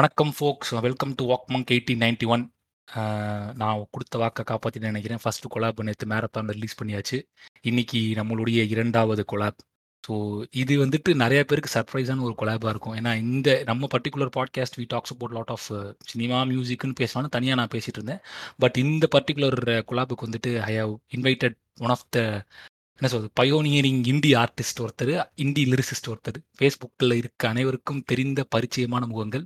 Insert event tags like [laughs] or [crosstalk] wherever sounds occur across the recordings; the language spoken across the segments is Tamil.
வணக்கம் folks welcome to Walk Monk eighteen ninety one நான் கொடுத்த வாக்கை காப்பாற்றி நினைக்கிறேன். ஃபர்ஸ்ட் கொலாப் நேற்று மேரத்தான் ரிலீஸ் பண்ணியாச்சு. இன்னைக்கு நம்மளுடைய இரண்டாவது கொலாப் ஸோ இது வந்துட்டு நிறைய பேருக்கு சர்ப்ரைஸான ஒரு கொலாபாக இருக்கும். ஏன்னா இந்த நம்ம particular podcast we talks about lot of cinema மியூசிக்னு பேசலாம்னு தனியாக நான் பேசிட்டு இருந்தேன். பட் இந்த பர்டிகுலர் கொலாபுக்கு uh, வந்துட்டு I have invited one of the என்ன சொல்றது? பயோனியரிங் இந்தி ஆர்டிஸ்ட் ஒருத்தர் இந்தி லிரிசிஸ்ட் ஒருத்தர். ஃபேஸ்புக்கில் இருக்க அனைவருக்கும் தெரிந்த பரிச்சயமான முகங்கள்.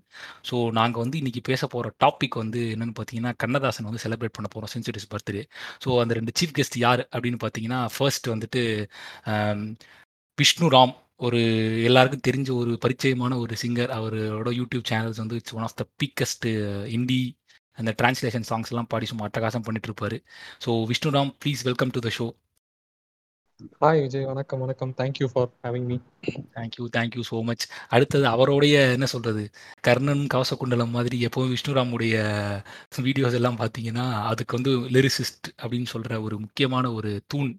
ஸோ நாங்கள் வந்து இன்னைக்கு பேச போகிற டாபிக் வந்து என்னன்னு பார்த்தீங்கன்னா கண்ணதாசன் வந்து செலிப்ரேட் பண்ண போகிறோம் சென்சுரிஸ் பர்த்டே ஸோ அந்த ரெண்டு சீஃப் கெஸ்ட் யார் அப்படின்னு பார்த்தீங்கன்னா ஃபர்ஸ்ட் வந்துட்டு விஷ்ணு ராம் ஒரு எல்லாருக்கும் தெரிஞ்ச ஒரு பரிச்சயமான ஒரு சிங்கர் அவரோட யூடியூப் சேனல்ஸ் வந்து it's one of the biggest Hindi அந்த டிரான்ஸ்லேஷன் சாங்ஸ் எல்லாம் பாடி சும்மா அட்டகாசம் பண்ணிட்டு இருப்பாரு. So Vishnu Ram please welcome to the show hi Vijay வணக்கம் வணக்கம். Thank you for having me thank you thank you so much அடுத்தது அவருடைய என்ன சொல்றது கர்ணன் கவசகுண்டலம் மாதிரி எப்போவும் விஷ்ணுராமுடைய வீடியோஸ் எல்லாம் பார்த்தீங்கன்னா அதுக்கு வந்து லிரிசிஸ்ட் அப்படின்னு சொல்ற ஒரு முக்கியமான ஒரு தூண்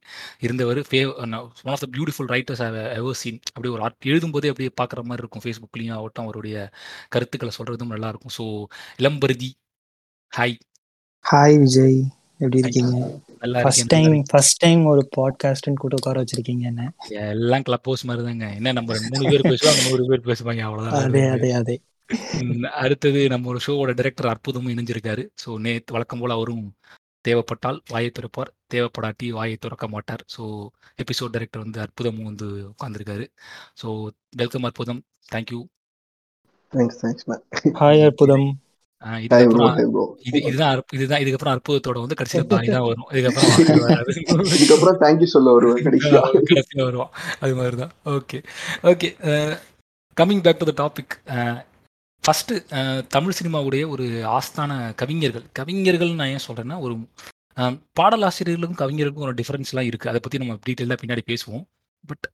இருந்தவர். ஃபே one of the beautiful writers ever seen அப்படியே ஒரு ஆர்ட் எழுதும்போதே அப்படியே பார்க்குற மாதிரி இருக்கும். ஃபேஸ்புக்லேயும் ஆகட்டும் அவருடைய கருத்துக்களை சொல்றதும் நல்லா இருக்கும். So Ilamparithi hi hi Vijay எப்படி இருக்கீங்க? First time. ஃபர்ஸ்ட் டைம் ஒரு பாட்காஸ்ட்னு கூட்ட உட்கார வச்சிருக்கீங்க என்ன? எல்லாம் கிளப் ஹவுஸ் மாதிரி தாங்க என்ன நம்ம மூணு பேர் பேசுவாங்க நூறு பேர் பேசுவாங்க அவ்வளோதான் அதே அதே அதே. அடுத்தது நம்ம ஒரு ஷோவோட டைரக்டர் அற்புதமும் இணைஞ்சிருக்காரு. ஸோ நேத்து வழக்கம் போல அவரும் தேவைப்பட்டால் வாயை திறப்பார். தேவைப்படாட்டி வாயை திறக்க மாட்டார். ஸோ எபிசோட் டைரக்டர் வந்து அற்புதமும் வந்து உட்காந்துருக்காரு so welcome Arputham. Thank you thanks thanks hi Arputham. இதுதான் அற்பு- இதுதான் இதுக்கப்புறம் அற்புதத்தோட வந்து கடைசியில் [laughs] பாய் தான் வரும். இதுக்கப்புறம் [laughs] இதுக்கப்புறம் தேங்க்யூ சொல்ல வருவேன் கடைசியா கடைசியில். வருவோம் அது மாதிரி தான் okay okay coming back to the topic first Tamil சினிமாவுடைய ஒரு ஆஸ்தான கவிஞர்கள். கவிஞர்கள் நான் ஏன் சொல்கிறேன்னா ஒரு பாடலாசிரியர்களுக்கும் கவிஞர்களுக்கும் ஒரு டிஃப்ரென்ஸ்லாம் இருக்குது அதை பற்றி நம்ம டீட்டெயிலாக பின்னாடி பேசுவோம். பட்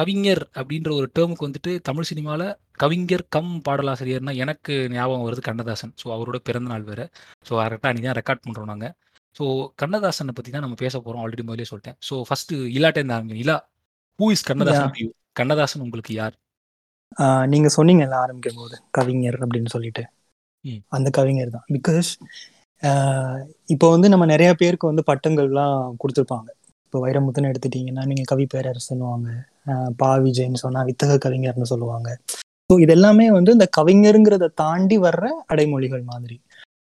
கவிஞர் அப்படின்ற ஒரு டேர்முக்கு வந்துட்டு தமிழ் சினிமாவில் கவிஞர் கம் பாடலாசிரியர்னா எனக்கு ஞாபகம் வருது கண்ணதாசன். ஸோ அவரோட பிறந்த நாள் வேறு. ஸோ கரெக்டாக அன்றைக்கி தான் ரெக்கார்ட் பண்ணுறோம் நாங்கள் ஸோ கண்ணதாசனை பற்றி தான் நம்ம பேச போகிறோம் ஆல்ரெடி முதலே சொல்லிட்டேன். ஸோ ஃபஸ்ட்டு இலாட்டே ஆரம்பிங்க. இலா ஹூ இஸ் கண்ணதாசன்? கண்ணதாசன் உங்களுக்கு யார்? ஆஹ் நீங்க சொன்னீங்கல்ல ஆரம்பிக்கும் போது கவிஞர் அப்படின்னு சொல்லிட்டு. அந்த கவிஞர் தான். பிகாஸ் இப்போ வந்து நம்ம நிறைய பேருக்கு வந்து பட்டங்கள்லாம் கொடுத்துருப்பாங்க. இப்போ வைரமுத்துன்னு எடுத்துட்டீங்கன்னா நீங்கள் கவி பேரரசுன்னுவாங்க பா விஜய்ன்னு சொன்னால் வித்தக கவிஞர்னு சொல்லுவாங்க. ஸோ இது எல்லாமே வந்து இந்த கவிஞருங்கிறத தாண்டி வர்ற அடைமொழிகள் மாதிரி.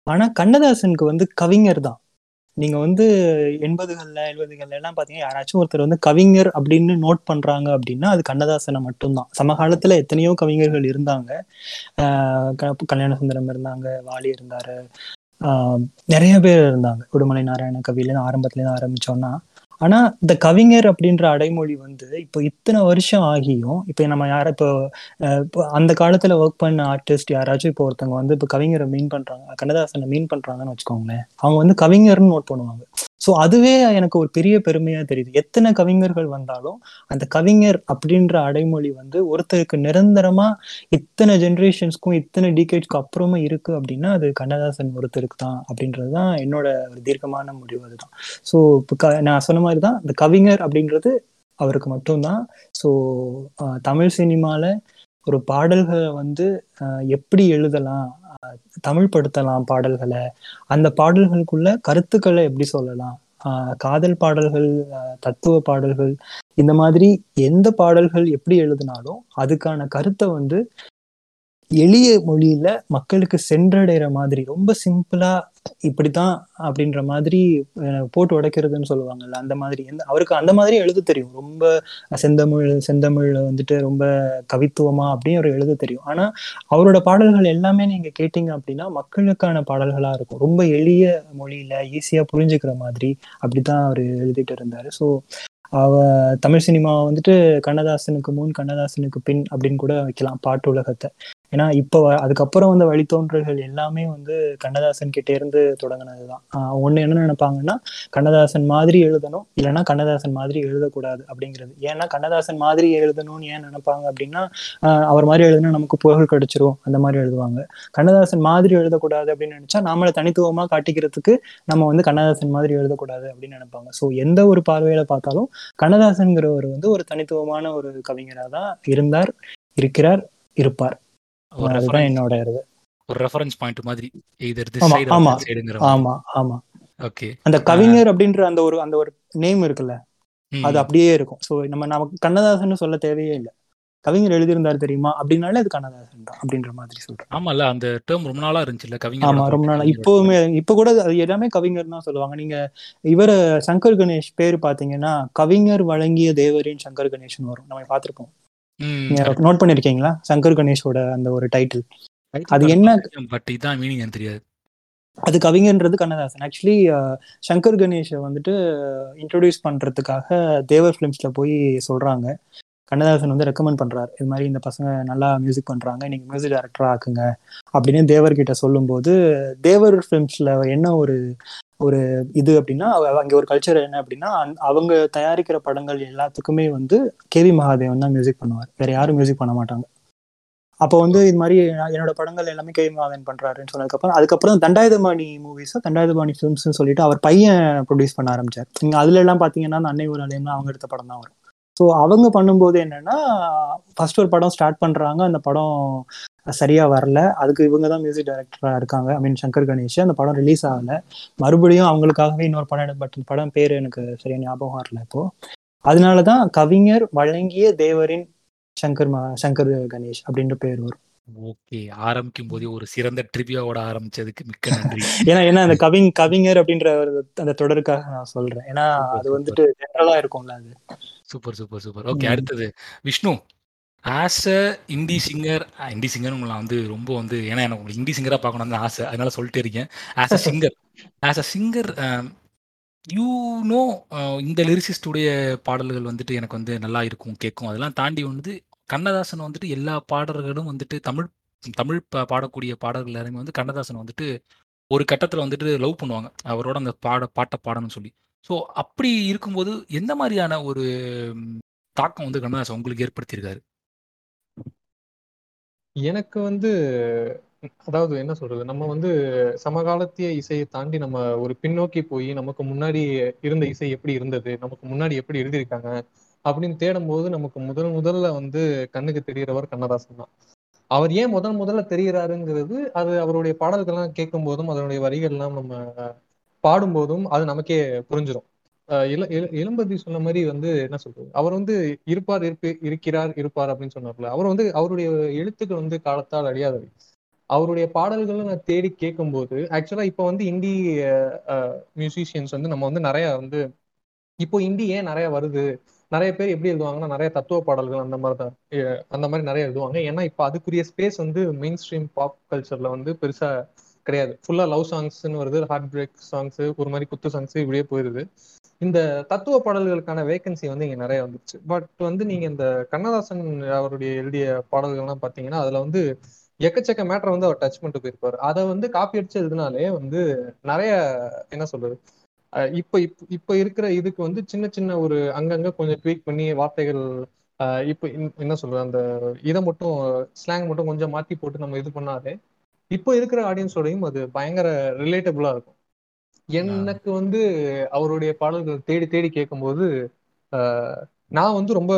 ஆனால் கண்ணதாசனுக்கு வந்து கவிஞர் தான். நீங்கள் வந்து எண்பதுகளில் எழுபதுகள்ல எல்லாம் பார்த்தீங்கன்னா யாராச்சும் ஒருத்தர் வந்து கவிஞர் அப்படின்னு நோட் பண்ணுறாங்க அப்படின்னா அது கண்ணதாசனை மட்டும்தான். சமகாலத்தில் எத்தனையோ கவிஞர்கள் இருந்தாங்க. க- கல்யாண சுந்தரம் இருந்தாங்க வாலி இருந்தார். நிறைய பேர் இருந்தாங்க. உடுமலை நாராயண கவியில ஆரம்பத்துலேருந்து ஆரம்பித்தோன்னா ஆனா இந்த கவிஞர் அப்படின்ற அடைமொழி வந்து இப்போ இத்தனை வருஷம் ஆகியும் இப்போ நம்ம யார இப்போ அஹ் அந்த காலத்துல ஒர்க் பண்ண ஆர்டிஸ்ட் யாராச்சும் இப்போ ஒருத்தவங்க வந்து இப்போ கவிஞரை மீன் பண்றாங்க கண்ணதாசனை மீன் பண்றாங்கன்னு வச்சுக்கோங்களேன் அவங்க வந்து கவிஞர்னு நோட் பண்ணுவாங்க. ஸோ அதுவே எனக்கு ஒரு பெரிய பெருமையா தெரியுது. எத்தனை கவிஞர்கள் வந்தாலும் அந்த கவிஞர் அப்படின்ற அடைமொழி வந்து ஒருத்தருக்கு நிரந்தரமா இத்தனை ஜென்ரேஷன்ஸ்க்கும் இத்தனை டிகேட்ஸ்க்கும் அப்புறமா இருக்கு அப்படின்னா அது கண்ணதாசன் ஒருத்தருக்கு தான் அப்படின்றது தான் என்னோட ஒரு தீர்க்கமான முடிவு அதுதான். ஸோ இப்போ க நான் சொன்ன மாதிரி தான் இந்த கவிஞர் அப்படின்றது அவருக்கு மட்டும்தான். ஸோ தமிழ் சினிமாவில் ஒரு பாடல்களை வந்து எப்படி எழுதலாம் அஹ், தமிழ்படுத்தலாம் பாடல்களை. அந்த பாடல்களுக்குள்ள கருத்துக்களை எப்படி சொல்லலாம்? ஆஹ் காதல் பாடல்கள் தத்துவ பாடல்கள் இந்த மாதிரி எந்த பாடல்கள் எப்படி எழுதினாலும் அதுக்கான கருத்தை வந்து எளிய மொழியில மக்களுக்கு சென்றடைகிற மாதிரி ரொம்ப சிம்பிளா இப்படித்தான் அப்படின்ற மாதிரி போட்டு உடைக்கிறதுன்னு சொல்லுவாங்கல்ல அந்த மாதிரி. எந்த அவருக்கு அந்த மாதிரி எழுத தெரியும். ரொம்ப செந்தமிழ் செந்தமிழ்ல வந்துட்டு ரொம்ப கவித்துவமா அப்படின்னு அவர் எழுத தெரியும். ஆனா அவரோட பாடல்கள் எல்லாமே நீங்க கேட்டீங்க அப்படின்னா மக்களுக்கான பாடல்களா இருக்கும். ரொம்ப எளிய மொழியில ஈஸியா புரிஞ்சுக்கிற மாதிரி அப்படித்தான் அவர் எழுதிட்டு இருந்தாரு. ஸோ அவ தமிழ் சினிமா வந்துட்டு கண்ணதாசனுக்கு முன் கண்ணதாசனுக்கு பின் அப்படின்னு கூட வைக்கலாம் பாட்டு உலகத்தை. ஏன்னா இப்போ வ- அதுக்கப்புறம் வந்த வழித்தோன்றல்கள் எல்லாமே வந்து கண்ணதாசன் கிட்டே இருந்து தொடங்கினதுதான். தான் ஒன்று என்ன நினைப்பாங்கன்னா கண்ணதாசன் மாதிரி எழுதணும் இல்லைன்னா கண்ணதாசன் மாதிரி எழுதக்கூடாது அப்படிங்கிறது. ஏன்னா கண்ணதாசன் மாதிரி எழுதணும்னு ஏன் நினைப்பாங்க அப்படின்னா அவர் மாதிரி எழுதுனா நமக்கு புகழ் கிடைச்சிரும் அந்த மாதிரி எழுதுவாங்க. கண்ணதாசன் மாதிரி எழுதக்கூடாது அப்படின்னு நினைச்சா நாமளை தனித்துவமாக காட்டிக்கிறதுக்கு நம்ம வந்து கண்ணதாசன் மாதிரி எழுதக்கூடாது அப்படின்னு நினைப்பாங்க. ஸோ எந்த ஒரு பார்வையில பார்த்தாலும் கண்ணதாசன்கிறவர் வந்து ஒரு தனித்துவமான ஒரு கவிஞராக தான் இருந்தார் இருக்கிறார் இருப்பார். ஒரு அதுதான் ரெஃபரன்ஸ் என்னோட இது ஒரு ரெஃபரன்ஸ் பாயிண்ட் மாதிரி. இதர் திஸ் ஆமா சைடு ஆமா. சைடுங்கிற ஆமா ஆமா. ஓகே அந்த கவிஞர் அப்படின்ற அந்த ஒரு அந்த ஒரு நேம் இருக்குல்ல அது அப்படியே இருக்கும். ஸோ நம்ம நமக்கு கண்ணதாசன் சொல்ல தேவையே இல்லை. கவிஞர் எழுதியிருந்தார் தெரியுமா? அப்படின்னாலே அது கண்ணதாசன் தான் அப்படின்ற மாதிரி சொல்றேன். ஆமால அந்த டேர்ம் ரொம்ப நாளா இருந்துச்சுல்ல கவிஞரோட ஆமா ரொம்ப நாளா. இப்போவுமே இப்ப கூட அது எல்லாமே கவிஞர் தான் சொல்லுவாங்க. நீங்க இவர சங்கர் கணேஷ் பேர் பாத்தீங்கன்னா கவிஞர் வழங்கிய தேவரின் சங்கர் கணேஷ்னு வரும். நம்ம பார்த்திருப்போம். நோட் பண்ணிருக்கீங்களா? சங்கர் கணேஷோட அந்த ஒரு டைட்டில் Title அது என்ன? பட் இதான் மீனிங் எனக்கு தெரியாது. அது கவிஞன்றது கண்ணதாசன். ஆக்சுவலி சங்கர் கணேஷை வந்துட்டு இன்ட்ரோடியூஸ் பண்றதுக்காக தேவர் ஃபிலிம்ஸ்ல போய் சொல்றாங்க. கண்ணதாசன் வந்து ரெக்கமெண்ட் பண்றாரு. இது மாதிரி இந்த பசங்க நல்லா மியூசிக் பண்றாங்க நீங்க மியூசிக் டைரக்டரா ஆக்குங்க அப்படின்னு தேவர்கிட்ட சொல்லும்போது தேவர் ஃபிலிம்ஸ்ல என்ன ஒரு ஒரு இது அப்படின்னா அங்கே ஒரு கல்ச்சர் என்ன அப்படின்னா அவங்க தயாரிக்கிற படங்கள் எல்லாத்துக்குமே வந்து கேவி மகாதேவன் தான் மியூசிக் பண்ணுவார். வேற யாரும் மியூசிக் பண்ண மாட்டாங்க. அப்போ வந்து இது மாதிரி என்னோட படங்கள் எல்லாமே கேவி மகாதேவன் பண்றாருன்னு சொன்னதுக்கப்புறம் அதுக்கப்புறம் தண்டாயுதபாணி மூவிஸும் தண்டாயுதபாணி ஃபிலிம்ஸ்னு சொல்லிட்டு அவர் பையன் ப்ரொடியூஸ் பண்ண ஆரம்பிச்சார். நீங்கள் அதுல எல்லாம் பார்த்தீங்கன்னா அந்த அன்னை ஒரு அலையம்லாம் அவங்க எடுத்த படம் தான் வரும். ஸோ அவங்க பண்ணும்போது என்னன்னா ஃபர்ஸ்ட் ஒரு படம் ஸ்டார்ட் பண்றாங்க. அந்த படம் சரியா வரல. அதுக்கு இவங்க தான் மியூசிக் டைரக்டரா இருக்காங்க. ஐ மீன் சங்கர் கணேஷ். அந்த படம் ரிலீஸ் ஆகல. மறுபடியும் அவங்களுக்காகவே இன்னொரு படம் பட் படம் பேர் எனக்கு சரியா ஞாபகம் வரல இப்போ. அதனாலதான் கவிஞர் வழங்கிய தேவரின் சங்கர் சங்கர் கணேஷ் அப்படின்ற பேர் வரும். ஓகே. ஆரம்பிக்கும் போதே ஒரு சிறந்த ட்ரிவியாவோட ஆரம்பிச்சதுக்கு மிக்க நன்றி. [laughs] ஏன்னா ஏன்னா அந்த கவிங் கவிஞர் அப்படின்ற ஒரு அந்த தொடருக்காக நான் சொல்றேன். ஏன்னா அது super. வந்துட்டு ஜெனரலா இருக்கும்ல அது. Super super super. ஓகே. அடுத்தது. Vishnu as a Hindi singer Hindi singer உங்களை வந்து ரொம்ப வந்து ஏன்னா எனக்கு உங்களுக்கு இந்தி சிங்கரா பார்க்கணும்னு ஆசை. அதனால சொல்லிட்டே இருக்கேன். As a singer as a singer you know இந்த லிரிசிஸ்டுடைய பாடல்கள் வந்துட்டு எனக்கு வந்து நல்லா இருக்கும் கேட்கும். அதெல்லாம் தாண்டி வந்து கண்ணதாசன் வந்துட்டு எல்லா பாடல்களும் வந்துட்டு தமிழ் தமிழ் பா- பாடக்கூடிய பாடல்கள் எல்லாருமே வந்து கண்ணதாசன் வந்துட்டு ஒரு கட்டத்தில் வந்துட்டு லவ் பண்ணுவாங்க. அவரோட அந்த பாட பாட்டை பாடணும்னு சொல்லி. ஸோ அப்படி இருக்கும்போது எந்த மாதிரியான ஒரு தாக்கம் வந்து கண்ணதாசன் உங்களுக்கு ஏற்படுத்தியிருக்காரு? எனக்கு வந்து அதாவது என்ன சொல்றது? நம்ம வந்து சமகாலத்திய இசையை தாண்டி நம்ம ஒரு பின்னோக்கி போய் நமக்கு முன்னாடி இருந்த இசை எப்படி இருந்தது? நமக்கு முன்னாடி எப்படி எழுதியிருக்காங்க? அப்படின்னு தேடும் போது நமக்கு முதல் முதல்ல வந்து கண்ணுக்கு தெரிகிறவர் கண்ணதாசன் தான். அவர் ஏன் முதல் முதல்ல தெரிகிறாருங்கிறது அது அவருடைய பாடல்கள்லாம் கேட்கும் போதும் அதனுடைய வரிகள்லாம் நம்ம பாடும்போதும் அது நமக்கே புரிஞ்சிடும் அஹ் இள- இளம்பதி சொன்ன மாதிரி வந்து என்ன சொல்றது? அவர் வந்து இருப்பார் இருப்பு இருக்கிறார் இருப்பார் அப்படின்னு சொன்னார்ல. அவர் வந்து அவருடைய எழுத்துக்கள் வந்து காலத்தால் அழியாதவை. அவருடைய பாடல்களை நான் தேடி கேட்கும்போது ஆக்சுவலா இப்போ வந்து இந்தி மியூசிஷியன்ஸ் வந்து நம்ம வந்து நிறைய வந்து இப்போ இந்தி ஏன் நிறைய வருது? நிறைய பேர் எப்படி எழுதுவாங்கன்னா நிறைய தத்துவ பாடல்கள் அந்த மாதிரி தான் அந்த மாதிரி நிறைய எழுதுவாங்க. ஏன்னா இப்போ அதுக்குரிய ஸ்பேஸ் வந்து மெயின் ஸ்ட்ரீம் பாப் கல்ச்சர்ல வந்து பெருசா கிடையாது. ஃபுல்லா லவ் சாங்ஸ்னு வருது ஹார்ட் பிரேக் சாங்ஸ் ஒரு மாதிரி குத்து சாங்ஸ் இப்படியே போயிருது. இந்த தத்துவ பாடல்களுக்கான வேகன்சி வந்து இங்க நிறைய வந்துருச்சு. பட் வந்து நீங்க இந்த கண்ணதாசன் அவருடைய எழுதிய பாடல்கள்லாம் பாத்தீங்கன்னா அதுல வந்து எக்கச்சக்க மேட்டர் வந்து அவர் டச் பண்ணிட்டு போயிருப்பாரு. அதை வந்து காப்பி அடிச்சு எழுதினாலே வந்து நிறைய என்ன சொல்றது இப்ப இப்ப இப்ப இருக்கிற இதுக்கு வந்து சின்ன சின்ன ஒரு அங்கங்க கொஞ்சம் ட்வீட் பண்ணி வார்த்தைகள் அஹ் இப்ப என்ன சொல்றது அந்த இதை மட்டும் ஸ்லாங் மட்டும் கொஞ்சம் மாத்தி போட்டு நம்ம இது பண்ணாலே இப்போ இருக்கிற ஆடியன்ஸோடையும் அது பயங்கர ரிலேட்டபிளா இருக்கும். எனக்கு வந்து அவருடைய பாடல்கள் தேடி தேடி கேட்கும்போது ஆஹ் நான் வந்து ரொம்ப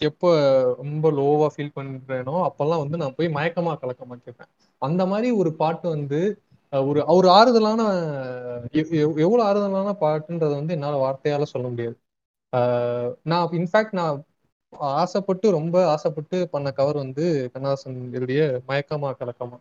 எப்போ ரொம்ப லோவா ஃபீல் பண்றேனோ அப்பெல்லாம் வந்து நான் போய் மயக்கமா கலக்கமா கேட்பேன் அந்த மாதிரி ஒரு பாட்டு வந்து ஒரு ஒரு ஆறுதலான எவ்- எவ்- எவ்வளவு ஆறுதலான பாட்டுன்றதை வந்து என்னால வார்த்தையால சொல்ல முடியாது. நான் இன்ஃபேக்ட் நான் ஆசைப்பட்டு ரொம்ப ஆசைப்பட்டு பண்ண கவர் வந்து கண்ணதாசன் எழுதிய மயக்கமா கலக்கமா.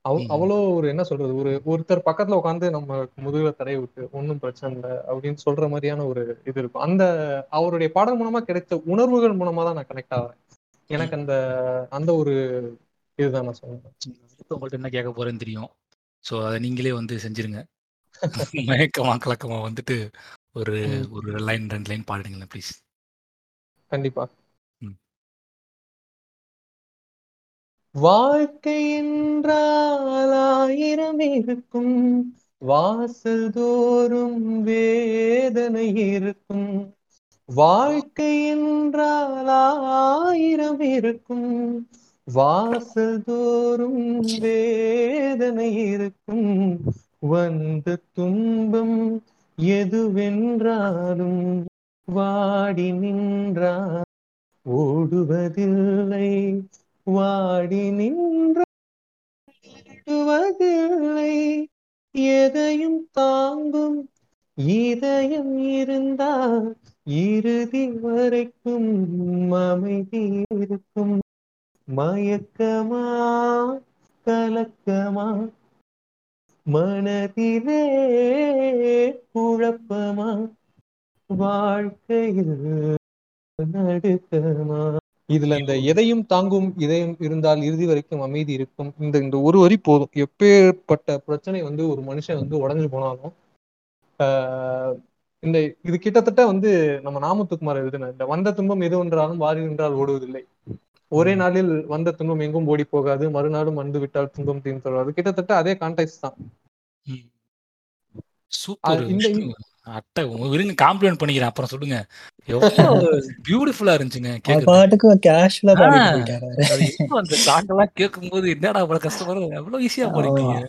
அவ். அவ்வளோ ஒரு என்ன சொல்றது ஒரு ஒருத்தர் பக்கத்துல உட்காந்து நம்ம முதுகுல தடை விட்டு ஒன்றும் பிரச்சனை இல்லை அப்படின்னு சொல்ற மாதிரியான ஒரு இது இருக்கும். அந்த அவருடைய பாடல் மூலமா கிடைத்த உணர்வுகள் மூலமா தான் நான் கனெக்ட் ஆகிறேன் எனக்கு அந்த அந்த ஒரு இதுதான் நான் சொல்லுவேன். இப்போ உங்கள்ட்ட என்ன கேட்க போறேன்னு தெரியும். ஸோ அதை நீங்களே வந்து செஞ்சிருங்க. [laughs] [laughs] மயக்கமா கலக்கமா வந்துட்டு ஒரு. ஒரு லைன் ரெண்டு லைன் பாடுங்களேன் ப்ளீஸ். கண்டிப்பா. வாழ்க்கை என்றால் ஆயிரம் இருக்கும். வாசல் தோறும் வேதனை இருக்கும். வாழ்க்கை என்றால் ஆயிரம் இருக்கும். வாசல் தோறும் வேதனை இருக்கும். வந்த துன்பம் எதுவென்றாலும் வாடி நின்றார். ஓடுவதில்லை வாடி நின்றுவதில்லை எதையும் தாங்கும் இதயம் இருந்தால் இறுதி வரைக்கும் அமைதி இருக்கும். மயக்கமா கலக்கமா மனதிலே குழப்பமா வாழ்க்கையில் நடுக்கமா. இதுல இந்த எதையும் தாங்கும் இதயம் இருந்தால் இறுதி வரைக்கும் அமைதி இருக்கும். இந்த இந்த ஒரு வரி போதும். எப்பேற்பட்ட பிரச்சனை வந்து ஒரு மனுஷன் வந்து உடஞ்சு போனாலும் ஆஹ் இந்த இது கிட்டத்தட்ட வந்து நம்ம நாமத்துக்குமார் எழுதின இந்த வந்த துன்பம் எது ஒன்றாலும் வாரி நின்றால் ஓடுவதில்லை. ஒரே நாளில் வந்த துன்பம் எங்கும் ஓடி போகாது. மறுநாளும் வந்து விட்டால் துன்பம் தீர்ந்து தருவாது கிட்டத்தட்ட அதே கான்டெக்ட் தான். சூப்பர் இந்த அட்டை விருங்க காம்ப்ளிமெண்ட் பண்ணிக்கிறேன். அப்புறம் சொல்லுங்க. எவ்வளவு பியூட்டிஃபுல்லா [laughs] இருந்துச்சுங்க. பாட்டுக்கு கேஷுவலா அந்த சாங் எல்லாம் கேட்கும் போது என்னடா அவ்வளவு கஷ்டப்படும் எவ்வளவு ஈஸியா அது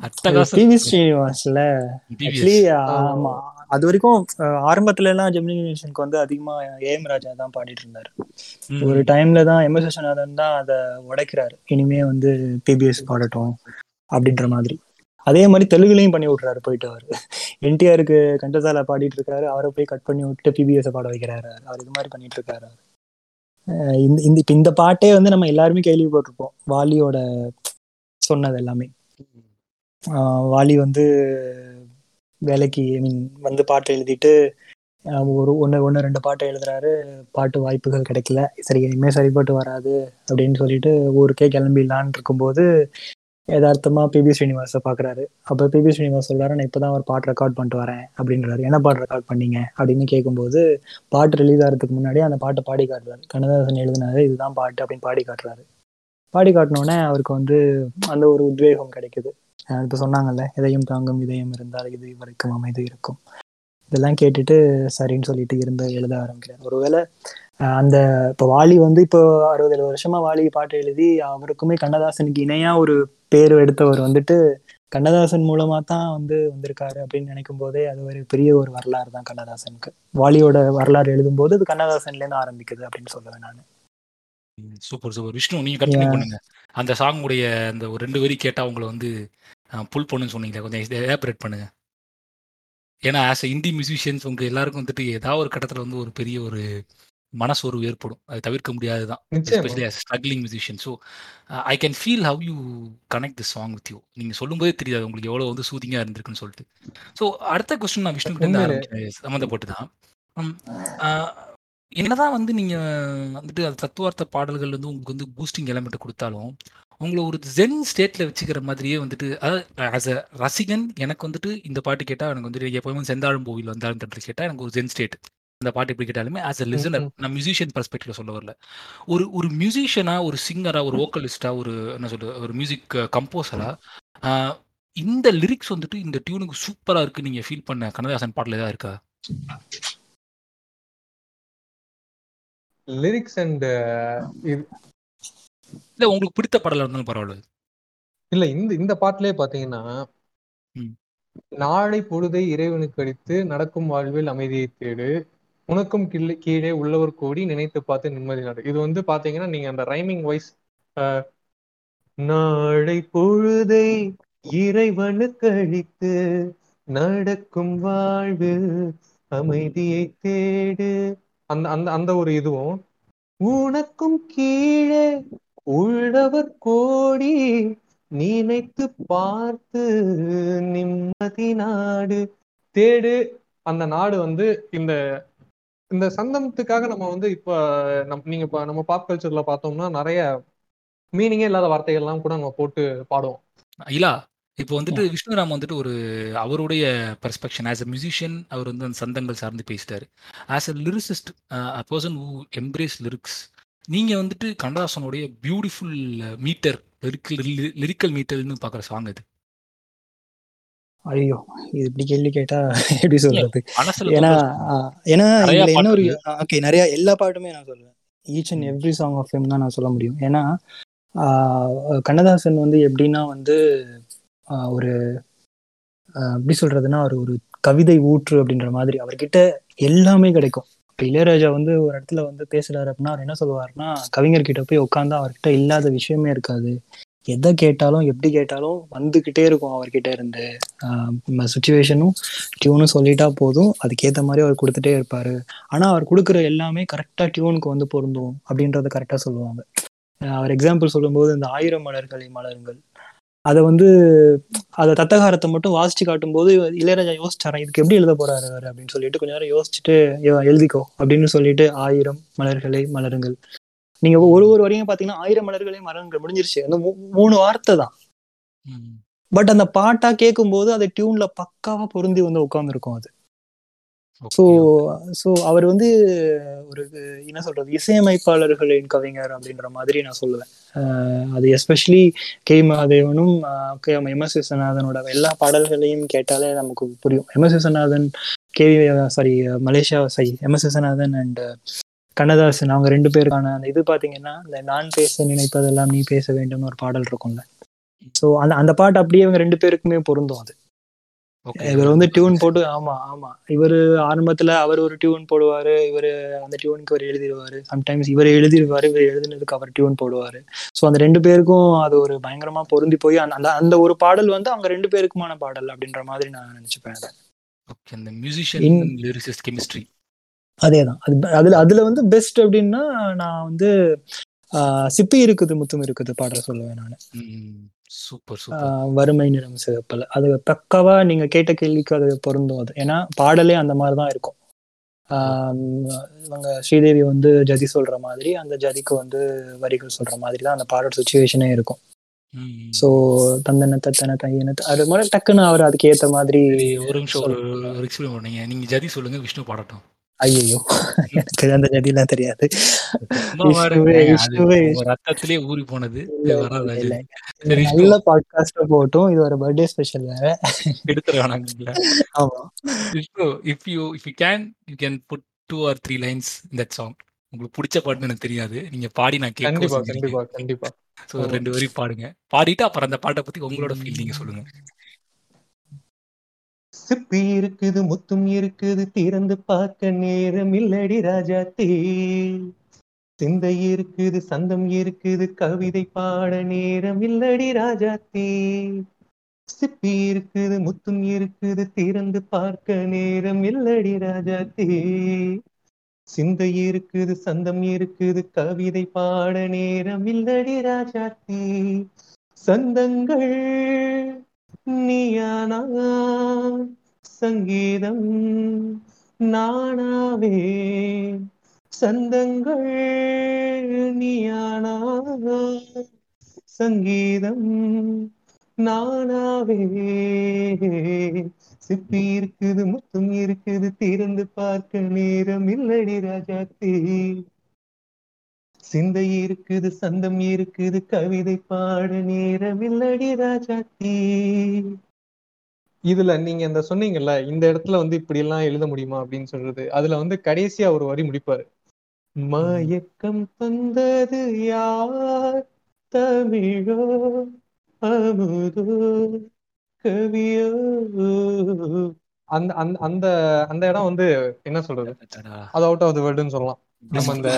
அட்டகாசம் பிவி ஸ்ரீனிவாஸ்ல. ஆமா. அது வரைக்கும் ஆரம்பத்துல எல்லாம் ஜெமினி கணேசனுக்கு வந்து அதிகமா ஏஎம் ராஜா தான் பாடிட்டு இருந்தாரு. ஒரு டைம்ல தான் எம் எஸ் விஸ்வநாதன் தான் அதை உடைக்கிறாரு. இனிமே வந்து பிபிஎஸ் பாடட்டும் அப்படின்ற மாதிரி. அதே மாதிரி தெலுங்குலையும் பண்ணி விட்றாரு போயிட்டு அவர். என்டிஆருக்கு கண்டசாலா பாடிட்டு இருக்காரு. அவரை போய் கட் பண்ணி விட்டு பிபிஎஸ் பாட வைக்கிறாரு அவர். இது மாதிரி பண்ணிட்டு இருக்காரு இந்த இந்த இப்ப இந்த பாட்டே வந்து நம்ம எல்லாருமே கேள்விப்பட்டிருப்போம். வாலியோட சொன்னது எல்லாமே. வாலி வந்து வேலைக்கு ஐ மீன் வந்து பாட்டு எழுதிட்டு ஒரு ஒன்று ஒன்று ரெண்டு பாட்டு எழுதுறாரு. பாட்டு வாய்ப்புகள் கிடைக்கல. சரி இனிமேல் சரிப்பட்டு வராது அப்படின்னு சொல்லிட்டு ஊருக்கே கிளம்பிடலான்னு இருக்கும்போது யதார்த்தமாக பிபி ஸ்ரீனிவாஸை பார்க்குறாரு அப்போ பிபி ஸ்ரீனிவாஸ் சொல்கிறாரு நான் இப்போ தான் ஒரு பாட்டு ரெக்கார்ட் பண்ணிட்டு வரேன் அப்படின்றாரு. என்ன பாட்டு ரெக்கார்ட் பண்ணீங்க? அப்படின்னு கேட்கும்போது பாட்டு ரிலீஸ் ஆகிறதுக்கு முன்னாடி அந்த பாட்டை பாடி காட்டுறாரு. கண்ணதாசன் எழுதினாரு இதுதான் பாட்டு அப்படின்னு பாடி காட்டுறாரு. பாடி காட்டினோடனே அவருக்கு வந்து அந்த ஒரு உத்வேகம் கிடைக்குது. இப்ப சொன்னாங்கல்ல எதையும் தாங்கும் இதயம் இருந்தால் இது வரைக்கும் அமைதி இருக்கும். இதெல்லாம் கேட்டுட்டு சரின்னு சொல்லிட்டு இருந்து எழுத ஆரம்பிக்கிறார். ஒருவேளை அந்த இப்போ வாலி வந்து இப்போ அறுபது எழுபது வருஷமா வாலி பாட்டு எழுதி அவருக்குமே கண்ணதாசனுக்கு இணையா ஒரு பேர் எடுத்தவர் வந்துட்டு கண்ணதாசன் மூலமா தான் வந்து வந்திருக்காரு அப்படின்னு நினைக்கும் போதே அது ஒரு பெரிய ஒரு வரலாறு தான் கண்ணதாசனுக்கு. வாலியோட வரலாறு எழுதும்போது அது கண்ணதாசன்ல இருந்து ஆரம்பிக்குது அப்படின்னு சொல்லுவேன் நான். Super super. விஷ்ணு நீங்க கண்டினியூ. பண்ணுங்க. அந்த சாங் உடைய அந்த ஒரு ரெண்டு வரி கேட்டா உங்களை வந்து புல் பண்ணுன்னு சொன்னீங்களே கொஞ்சம் எலாபரேட் பண்ணுங்க. ஏன்னா ஆஸ் இந்தி மியூசிஷியன்ஸ் உங்க எல்லாருக்கும் வந்துட்டு ஏதாவது ஒரு கட்டத்துல வந்து ஒரு பெரிய ஒரு மனசோர்வு ஏற்படும். அது தவிர்க்க especially as struggling musician so I can feel how you connect the song with you நீங்க சொல்லும்போதே தெரியாது உங்களுக்கு எவ்வளவு வந்து சூதிங்கா இருந்திருக்குன்னு சொல்லிட்டு. ஸோ அடுத்த கொஸ்டின் நான் விஷ்ணு கிட்ட. ஆரம்பிக்கிறேன். சம்மந்தப்பட்டு தான் என்னதான் வந்து நீங்க வந்துட்டு அது தத்துவார்த்த பாடல்கள் வந்து உங்களுக்கு வந்து பூஸ்டிங் எலமெண்ட் கொடுத்தாலும் உங்களை ஒரு ஜென் ஸ்டேட்ல வச்சுக்கிற மாதிரியே வந்துட்டு அதாவது ஆஸ் அ ரசிகன் எனக்கு வந்துட்டு இந்த பாட்டு கேட்டா எனக்கு வந்துட்டு எப்பவுமே செந்தாழும் கோவில் வந்தாலும் தட்டு கேட்டா எனக்கு ஒரு ஜென் ஸ்டேட் இந்த பாட்டு எப்படி கேட்டாலுமே ஆஸ் அ லிசனர். நான் மியூசிஷியன் பர்ஸ்பெக்டிவ்ல சொல்ல வரல. ஒரு ஒரு மியூசிஷியனா ஒரு சிங்கரா ஒரு வோக்கலிஸ்டா ஒரு என்ன சொல்றது ஒரு மியூசிக் கம்போசரா இந்த லிரிக்ஸ் வந்துட்டு இந்த டியூனுக்கு சூப்பரா இருக்கு நீங்க ஃபீல் பண்ண கண்ணதாசன் பாட்டுல ஏதாவது இருக்கா? லிரிக்ஸ் அண்ட் இல்ல உங்களுக்கு பிடித்த பாடலா இருந்தாலும் பரவாயில்ல. இல்ல இந்த இந்த பாட்டிலே பாத்தீங்கன்னா. நாளை பொழுதை இறைவனுக்கு அடித்து நடக்கும் வாழ்வில் அமைதியை தேடு உனக்கும் கிள்ளை கீழே உள்ளவர் கோடி நினைத்து பார்த்து நிம்மதி நாடு. இது வந்து பாத்தீங்கன்னா நீங்க அந்த ரைமிங் வைஸ் நாளை பொழுதை இறைவனுக்கு அழித்து நடக்கும் வாழ்வில் அமைதியை தேடு. அந்த அந்த அந்த ஒரு இதுவும் உனக்கும் கீழே உள்ளவர் கோடி நினைத்து பார்த்து நிம்மதி நாடு. தேடு. அந்த நாடு வந்து இந்த இந்த சந்தமத்துக்காக நம்ம வந்து இப்ப நம் நீங்க இப்ப நம்ம பாப் கல்ச்சர்ல பார்த்தோம்னா நிறைய மீனிங்கே இல்லாத வார்த்தைகள்லாம் கூட நம்ம போட்டு பாடுவோம். இல்லா இப்போ வந்துட்டு விஷ்ணுராம் வந்துட்டு ஒரு அவருடைய பெர்ஸ்பெக்ஷன் ஆஸ் அ மியூசிஷியன் அவர் வந்து அந்த சந்தங்கள் சார்ந்து பேசிட்டாரு. As a lyricist a person who embrace lyrics நீங்க வந்துட்டு கண்ணதாசனுடைய பியூட்டிஃபுல் மீட்டர் லிரிக்கல் லிரிக்கல் மீட்டர்னு பார்க்குற சாங் இது ஐயோ இது இப்படி கேள்வி கேட்டா எப்படி சொல்றது? ஏன்னா ஏன்னா இதுல என்ன ஒரு ஓகே நிறைய எல்லா பாட்டுமே நான் சொல்லுவேன். Each and. Every song of him தான் நான் சொல்ல முடியும். ஏன்னா கண்ணதாசன் வந்து எப்படின்னா வந்து ஒரு எப்படி சொல்றதுன்னா ஒரு ஒரு கவிதை ஊற்று அப்படின்ற மாதிரி அவர்கிட்ட எல்லாமே கிடைக்கும். இப்போ இளையராஜா வந்து ஒரு இடத்துல வந்து பேசுறாரு அப்படின்னா அவர் என்ன சொல்லுவாருன்னா கவிஞர்கிட்ட போய் உட்காந்து அவர்கிட்ட இல்லாத விஷயமே இருக்காது. எதை கேட்டாலும் எப்படி கேட்டாலும் வந்துகிட்டே இருக்கும் அவர்கிட்ட இருந்து. சுச்சுவேஷனும் டியூனும் சொல்லிட்டா போதும். அதுக்கேற்ற மாதிரி அவர் கொடுத்துட்டே இருப்பாரு. ஆனா அவர் கொடுக்குற எல்லாமே கரெக்டா டியூனுக்கு வந்து பொருந்தும் அப்படின்றத கரெக்டா சொல்லுவாங்க. அவர் எக்ஸாம்பிள் சொல்லும்போது இந்த ஆயிரம் மலர்களை மலருங்கள். அதை வந்து அதை தத்தகாரத்தை மட்டும் வாசிச்சு காட்டும்போது இளையராஜா யோசிச்சாரன் இதுக்கு எப்படி எழுத போறாரு அவர் அப்படின்னு சொல்லிட்டு கொஞ்ச நேரம் யோசிச்சுட்டு "ஐயோ, எழுதிக்கோ அப்படின்னு சொல்லிட்டு ஆயிரம் மலர்களை மலருங்கள். நீங்க ஒரு ஒரு வரையும் பாத்தீங்கன்னா ஆயிரம் மலர்களை மலருங்கள் முடிஞ்சிருச்சு. அந்த மூணு வார்த்தை தான். பட் அந்த பாட்டா கேட்கும்போது அது டியூன்ல பக்காவா பொருந்தி வந்து உட்கார்ந்துருக்கும் அது. ஸோ ஸோ அவர் வந்து ஒரு என்ன சொல்றது இசையமைப்பாளர்களின் கவிஞர் அப்படின்ற மாதிரி நான் சொல்லுவேன். அது especially K. K. M. S. விஸ்வநாதனோட எல்லா பாடல்களையும் கேட்டாலே நமக்கு புரியும். M. S. Viswanathan K. Sorry Malaysia sorry M. S. Viswanathan and Kannadasan அவங்க ரெண்டு பேருக்கான அந்த இது பாத்தீங்கன்னா இந்த நான் பேச நினைப்பதெல்லாம் நீ பேச வேண்டும்னு ஒரு பாடல் இருக்கும்ல. ஸோ அந்த அந்த பாட்டு அப்படியே இவங்க ரெண்டு பேருக்குமே பொருந்தும் அது. இவர் வந்து டியூன் போட்டு ஆமா ஆமா. இவரு ஆரம்பத்துல அவர் ஒரு டியூன் போடுவாரு இவரு அந்த டியூனுக்கு அவர் எழுதிடுவாரு சம்டைம்ஸ் இவர் எழுதிடுவாரு இவர் எழுதினதுக்கு அவர் டியூன் போடுவாரு. ஸோ அந்த ரெண்டு பேருக்கும் அது ஒரு பயங்கரமா பொருந்தி போய் அந்த அந்த- ஒரு பாடல் வந்து அவங்க ரெண்டு பேருக்குமான பாடல் அப்படின்ற மாதிரி நான் நினைச்சுப்பேன் அந்த மியூசிஷியன் லிரிசிஸ்ட் கெமிஸ்ட்ரி அதேதான். அது அதுல அதுல வந்து பெஸ்ட் அப்படின்னா நான் வந்து சிப்பி இருக்குது முத்தும் இருக்குது பாடல் சொல்லுவேன் நான். சூப்பர் வறுமை நிறம் சிவப்பல் அது பக்காவா நீங்க கேட்ட கேள்விக்கு அது பொருந்தும் அது. ஏன்னா பாடலே அந்த மாதிரி தான் இருக்கும் இவங்க ஸ்ரீதேவி வந்து ஜதி சொல்ற மாதிரி அந்த ஜதிக்கு வந்து வரிகள் சொல்ற மாதிரி தான் அந்த பாடல் சுச்சுவேஷனே இருக்கும். ஸோ தந்தன தத்தன தையன அது மாதிரி டக்குன்னு அவர் அதுக்கு ஏத்த மாதிரி ஒரு நிமிஷம் ஒரு எக்ஸ்பிளைன் பண்ணீங்க நீங்க ஜதி சொல்லுங்க விஷ்ணு பாடட்டும். ஐயோ எனக்கு [laughs] அந்த ஜதிலாம் தெரியாது. ரத்தத்திலே ஊறி போனது. நல்ல பாட்காஸ்ட போட்டும் இது ஒரு பர்த்டே ஸ்பெஷல் வேற. எடுத்துட வேணாங்களா ஆமா. Vishnu if you if you can you can put two or three lines that song உங்களுக்கு பிடிச்ச பாட்டுன்னு எனக்கு தெரியாது. நீங்க பாடி நான் கண்டிப்பா கேட்க கண்டிப்பா கண்டிப்பா. ஸோ ரெண்டு வரி பாடுங்க. பாடிட்டு அப்புறம் அந்த பாட்டை பத்தி உங்களோட ஃபீல் நீங்க சொல்லுங்க. சிப்பி இருக்குது முத்தும் இருக்குது திறந்து பார்க்க நேரம் இல்லடி ராஜா தே. சிந்தை இருக்குது சந்தம் இருக்குது கவிதை பாட நேரம் இல்லடி ராஜாத்தே சிப்பி இருக்குது முத்தும் இருக்குது திறந்து பார்க்க நேரம் இல்லடி ராஜா தே. சிந்தை இருக்குது சந்தம் இருக்குது கவிதை பாட நேரம் இல்லடி ராஜா தே. சந்தங்கள் நீயானா சங்கீதம் நானாவே. சந்தங்கள் நீயானா. சங்கீதம் நானாவே. சிப்பி இருக்குது முத்தும் இருக்குது திறந்து பார்க்க நேரம் இல்லடி ராஜாத்தி. சிந்தை இருக்குது சந்தம் இருக்குது கவிதை பாட நேரம் இல்லடி ராஜாத்தி. இதுல நீங்க இந்த சொன்னீங்கல்ல இந்த இடத்துல வந்து இப்படி எல்லாம் எழுத முடியுமா அப்படின்னு சொல்றது. அதுல வந்து கடைசியா ஒரு வரி முடிப்பாரு. மயக்கம் தந்தது யார்? தமிழோ அமுதோ கவியோ? அந்த அந்த அந்த அந்த இடம் வந்து என்ன சொல்றது? அது அவுட் ஆஃப் த வேர்ல்டுன்னு சொல்லலாம். நம்ம இந்த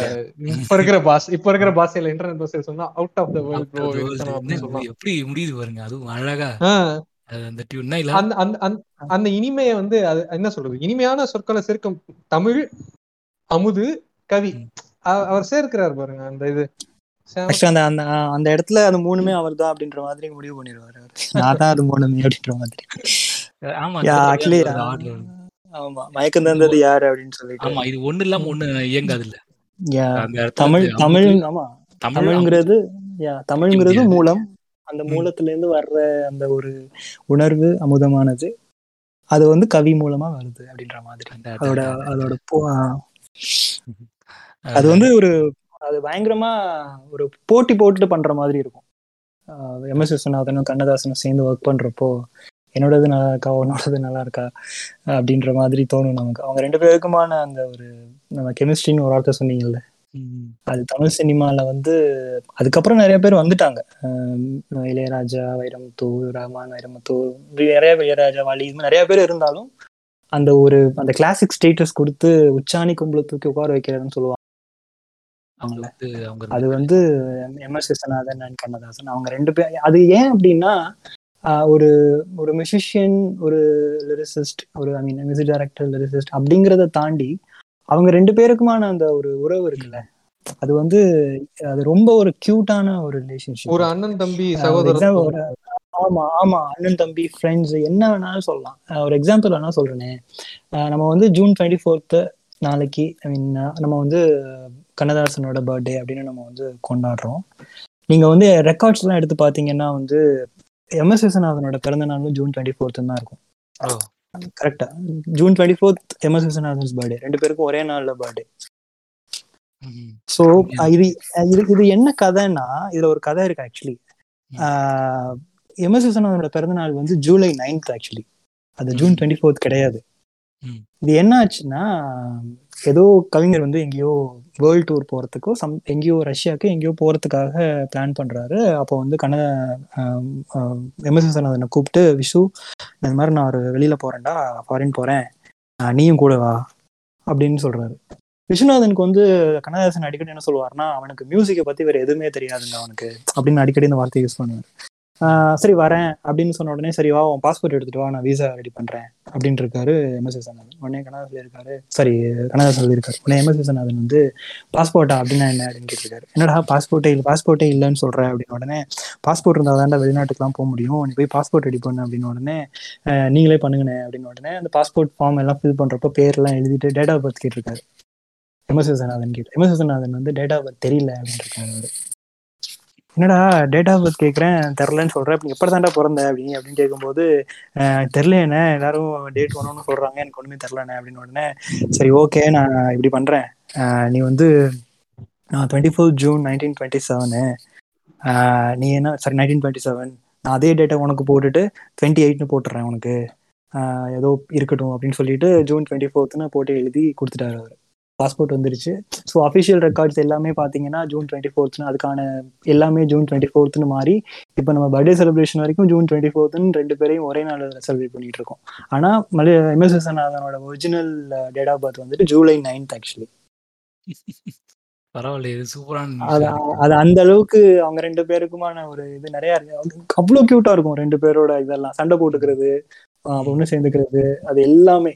இப்ப இருக்கிற பாஸ் இப்ப இருக்கிற பாஷையில இன்டர்நெட் பாஷையில சொன்னா அவுட் ஆஃப் த வேர்ல்ட் எப்படி முடியுது பாருங்க அதுவும் அழகா. அந்த இல்ல. அந்த அந்த அந்த- அந்த இனிமையை வந்து அது என்ன சொல்றது? இனிமையான சொற்களை சேர்க்கும் தமிழ் அமுது கவி. அவர் சேர்க்கிறார் பாருங்க அந்த இது. அந்த அந்த அந்த இடத்துல அது மூணுமே அவர் தான் அப்படின்ற மாதிரி முடிவு பண்ணிடுவாரு நான் தான் அது மூணுமே அப்படின்ற மாதிரி. ஆமா ஆக்சுவலி. ஆமா மயக்கம் தந்தது யாரு அப்படின்னு சொல்லிட்டு. ஆமா இது ஒண்ணு இல்லாம ஒண்ணு இயங்காது இல்ல. தமிழ் தமிழ் ஆமா. தமிழ் தமிழ்ங்கிறது yeah, தமிழ்ங்கிறது. மூலம் அந்த. மூலத்துல இருந்து வர்ற அந்த ஒரு உணர்வு அமுதமானது அது வந்து கவி மூலமா வருது அப்படின்ற மாதிரி அதோட அது அது அதோட. அது வந்து ஒரு அது பயங்கரமா ஒரு போட்டி போட்டுட்டு பண்ற மாதிரி இருக்கும் எம் எஸ் விஸ்வநாதனும் கண்ணதாசனும் சேர்ந்து ஒர்க் பண்றப்போ என்னோடது நல்லா இருக்கா உன்னோடது நல்லா இருக்கா அப்படின்ற மாதிரி தோணும் நமக்கு அவங்க ரெண்டு பேருக்குமான அந்த ஒரு நம்ம கெமிஸ்ட்ரின்னு ஒரு வார்த்தை சொன்னீங்கல்ல. அது தமிழ் சினிமால வந்து அதுக்கப்புறம் நிறைய பேர் வந்துட்டாங்க இளையராஜா வைரமுத்து ரஹ்மான் வைரமுத்து நிறைய இளையராஜா வாலி இது மாதிரி நிறைய பேர் இருந்தாலும் அந்த ஒரு அந்த கிளாசிக் ஸ்டேட்டஸ் கொடுத்து உச்சாணி கும்பல தூக்கி உட்கார வைக்கிறதுன்னு சொல்லுவாங்க அவங்க வந்து அவங்க அது 2 பேரும். வந்து M S Viswanathan and Kannadasan அவங்க ரெண்டு பேர் அது ஏன் அப்படின்னா ஒரு ஒரு மியூசிஷியன் ஒரு லிரிசிஸ்ட் ஒரு I mean music director lyricist அப்படிங்கிறத தாண்டி அவங்க ரெண்டு பேருக்குமான அந்த ஒரு உறவு இருக்குல்ல? அது வந்து அது ரொம்ப ஒரு கியூட்டான ஒரு ரிலேஷன்ஷிப் ஒரு அண்ணன் தம்பி சகோதரர். ஆமா ஆமா அண்ணன் தம்பி ஃப்ரெண்ட்ஸ் என்ன வேணாலும் சொல்லலாம். ஒரு எக்ஸாம்பிள் வேணா சொல்றேனே. நம்ம வந்து ஜூன் டுவெண்ட்டி ஃபோர்த்து நாளைக்கு ஐ மீன் நம்ம வந்து கண்ணதாசனோட பர்த்டே அப்படின்னு நம்ம வந்து கொண்டாடுறோம். நீங்க வந்து ரெக்கார்ட்ஸ் எல்லாம் எடுத்து பாத்தீங்கன்னா வந்து எம் எஸ் விஸ்வநாதனோட பிறந்த நாளும் ஜூன் டுவெண்ட்டி ஃபோர்த்து தான் இருக்கும். கரெக்டா. June twenty fourth M S Viswanathan's birthday ரெண்டு பேருக்கும் ஒரே நாள்ல பர்த்டே. ஸோ இது இது என்ன கதைன்னா இதுல ஒரு கதை இருக்கு ஆக்சுவலி எம் எஸ் விஸ்வநாதனோட பிறந்த நாள் வந்து ஜூலை நைன்த் ஆக்சுவலி அது ஜூன். டுவெண்ட்டி ஃபோர்த் கிடையாது. இது என்ன ஆச்சுன்னா ஏதோ கவிஞர் வந்து எங்கேயோ வேர்ல்டு டூர் போறதுக்கோ சம் எங்கேயோ ரஷ்யாவுக்கு எங்கேயோ போறதுக்காக பிளான் பண்றாரு. அப்போ வந்து கண்ண எம் விஸ்வநாதனை கூப்பிட்டு விஷு இந்த மாதிரி நான் ஒரு வெளியில போறேன்டா ஃபாரின் போறேன். நீயும் கூட வா அப்படின்னு சொல்றாரு. விஸ்வநாதனுக்கு வந்து கண்ணதாசன் அடிக்கடி என்ன சொல்லுவாருன்னா அவனுக்கு மியூசிக்கை பத்தி வேற எதுவுமே தெரியாதுங்க அவனுக்கு அப்படின்னு அடிக்கடி இந்த வார்த்தையை யூஸ் பண்ணுவார். சரி வரேன். அப்படின்னு சொன்ன உடனே சரி வா உன் பாஸ்போர்ட் எடுத்துட்டு வா நான் விசா ரெடி பண்றேன். அப்படின்னு இருக்காரு எம் விஸ்வநாதன் உடனே கண்ணதாசன் சொல்லியிருக்காரு சாரி கண்ணதாசன் சொல்லியிருக்காரு. உடனே எம் விஸ்வநாதன் வந்து பாஸ்போர்ட்டா அப்படின்னா என்ன? அப்படின்னு கேட்டிருக்காரு. என்னடா பாஸ்போர்ட்டே இல்லை பாஸ்போர்ட்டே இல்லைன்னு சொல்ற? அப்படின்னு உடனே பாஸ்போர்ட் இருந்தால் தாண்டா வெளிநாட்டுக்குலாம் போக முடியும். நீ போய் பாஸ்போர்ட் ரெடி பண்ணு. அப்படின்னு உடனே நீங்களே பண்ணுங்கண்ணே. அப்படின்னு உடனே அந்த பாஸ்போர்ட் ஃபார்ம் எல்லாம் ஃபில் பண்றப்போ பேர்லாம் எழுதிட்டு டேட் ஆஃப் பர்த் கேட்டிருக்காரு. எம் விஸ்வநாதன் கேட்டு எம் விஸ்வநாதன் வந்து டேட் ஆஃப் பர்த் தெரியல அப்படின்னு இருக்காரு என்னடா டேட் ஆஃப் பர்த் கேட்குறேன் தெரிலன்னு சொல்கிறேன் இப்போ எப்போ தாண்டா பிறந்த அப்படின்னு அப்படின்னு கேட்கும்போது "அஹ், எல்லாரும் டேட் ஒன்று சொல்கிறாங்க எனக்கு ஒன்றுமே தெரிலண்ணே அப்படின்னு உடனே சரி ஓகே நான் இப்படி பண்ணுறேன் நீ வந்து twenty four June nineteen twenty seven நீ என்ன சாரி நைன்டீன் டுவெண்ட்டி செவன் நான் அதே டேட்டை உனக்கு போட்டுட்டு டுவெண்ட்டி எயிட்னு போட்டுறேன் உனக்கு ஏதோ இருக்கட்டும் அப்படின்னு சொல்லிட்டு ஜூன் டுவெண்ட்டி ஃபோர்த்துன்னு போட்டு எழுதி கொடுத்துட்டாரு அவர். பாஸ்போர்ட் வந்துருச்சு. ஸோ அஃபிஷியல் ரெக்கார்ட்ஸ் எல்லாமே பார்த்தீங்கன்னா ஜூன் டுவெண்ட்டி ஃபோர்த்னு அதுக்கான எல்லாமே ஜூன் டுவெண்ட்டி ஃபோர்த்னு மாறி இப்போ நம்ம பர்த்டே செலிப்ரேஷன் வரைக்கும் ஜூன் டுவெண்ட்டி ஃபோர்த்னு ரெண்டு பேரையும் ஒரே நாள் செலிப்ரேட் பண்ணிட்டு இருக்கோம். ஆனால் மலை எம்எஸ் விஸ்வநாதனோட ஒரிஜினல் டேட் ஆஃப் பர்த் வந்துட்டு ஜூலை நைன்த் ஆக்சுவலி பரவாயில்லையே இது சூப்பரான அது அந்த அளவுக்கு அவங்க ரெண்டு பேருக்குமான ஒரு இது நிறைய இருக்கு. அவ்வளோ கியூட்டா இருக்கும் ரெண்டு பேரோட இதெல்லாம். சண்டை போட்டுக்கிறது ஒண்ணு சேர்ந்துக்கிறது அது எல்லாமே.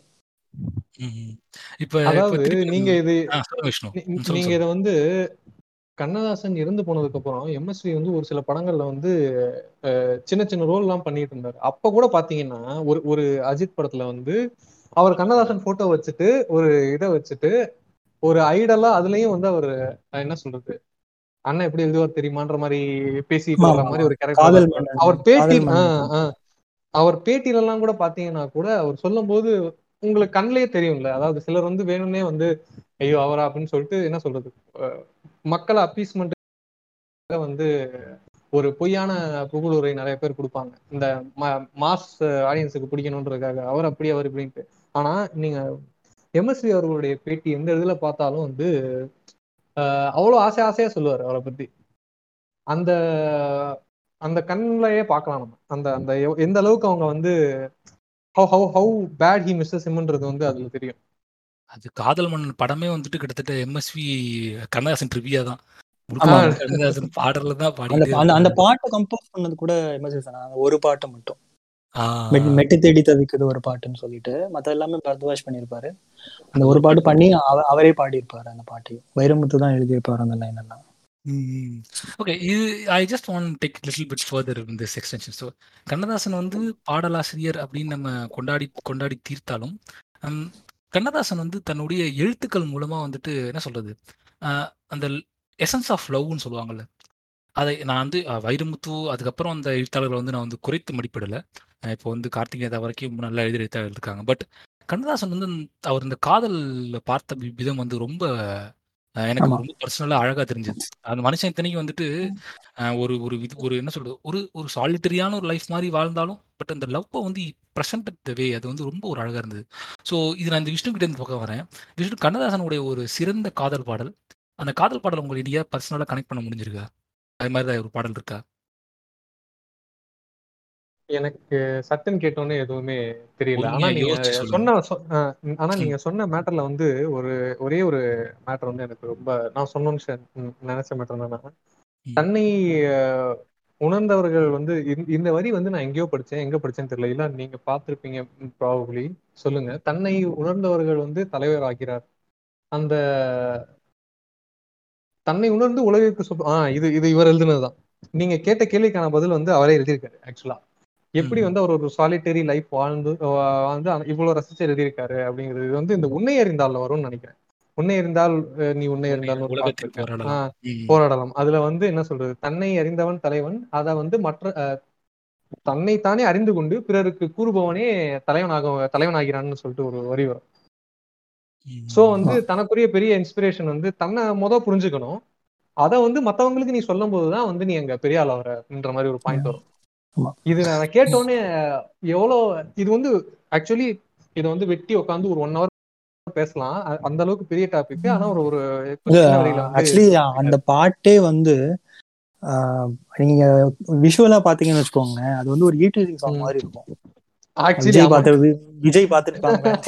இப்ப அதாவது நீங்க இது நீங்க இதை வந்து கண்ணதாசன் இறந்து போனதுக்கு அப்புறம் எம்எஸ்வி வந்து ஒரு சில படங்கள்ல வந்து சின்ன சின்ன ரோல் எல்லாம் பண்ணிட்டு இருந்தாரு. அப்ப கூட பாத்தீங்கன்னா ஒரு ஒரு அஜித் படத்துல வந்து அவர் கண்ணதாசன் போட்டோ வச்சுட்டு ஒரு இதை வச்சுட்டு ஒரு ஐடலா அதுலயும் வந்து அவர் என்ன சொல்றது அண்ணன் எப்படி எழுதுவார் தெரியுமான்ற மாதிரி வர்ற ஆமா மாதிரி ஒரு கேரக்டர் அவர் பேட்டி. அவர் பேட்டியில எல்லாம் கூட பாத்தீங்கன்னா கூட அவர் சொல்லும் போது உங்களுக்கு கண்ணிலேயே தெரியும்ல. அதாவது சிலர் வந்து வேணும்னே வந்து ஐயோ அவரா? அப்படின்னு சொல்லிட்டு என்ன சொல்றது? மக்களை அப்பீஸ்மெண்ட் வந்து ஒரு பொய்யான புகழுரை நிறைய பேர் கொடுப்பாங்க. இந்த மாஸ் ஆடியன்ஸுக்கு பிடிக்கணுன்றதுக்காக. அவர் அப்படி அவர் இப்படின்ட்டு. ஆனா நீங்க எம்எஸ்வி அவர்களுடைய பேட்டி எந்த இதுல பார்த்தாலும் வந்து அவ்வளோ அவ்வளவு ஆசை ஆசையா சொல்லுவார் அவரை பத்தி. அந்த அந்த கண்ணிலேயே பார்க்கலாம் நம்ம. அந்த அந்த எந்த அளவுக்கு அவங்க வந்து how how how bad he misses சிம்ன்றது வந்து அதுல தெரியும். அது காதல் மன்னன் படமே வந்துட்டு கிட்டத்தட்ட எம்எஸ்வி கண்ணதாசன் ட்ரிவியா தான். கண்ணதாசன் தான் அந்த இருப்பாரு பாட்டை கம்போஸ் பண்ணது கூட எம்எஸ் விஸ்வநாதன் அந்த ஒரு பாட்டு மட்டும். மெட்டு தேடி தவிக்குது ஒரு பாட்டுன்னு சொல்லிட்டு. மத்த எல்லாமே பரத்வாஜ் பண்ணியிருப்பாரு. அந்த ஒரு பாட்டு பண்ணி அவ- அவரே பாடியிருப்பாரு அந்த பாட்டையும். வைரமுத்து தான் எழுதியிருப்பாரு அந்த லைன் எல்லாம். ஓகே இது I just want take little bit further இந்த எக்ஸ்டென்ஷன் ஸோ கண்ணதாசன் வந்து பாடலாசிரியர் அப்படின்னு நம்ம கொண்டாடி கொண்டாடி தீர்த்தாலும் கண்ணதாசன் வந்து தன்னுடைய எழுத்துக்கள் மூலமா வந்துட்டு என்ன சொல்றது? அந்த எசன்ஸ் ஆஃப் லவ்னு சொல்லுவாங்கல்ல. அதை நான் வந்து வைரமுத்து அதுக்கப்புறம் அந்த எழுத்தாளர்களை வந்து நான் வந்து குறைத்து மடிப்படலை இப்போ வந்து கார்த்திகேதா வரைக்கும் நல்லா எழுதி எழுத்தாளர்கள் இருக்காங்க. பட் கண்ணதாசன் வந்து அவர் இந்த காதல் பார்த்த வி விதம் வந்து ரொம்ப எனக்கு. ரொம்ப பர்சனலா அழகா தெரிஞ்சது. அந்த மனுஷன் இத்தனைக்கும் வந்துட்டு ஒரு ஒரு இது ஒரு என்ன சொல்றது? ஒரு ஒரு சாலிட்டரியான ஒரு லைஃப் மாரி வாழ்ந்தாலும், பட் அந்த லவ்வ வந்து பிரசன்டட் த வே அது வந்து ரொம்ப ஒரு அழகா இருந்தது. ஸோ இது நான் இந்த விஷ்ணு கிட்ட இருந்து பக்கம் வரேன். விஷ்ணு கண்ணதாசனுடைய ஒரு சிறந்த காதல் பாடல். அந்த காதல் பாடல் என்னைக்காவது பர்சனலா கனெக்ட் பண்ண முடிஞ்சிருக்கா? அது மாரி தான் ஒரு பாடல் இருக்கா? எனக்கு சட்டுன்னு கேட்டோனே எதுவுமே தெரியல. ஆனா நீங்க. சொன்ன ஆனா. நீங்க சொன்ன மேட்டர்ல வந்து ஒரு ஒரே ஒரு மேட்டர் வந்து எனக்கு ரொம்ப நான் சொல்லணும்னு ச ம் நெனச்ச மேட்டர் என்னன்னா. தன்னை உணர்ந்தவர்கள் வந்து இந் இந்த வரி வந்து நான் எங்கேயோ படிச்சேன். எங்க படிச்சேன்னு தெரியல. இல்ல நீங்க பார்த்திருப்பீங்க ம் ப்ராபபிலி. சொல்லுங்க. தன்னை உணர்ந்தவர்கள் வந்து தலைவர் ஆகிறார். அந்த தன்னை உணர்ந்து உலகிற்கு சொல் ஆ இது இது இவர் எழுதுனது தான். நீங்க கேட்ட கேள்விக்கான பதில் வந்து அவரே எழுதியிருக்காரு ஆக்சுவலா. எப்படி. வந்து அவர் ஒரு சாலிட்டரி லைஃப் வாழ்ந்து அ வாழ்ந்து இவ்வளோ ரசிச்சு எழுதியிருக்காரு அப்படிங்கிறது வந்து இந்த உன்னை அறிந்தால்ல வரும்னு நெனைக்கிறேன். உன்னை அறிந்தால் அ நீ உன்னை. ஆ போராடலாம். அதுல வந்து என்ன சொல்றது? தன்னை அறிந்தவன் தலைவன். அத வந்து மற்ற தன்னை தானே அறிந்து கொண்டு பிறருக்கு கூறுபவனே தலைவனாக தலைவனாகிறான்னு சொல்லிட்டு ஒரு வரி வரும். சோ. வந்து. தனக்குரிய பெரிய இன்ஸ்பிரேஷன் வந்து தன்ன மொத புரிஞ்சுக்கணும். அத வந்து மத்தவங்களுக்கு நீ சொல்லும்போது தான் வந்து நீ அங்க பெரிய ஆள் ஆவறன்ற மாரி ஒரு பாயிண்ட். வரும். இது நான் கேட்டோனே எவ்வளோ இது வந்து ஆக்சுவலி இத வந்து வெட்டி உட்கார்ந்து ஒரு 1 ஹவர் பேசலாம். அந்த அளவுக்கு பெரிய டாபிக். ஆனா ஒரு ஒரு ஆக்சுவலி. அந்த பாட்டே வந்து நீங்க விஷுவலா பார்த்தீங்கன்னு வச்சுக்கோங்களேன், அது வந்து ஒரு ஈட்டிசிங் சாங் ம். மாரி இருக்கும். ஆக்சுவலி விஜய் விஜய் பார்த்துருக்கேன்.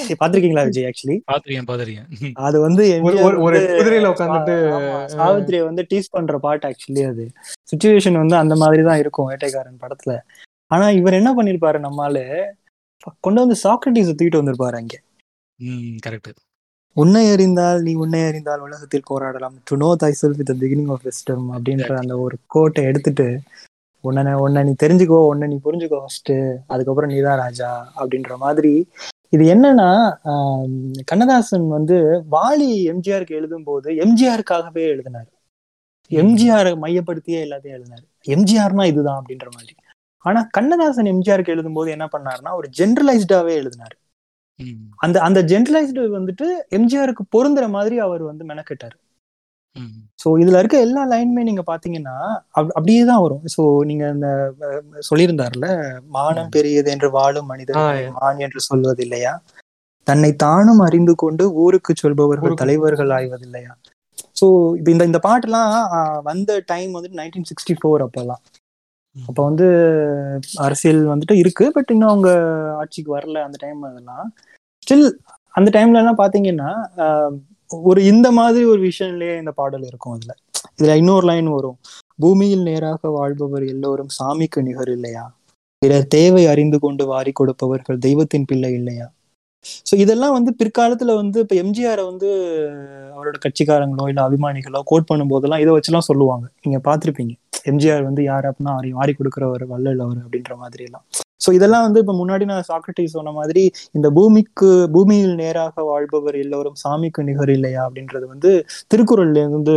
அது வந்து ஒரு குதிரையில உட்கார்ந்துட்டு வந்து டீஸ் பண்ற பாட்டு ஆக்சுவலி அது. சிச்சுவேஷன் வந்து அந்த மாதிரி தான் இருக்கும் வேட்டைக்காரன் படத்துல. ஆனா இவர் என்ன பண்ணியிருப்பாரு நம்ம ஆளு, கொண்டு வந்து சாக்ரடீஸ தூக்கிட்டு வந்திருப்பாரு அங்க. ம். கரெக்ட். உன்னை அறிந்தால் நீ உன்னை அறிந்தால் உலகத்தில் போராடலாம். To know thyself with the beginning of wisdom அப்படின்ற. அந்த ஒரு கோட்ட எடுத்துட்டு, உன்ன உன்ன நீ தெரிஞ்சுக்கோ, உன்ன நீ புரிஞ்சுக்கோ ஃபர்ஸ்ட்டு. அதுக்கப்புறம் நீ தான் ராஜா அப்படின்ற மாதிரி. இது என்னன்னா, கண்ணதாசன் வந்து வாலி எம்ஜிஆருக்கு எழுதும்போது எம்ஜிஆருக்காகவே எழுதினாரு. எம்ஜிஆர மையப்படுத்தியே எல்லாத்தையும் எழுதினாரு. எம்ஜிஆர்னா இதுதான் அப்படின்ற மாதிரி. ஆனா கண்ணதாசன் எம்ஜிஆருக்கு எழுதும்போது என்ன பண்ணாருன்னா, ஒரு ஜெனரலைஸ்டாவே எழுதினாரு. அந்த அந்த ஜெனரலைஸ்டு வந்துட்டு எம்ஜிஆருக்கு பொருந்துற மாதிரி அவர் வந்து மெனக்கெட்டாரு. ஸோ இதுல இருக்க எல்லா லைனுமே நீங்க பார்த்தீங்கன்னா, அப் அப்படியே தான் வரும். ஸோ நீங்க இந்த அ சொல்லியிருந்தார்ல, "மானம். பெரியது என்று வாழும் மனிதர்களை மான் என்று சொல்வதில்லையா? தன்னை தானும் அறிந்து கொண்டு ஊருக்குச் சொல்பவர்கள் ஊருக்கு தலைவர்கள் ஆய்வதில்லையா?" ஸோ இப்ப இந்த இந்த பாட்டுலாம் வந்த டைம் வந்துட்டு 1964 அப்பலாம். அப்ப ம். வந்து அரசியல் வந்துட்டு இருக்கு. பட் இன்னும் அவங்க ஆட்சிக்கு வரல அந்த டைம் அதெல்லாம். ஸ்டில் அந்த டைம்லலாம் பார்த்தீங்கன்னா, அ ஒரு இந்த மாதிரி ஒரு விஷயம்லயே இந்த பாடல் இருக்கும் அதுல. இதுல இன்னொரு லைன் வரும். "பூமியில் நேராக வாழ்பவர் எல்லோரும் சாமிக்கு நிகர் இல்லையா? பிறர் தேவை அறிந்து கொண்டு வாரி கொடுப்பவர்கள் தெய்வத்தின் பிள்ளை இல்லையா?" ஸோ இதெல்லாம் வந்து பிற்காலத்துல வந்து இப்ப எம்ஜிஆரை வந்து அவரோட கட்சிக்காரங்களோ, இல்ல அபிமானிகளோ கோட் பண்ணும் போதெல்லாம் இதை வச்சுலாம் சொல்லுவாங்க. நீங்க பார்த்திருப்பீங்க. எம்ஜிஆர் வந்து யார் அப்படின்னா "வாரி வாரி கொடுக்குறவர் வள்ளல் அவரு" அப்படின்ற மாதிரியெல்லாம். ஸோ இதெல்லாம் வந்து இப்ப முன்னாடி நான் சாக்ரடீஸ் சொன்ன மாதிரி, இந்த பூமிக்கு பூமியில் நேராக வாழ்பவர் எல்லோரும் சாமிக்கு நிகர் இல்லையா? அப்படின்றது வந்து திருக்குறள்ல இருந்து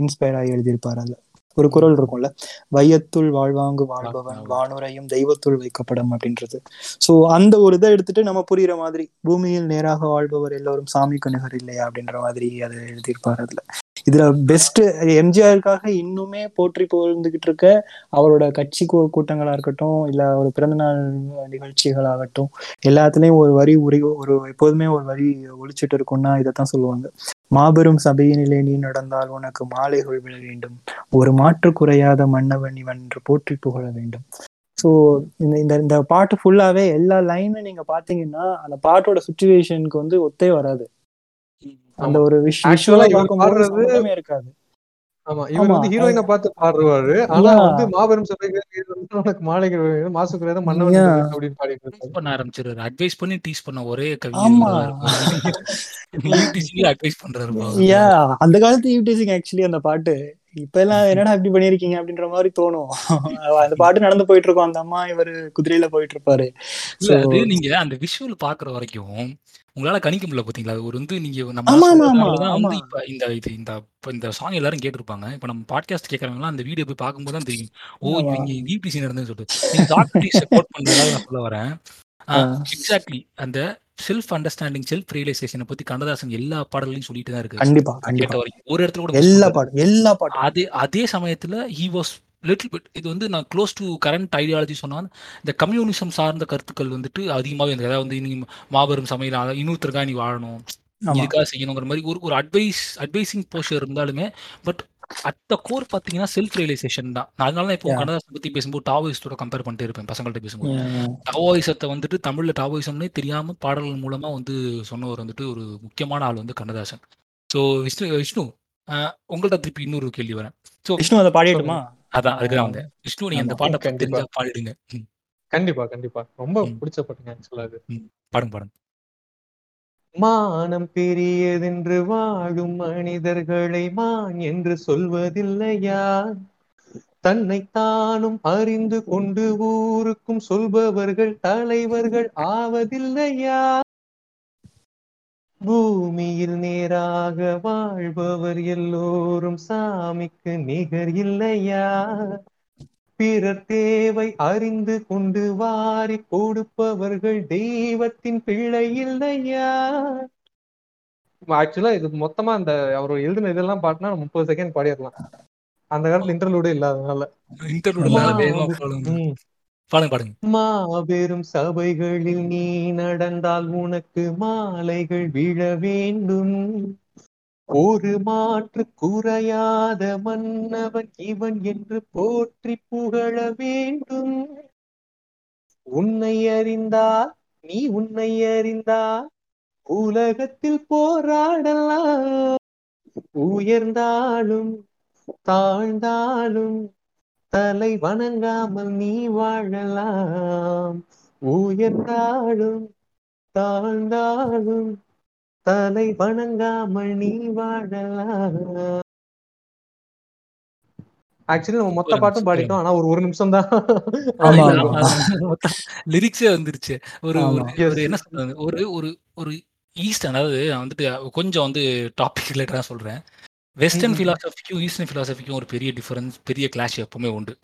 இன்ஸ்பயர் ஆயி எழுதியிருப்பாரு அதுல. ஒரு குறள் ம். இருக்கும்ல, "வையத்துள் வாழ்வாங்கு வாழ்பவன். வானுரையும் தெய்வத்துள் வைக்கப்படும்" அப்படின்றது. ஸோ அந்த ஒரு இத எடுத்துட்டு நம்ம புரியிற மாதிரி, "பூமியில் நேராக வாழ்பவர் எல்லோரும் சாமிக்கு நிகர் இல்லையா?" அப்படின்ற மாதிரி அத எழுதியிருப்பாரு அதுல. இதுல பெஸ்ட் எம்ஜிஆருக்காக இன்னுமே போற்றி புகழ்ந்துகிட்டு இருக்க அவரோட கட்சி கூட்டங்களா இருக்கட்டும், இல்ல ஒரு பிறந்தநாள் நிகழ்ச்சிகளாகட்டும், எல்லாத்துலயும் ஒரு வரி உரி ஒரு எப்போதுமே ஒரு வரி ஒழிச்சிட்டு இருக்கும்னா இதைத்தான் சொல்லுவாங்க. "மாபெரும் சபையினிலே நீ நடந்தால் உனக்கு மாலைகள் விழ வேண்டும். ஒரு மாற்று குறையாத மன்னவன் இவன் என்று போற்றி புகழ வேண்டும்." ஸோ இந்த இந்த பாட்டு ஃபுல்லாவே எல்லா லைனும் நீங்க பார்த்தீங்கன்னா, அந்த பாட்டோட சுச்சுவேஷனுக்கு வந்து ஒத்தே வராது. அந்த. ஒரு விஷ் ஆக்சுவலா விஷுவலா இவர் பார்க்கும்போது பாடுறது சம்மந்தமே இருக்காது. ஆமா. இவர். வந்து ஹீரோயின பார்த்து பாடுவாரு. ஆனா! வந்து "மாபெரும் சபைகளில் உனக்கு மாலைகள் விழும். மாசு குறையாத மன்னவன் என்று" யாஹ்! அப்படின்னு பாடிட்டு. பண்ண ஆரம்பிச்சுருவாரு. அட்வைஸ் பண்ணி டீஸ் பண்ண ஒரே. ஈவ்டீசிங்ல [laughs] அட்வைஸ் பண்றாரு! அந்த காலத்து ஈவ்டீசிங் ஆக்சுவலி அந்த பாட்டு. இப்ப எல்லாம் என்னடா இப்படி பண்ணிருக்கீங்க அப்படின்ற மாதிரி தோணும். அந்த பாட்டு நடந்து போயிட்டு இருக்கோம் அந்த அம்மா இவரு குதிரையில போயிட்டு இருப்பாரு நீங்க அந்த விஷுவல் பாக்குற வரைக்கும் உங்களால கணிக்க முடியல பாத்தீங்களா? ஒரு வந்து நீங்க நம்ம இப்ப இந்த இது இந்த இந்த சாங் எல்லாரும் கேட்டிருப்பாங்க. இப்ப நம்ம பாட்காஸ்ட் கேட்கறவங்க அந்த வீடியோ போய் பார்க்கும்போது தான் தெரியும். ஓ இவங்க ஈபிசி நடந்ததுன்னு சொல்லிட்டு. நீங்க சாக்ரட்டிஸை கோட் பண்றதுனால நான் சொல்ல வரேன். எக்ஸாக்ட்லி அந்த செல்ஃப் அண்டர்ஸ்டாண்டிங் செல்ஃப் ரியலைசேஷனை பத்தி கண்ணதாசன் எல்லா பாடல்களையும் சொல்லிட்டு தான் இருக்காரு. கண்டிப்பா கண்டிப்பா. ஒரு இடத்துல கூட எல்லா பாட்டும் எல்லா பாட்டும் அதே அதே சமயத்துல ஹி வாஸ் லிட்டில் பிட் இது வந்து நான் க்ளோஸ் டு கரண்ட் ஐடியாலஜி சொன்னா இந்த கம்யூனிசம் சார்ந்த கருத்துக்கள் வந்துட்டு அதிகமாகவே இருந்தது. அதாவது வந்து நீ மாபெரும் சமையல் இன்னொருத்தருக்காக நீ வாழணும். இதுக்காக செய்யணுங்கிற மாதிரி ஒரு ஒரு அட்வைஸ் அட்வைசிங் போஸ்டர் இருந்தாலுமே பட் அட் கோர் பார்த்தீங்கன்னா செல்ஃப் ரியலைசேஷன் தான் அதனால தான் இப்போ Yeah. கண்ணதாசன் பத்தி பேசும்போது டாவோயிஸ்டோட கம்பேர் பண்ணிட்டு இருப்பேன் பசங்கள்ட்ட பேசும்போது. டாவோயிசத்தை வந்துட்டு தமிழ்ல டாவோயிசம்னே தெரியாம பாடல்கள் மூலமா வந்து சொன்னவர் வந்துட்டு ஒரு முக்கியமான ஆள் வந்து கண்ணதாசன் ஸோ விஷ்ணு விஷ்ணு உங்கள்ட்ட திருப்பி இன்னொரு கேள்வி வரேன் ஸோ விஷ்ணு அதை பாடிட்டுமா அதான் அதுக்கு தான் வந்தேன் விஷ்ணு நீங்க அந்த. பாட்டை. தெரிஞ்சா பாடிடுங்க கண்டிப்பா கண்டிப்பா ரொம்ப. பிடிச்ச பாட்டுங்க ஆக்சுவலா அது. பாடுங்க பாடுங்க மானம் பெரியதென்று வாழும் மனிதர்களை மான் என்று சொல்வதில்லையா? தன்னைத்தானும் அறிந்து கொண்டு ஊருக்கும் சொல்பவர்கள் தலைவர்கள் ஆவதில்லையா? பூமியில் நேராக வாழ்பவர் எல்லோரும் சாமிக்கு நிகர் இல்லையா? பிறர் தேவை அறிந்து கொண்டு வாரி கொடுப்பவர்கள் தெய்வத்தின் பிள்ளை இல்லையா ஆக்சுவலா இது மொத்தமா அந்த அவர் எழுதின இதெல்லாம் பாட்டினா முப்பது செகண்ட் பாடிடலாம். அந்த காலத்துல இன்டர்லூடே இல்லாதனால மாபெரும் சபைகளில் நீ நடந்தால் உனக்கு மாலைகள் விழ வேண்டும். ஒரு மாற்று குறையாத மன்னவன் இவன் என்று போற்றி புகழ வேண்டும். உன்னை அறிந்தால் நீ உன்னை அறிந்தால் உலகத்தில் போராடலாம். உயர்ந்தாலும் தாழ்ந்தாலும் தலை வணங்காமல் நீ வாழலாம். உயர்ந்தாலும் தாழ்ந்தாலும் தலை வணங்காமல் நீ வாழலாம் ஆக்சுவலி நம்ம மொத்த பாட்டும் பாடிட்டோம் ஆனா ஒரு ஒரு நிமிஷம் தான். லிரிக்ஸே வந்துருச்சு. ஒரு என்ன சொல்றது? ஒரு ஒரு ஒரு ஈஸ்ட் அதாவது நான் வந்துட்டு கொஞ்சம் வந்து டாபிக் ரிலேட்டடாக சொல்றேன். வெஸ்டர்ன் ம். ஃபிலாசபிக்கும் ஈஸ்டர்ன் ஃபிலாசபிக்கும் ஒரு பெரிய டிஃபரன்ஸ் பெரிய கிளாஷ் எப்பவுமே உண்டு.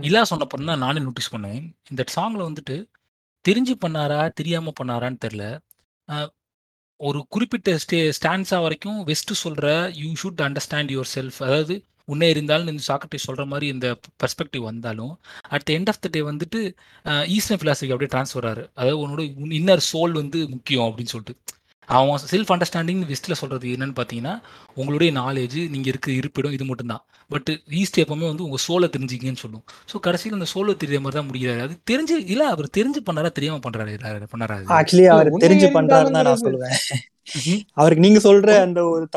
இல்லா சொன்னப்பறம் தான் நானே நோட்டீஸ் பண்ணேன். இந்த சாங்ல வந்துட்டு தெரிஞ்சு பண்ணாரா தெரியாம பண்ணாரான்னு தெரில ஒரு குறிப்பிட்ட ஸ்டே ஸ்டான்ஸா வரைக்கும் வெஸ்ட் சொல்ற you should understand yourself அதாவது உன்னே இருந்தாலும் இந்த சாக்ரட்டிஸ் சொல்ற மாதிரி இந்த பெர்ஸ்பெக்டிவ் வந்தாலும் at the end of the day வந்துட்டு ஈஸ்டர்ன் ஃபிலாசபி அப்படியே ட்ரான்ஸ்ஃபர் ஆறு அதாவது உன்னோட இன்னர் சோல் வந்து முக்கியம் அப்படின்னு சொல்லிட்டு. அவன் செல்ஃப் அண்டர்ஸ்டாண்டிங் வெஸ்ட்டில் சொல்றது என்னன்னு பார்த்தீங்கன்னா உங்களுடைய நாலேஜ் நீங்கள் இருக்க இருப்பிடம் இது மட்டும்தான். பட் ஈஸ்ட் எப்பவுமே வந்து உங்கள் சோலை தெரிஞ்சுக்கங்கன்னு சொல்லும். ஸோ கடைசியில் அந்த சோலை தெரிய மாதிரி தான் முடியாது அது தெரிஞ்சு இல்லை அவர் தெரிஞ்சு பண்ணாரா தெரியாம பண்றாரு பண்ணாரா? இது? ஆக்சுவலி அவர் தெரிஞ்சு தான் நான் சொல்லுவேன். அவருக்கு நீங்க சொல்ற அந்த ஒரு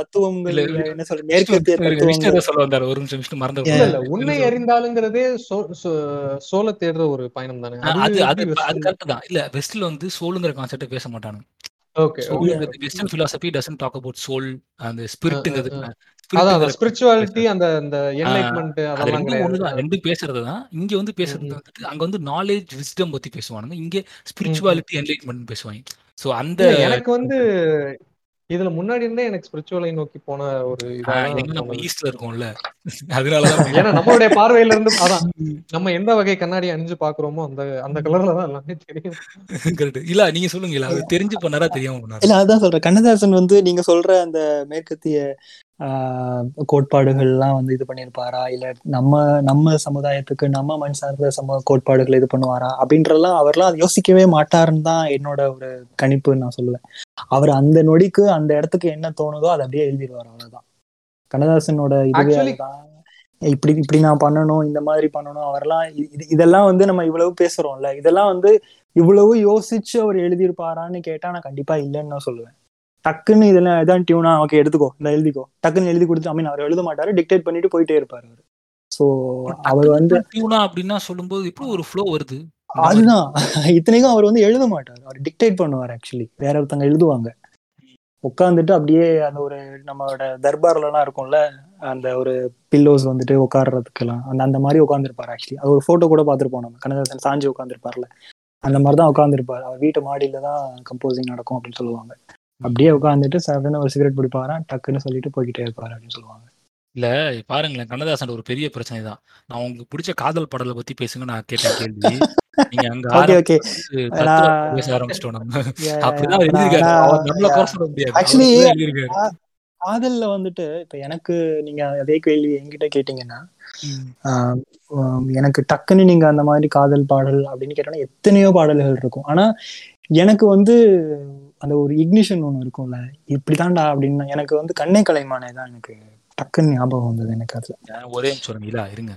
இல்ல என்ன சொல்ற ஏதோ சொல்ல வந்தாரு. ஒரு நிமிஷம் விஷ்ணு மறந்து. உண்மை அறிந்தாலுங்கிறதே சோ- சோ- சோலை தேடுற ஒரு பயணம் தானே. அது அது அது கரெக்ட் தான். இல்ல வெஸ்ட்ல வந்து சோலுங்கிற கான்செப்டே பேச மாட்டாங்க okay western doesn't talk about soul அந்த ஸ்பிரிட்டுங்கிறது அதான் ஸ்பிரிச்சுவாலிட்டி அந்த அந்த அதெல்லாம் கிடையாது. ரெண்டும் பேசுறது தான். இங்க வந்து பேசுறது வந்துட்டு அங்க வந்து நாலேஜ் விஸ்டம் பத்தி பேசுவானுங்க. இங்க ஸ்பிரிச்சுவாலிட்டி என்லைட்மெண்ட் பேசுவாங்க. சோ அந்த எனக்கு வந்து இதுல முன்னாடி இருந்தே எனக்கு ஸ்பிரிச்சுவலை நோக்கி போன ஒரு ஈஸ்ட்ல இருக்கோம்ல. அதனாலதான் ஏன்னா நம்மளுடைய பார்வையில இருந்து [laughs] அதான் நம்ம எந்த வகை கண்ணாடி அணிஞ்சு பாக்குறோமோ அந்த அந்த கலர்ல தான் எல்லாமே தெரியும். கரெக்ட் இல்ல நீங்க சொல்லுங்க இல்ல அது தெரிஞ்சு பண்ணாரா தெரியாம பண்ணாரா? இல்ல அதான் சொல்றேன். கண்ணதாசன் வந்து நீங்க சொல்ற அந்த மேற்கத்திய கோட்பாடுகள்லாம் வந்து இது பண்ணியிருப்பாரா? இல்ல நம்ம நம்ம சமுதாயத்துக்கு நம்ம மண் சார்ந்த சம கோட்பாடுகளை இது பண்ணுவாரா? அப்படின்றலாம் அவர்லாம் அதை யோசிக்கவே மாட்டாருன்னு தான் என்னோட ஒரு கணிப்புன்னு நான் சொல்லுவேன். அவர் அந்த நொடிக்கு அந்த இடத்துக்கு என்ன தோணுதோ அதை அப்படியே எழுதிடுவார் அவ்வளவுதான். கண்ணதாசனோட இதுவே இப்படி இப்படி நான் பண்ணணும் இந்த மாதிரி பண்ணணும் அவரெல்லாம் இதெல்லாம் வந்து நம்ம இவ்வளவு பேசுறோம்ல இதெல்லாம் வந்து இவ்வளவு யோசிச்சு அவர் எழுதியிருப்பாரான்னு கேட்டா நான் கண்டிப்பா இல்லைன்னு தான் சொல்லுவேன். டக்குன்னு இதெல்லாம் இதான் டியூனா ஓகே எடுத்துக்கோ இந்த எழுதிக்கோ. டக்குன்னு எழுதி கொடுத்து ஐ மீன் அவர் எழுத மாட்டாரு டிக்டேட் பண்ணிட்டு போயிட்டே இருப்பாரு அவர். சோ அவர் வந்து டியூனா அப்படின்னா சொல்லும்போது எப்படி ஒரு ஃப்ளோ வருது. அதுதான். [laughs] இத்தனைக்கும் அவர் வந்து எழுத மாட்டார். அவர் டிக்டேட் பண்ணுவார் ஆக்சுவலி வேற ஒருத்தங்க எழுதுவாங்க. உட்காந்துட்டு அப்படியே அந்த ஒரு நம்மளோட தர்பார்ல எல்லாம் இருக்கும்ல அந்த ஒரு பில்லோஸ் வந்துட்டு உட்கார்றதுக்கெல்லாம் அந்த அந்த மாதிரி உட்காந்துருப்பாரு ஆக்சுவலி அது ஒரு போட்டோ கூட பார்த்துருப்போம் நம்ம. கண்ணதாசன் சாஞ்சி உட்காந்துருப்பார்ல அந்த மாதிரி தான் உட்காந்துருப்பாரு அவர் வீட்டு மாடியில தான் கம்போசிங் நடக்கும் அப்படின்னு சொல்லுவாங்க. அப்படியே உட்காந்துட்டு சடன்னு ஒரு சிகரெட் பிடிப்பாராம் டக்குன்னு சொல்லிட்டு போய்கிட்டே இருப்பாரு அப்படின்னு சொல்லுவாங்க. இல்ல பாருங்களேன் கண்ணதாசன் ஒரு பெரிய பிரச்சனை தான் நான் உங்களுக்கு பிடிச்ச காதல் பாடலை பத்தி பேசுங்க நான் கேட்டேன் கேள்வி. நீங்க அங்க [laughs] பேச ஆரம்பிச்சிட்டோம் நம்ம. [laughs] அப்படிதான் நம்மள குறை சொல்ல முடியாது. காதல்ல வந்துட்டு இப்ப எனக்கு நீங்க அதே கேள்வி என்கிட்ட கேட்டீங்கன்னா எனக்கு டக்குன்னு நீங்க அந்த மாதிரி காதல் பாடல் அப்படின்னு கேட்டோம்னா எத்தனையோ பாடல்கள் இருக்கும். ஆனா எனக்கு வந்து அந்த ஒரு இக்னிஷன் ஒண்ணு இருக்கும்ல. இப்படிதான்டா அப்படின்னு எனக்கு வந்து கண்ணே கலைமானே தான் எனக்கு டக்குன்னு ஞாபகம் வந்தது எனக்கு அதுல. ஒரே நிமிஷம் இல்ல இருங்க.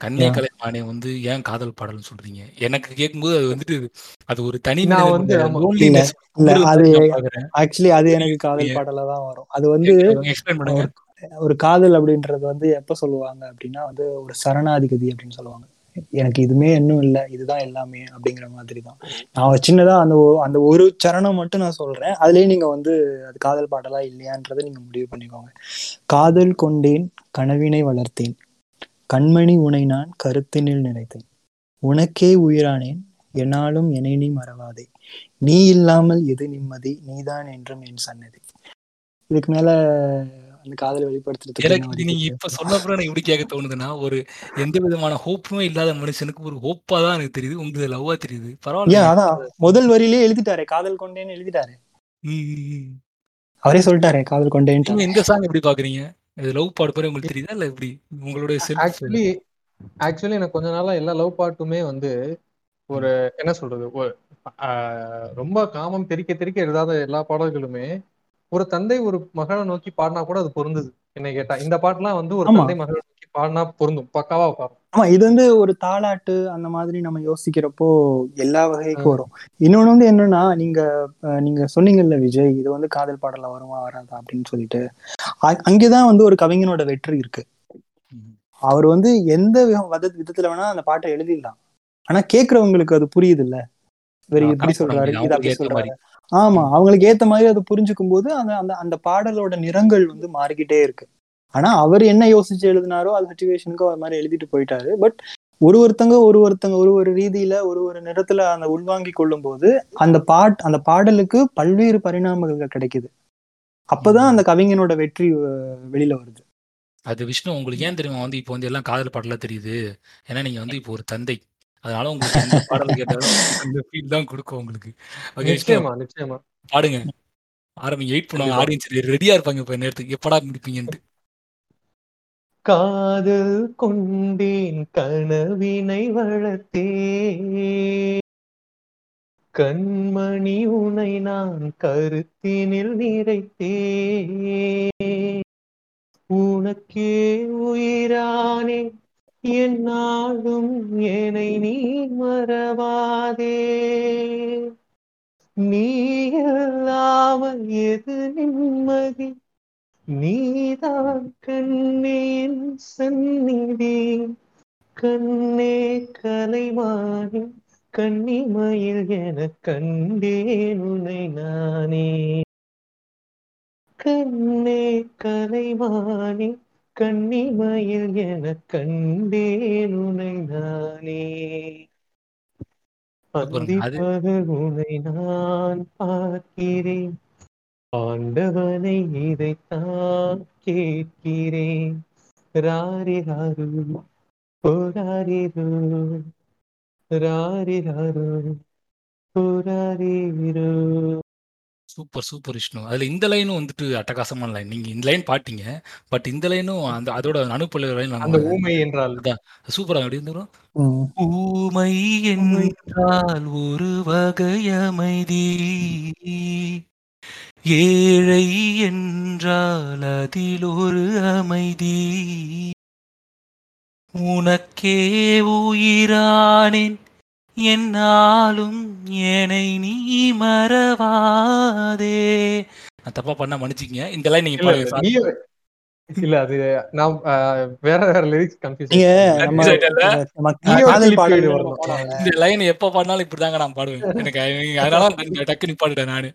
கண்ணே. கலைமானே வந்து ஏன் காதல் பாடல்னு சொல்றீங்க? எனக்கு கேட்கும்போது அது வந்துட்டு அது ஒரு தனி நான் வந்து அது ஆக்சுவலி அது எனக்கு காதல். பாடலா தான் வரும். அது வந்து ஒரு காதல் அப்படின்றது வந்து எப்ப சொல்லுவாங்க அப்படின்னா வந்து ஒரு சரணாதிகதி அப்படின்னு சொல்லுவாங்க. எனக்கு இதுமே இன்னும் இல்லை இதுதான் எல்லாமே அப்படிங்கிற மாதிரி தான் நான் சின்னதா அந்த அந்த ஒரு சரணம் மட்டும் நான் சொல்றேன். அதுலயே நீங்க வந்து அது காதல் பாடலா இல்லையான்றதை நீங்க முடிவு பண்ணிக்கோங்க. காதல் கொண்டேன் கனவினை வளர்த்தேன். கண்மணி உனை நான் கருத்தினில் நினைத்தேன். உனக்கே உயிரானேன் என்னாலும் என்னை நீ மறவாதே. நீ இல்லாமல் எது நிம்மதி? நீதான் என்றும் என் சன்னதி. இதுக்கு மேல அந்த காதலை வெளிப்படுத்துறதுக்கு எனக்கு நீங்க இப்ப சொன்ன அப்புறம் எனக்கு எப்படி கேட்க தோணுதுன்னா ஒரு எந்த விதமான ஹோப்புமே இல்லாத மனுஷனுக்கு ஒரு ஹோப்பா தான் எனக்கு தெரியுது உங்களுக்கு லவ்வா தெரியுது. பரவாயில்ல. அதான் முதல் வரியிலே எழுதிட்டாரே காதல் கொண்டேன்னு எழுதிட்டாரு. அவரே சொல்லிட்டாரே காதல் நீங்க இந்த சாங் எப்படி பாக்குறீங்க? இது லவ் பாடு பாரு உங்களுக்கு தெரியுதா இல்ல எப்படி? உங்களுடைய ஆக்சுவலி ஆக்சுவலி எனக்கு கொஞ்ச நாளா எல்லா லவ் பாட்டுமே வந்து ஒரு என்ன சொல்றது ரொம்ப காமம் தெறிக்க தெறிக்க எழுதாத எல்லா பாடல்களுமே ஒரு தந்தை ஒரு மகளை நோக்கி பாடினா கூட அது பொருந்தது. என்னை கேட்டா. இந்த பாட்டுலாம் வந்து ஒரு. தந்தை மகளை நோக்கி பாடினா பொருந்தும். பக்காவா உட்காரும் ஆமா இது வந்து ஒரு தாலாட்டு அந்த மாதிரி நம்ம யோசிக்கிறப்போ எல்லா வகைக்கும் வரும். இன்னொன்னு வந்து என்னன்னா நீங்க நீங்க சொன்னீங்கல்ல விஜய் இது வந்து காதல் பாடல வருமா வராதா அப்படின்னு சொல்லிட்டு. அங்கேதான் வந்து ஒரு கவிஞனோட வெற்றி இருக்கு. அவர் வந்து எந்த வித- வித- விதத்துல வேணா அந்த பாட்டை எழுதிடலாம். ஆனா கேக்குறவங்களுக்கு அது புரியுது இல்ல இவர் பண்ண சொல்றாரு. இது அப்படி சொல்றாரு. ஆமா அவங்களுக்கு ஏத்த மாதிரி அதை புரிஞ்சுக்கும் போது அந்த அந்த அந்த பாடலோட நிறங்கள் வந்து மாறிக்கிட்டே இருக்கு. ஆனா அவர் என்ன யோசிச்சு எழுதினாரோ அது சுச்சுவேஷனுக்கு அவர் மாதிரி எழுதிட்டு போயிட்டாரு. பட் ஒரு ஒருத்தங்க ஒரு ஒருத்தங்க ஒரு ஒரு ரீதியில ஒரு ஒரு நிறத்துல அந்த உள்வாங்கி கொள்ளும் போது அந்த பாட் அந்த பாடலுக்கு பல்வேறு பரிணாமங்கள் கிடைக்குது. அப்பதான் அந்த கவிஞனோட வெற்றி வெளியில வருது. அது விஷ்ணு உங்களுக்கு ஏன் தெரியுமா வந்து இப்போ வந்து எல்லாம் காதல் பாடலா தெரியுது. ஏன்னா நீங்க வந்து இப்போ ஒரு தந்தை. அதனால உங்களுக்கு எந்த பாடல் கேட்டாலும் அந்த ஃபீல் தான் கொடுக்கும் உங்களுக்கு. ஓகே நிச்சயமா நிச்சயமா. பாடுங்க. ஆரம்பிங்க வெயிட் பண்ணுவாங்க ஆடியன்ஸ் ரெடியா இருப்பாங்க இப்ப நேரத்துக்கு எப்படா முடிப்பீங்கன்ட்டு. காதல் கொண்டேன் கனவினை வளர்த்தேன் கண்மணி உனை நான் கருத்தினில் நிறைத்தேன் உனக்கே உயிரானே என்னாலும் என்னை நீ மறவாதே. நீ இல்லாமல் எது நிம்மதி? நீதான் கண்ணேன் சந்நிதி. கண்ணே கலைவாணி கன்னிமயில் என கண்டேன் உன்னை நானே. கண்ணே கலைமானி கன்னிமயில் என கண்டேன் உன்னை நானே. அந்திப்பகல் உன்னை நான் பார்க்கிறேன். ஆண்டவனை இதைத்தான் கேட்கிறேன். ராரிராரு போராரிரு ராரிராரு போராரிரு சூப்பர் சூப்பர் விஷ்ணு. அதுல இந்த லைனும் வந்துட்டு அட்டகாசமான லைன். நீங்க இந்த லைன் பாட்டீங்க பட் இந்த லைனும் அந்த அதோட அனுப்பல லைன் அந்த ஊமை என்றால். சூப்பரா எப்படி இருந்துரும். ஊமை என்றால் ஒரு வகை அமைதி ஏழை என்றால் அதில் ஒரு அமைதி. உனக்கே உயிரானேன் என்னாலும் என்னை நீ மறவாதே. நான் தப்பா பண்ண மன்னிச்சிக்கங்க. இந்த லைன் நீங்க பாருங்க இல்ல, அது நான் ஆஹ், வேற வேற லிரிக்ஸ் கன்ஃபியூஸ். இந்த லைன் எப்ப பாடினாலும் இப்படிதாங்க நான் பாடுவேன். எனக்கு அது- அதனால நான் டக்கு நிப்பாடுட்டேன் நானு.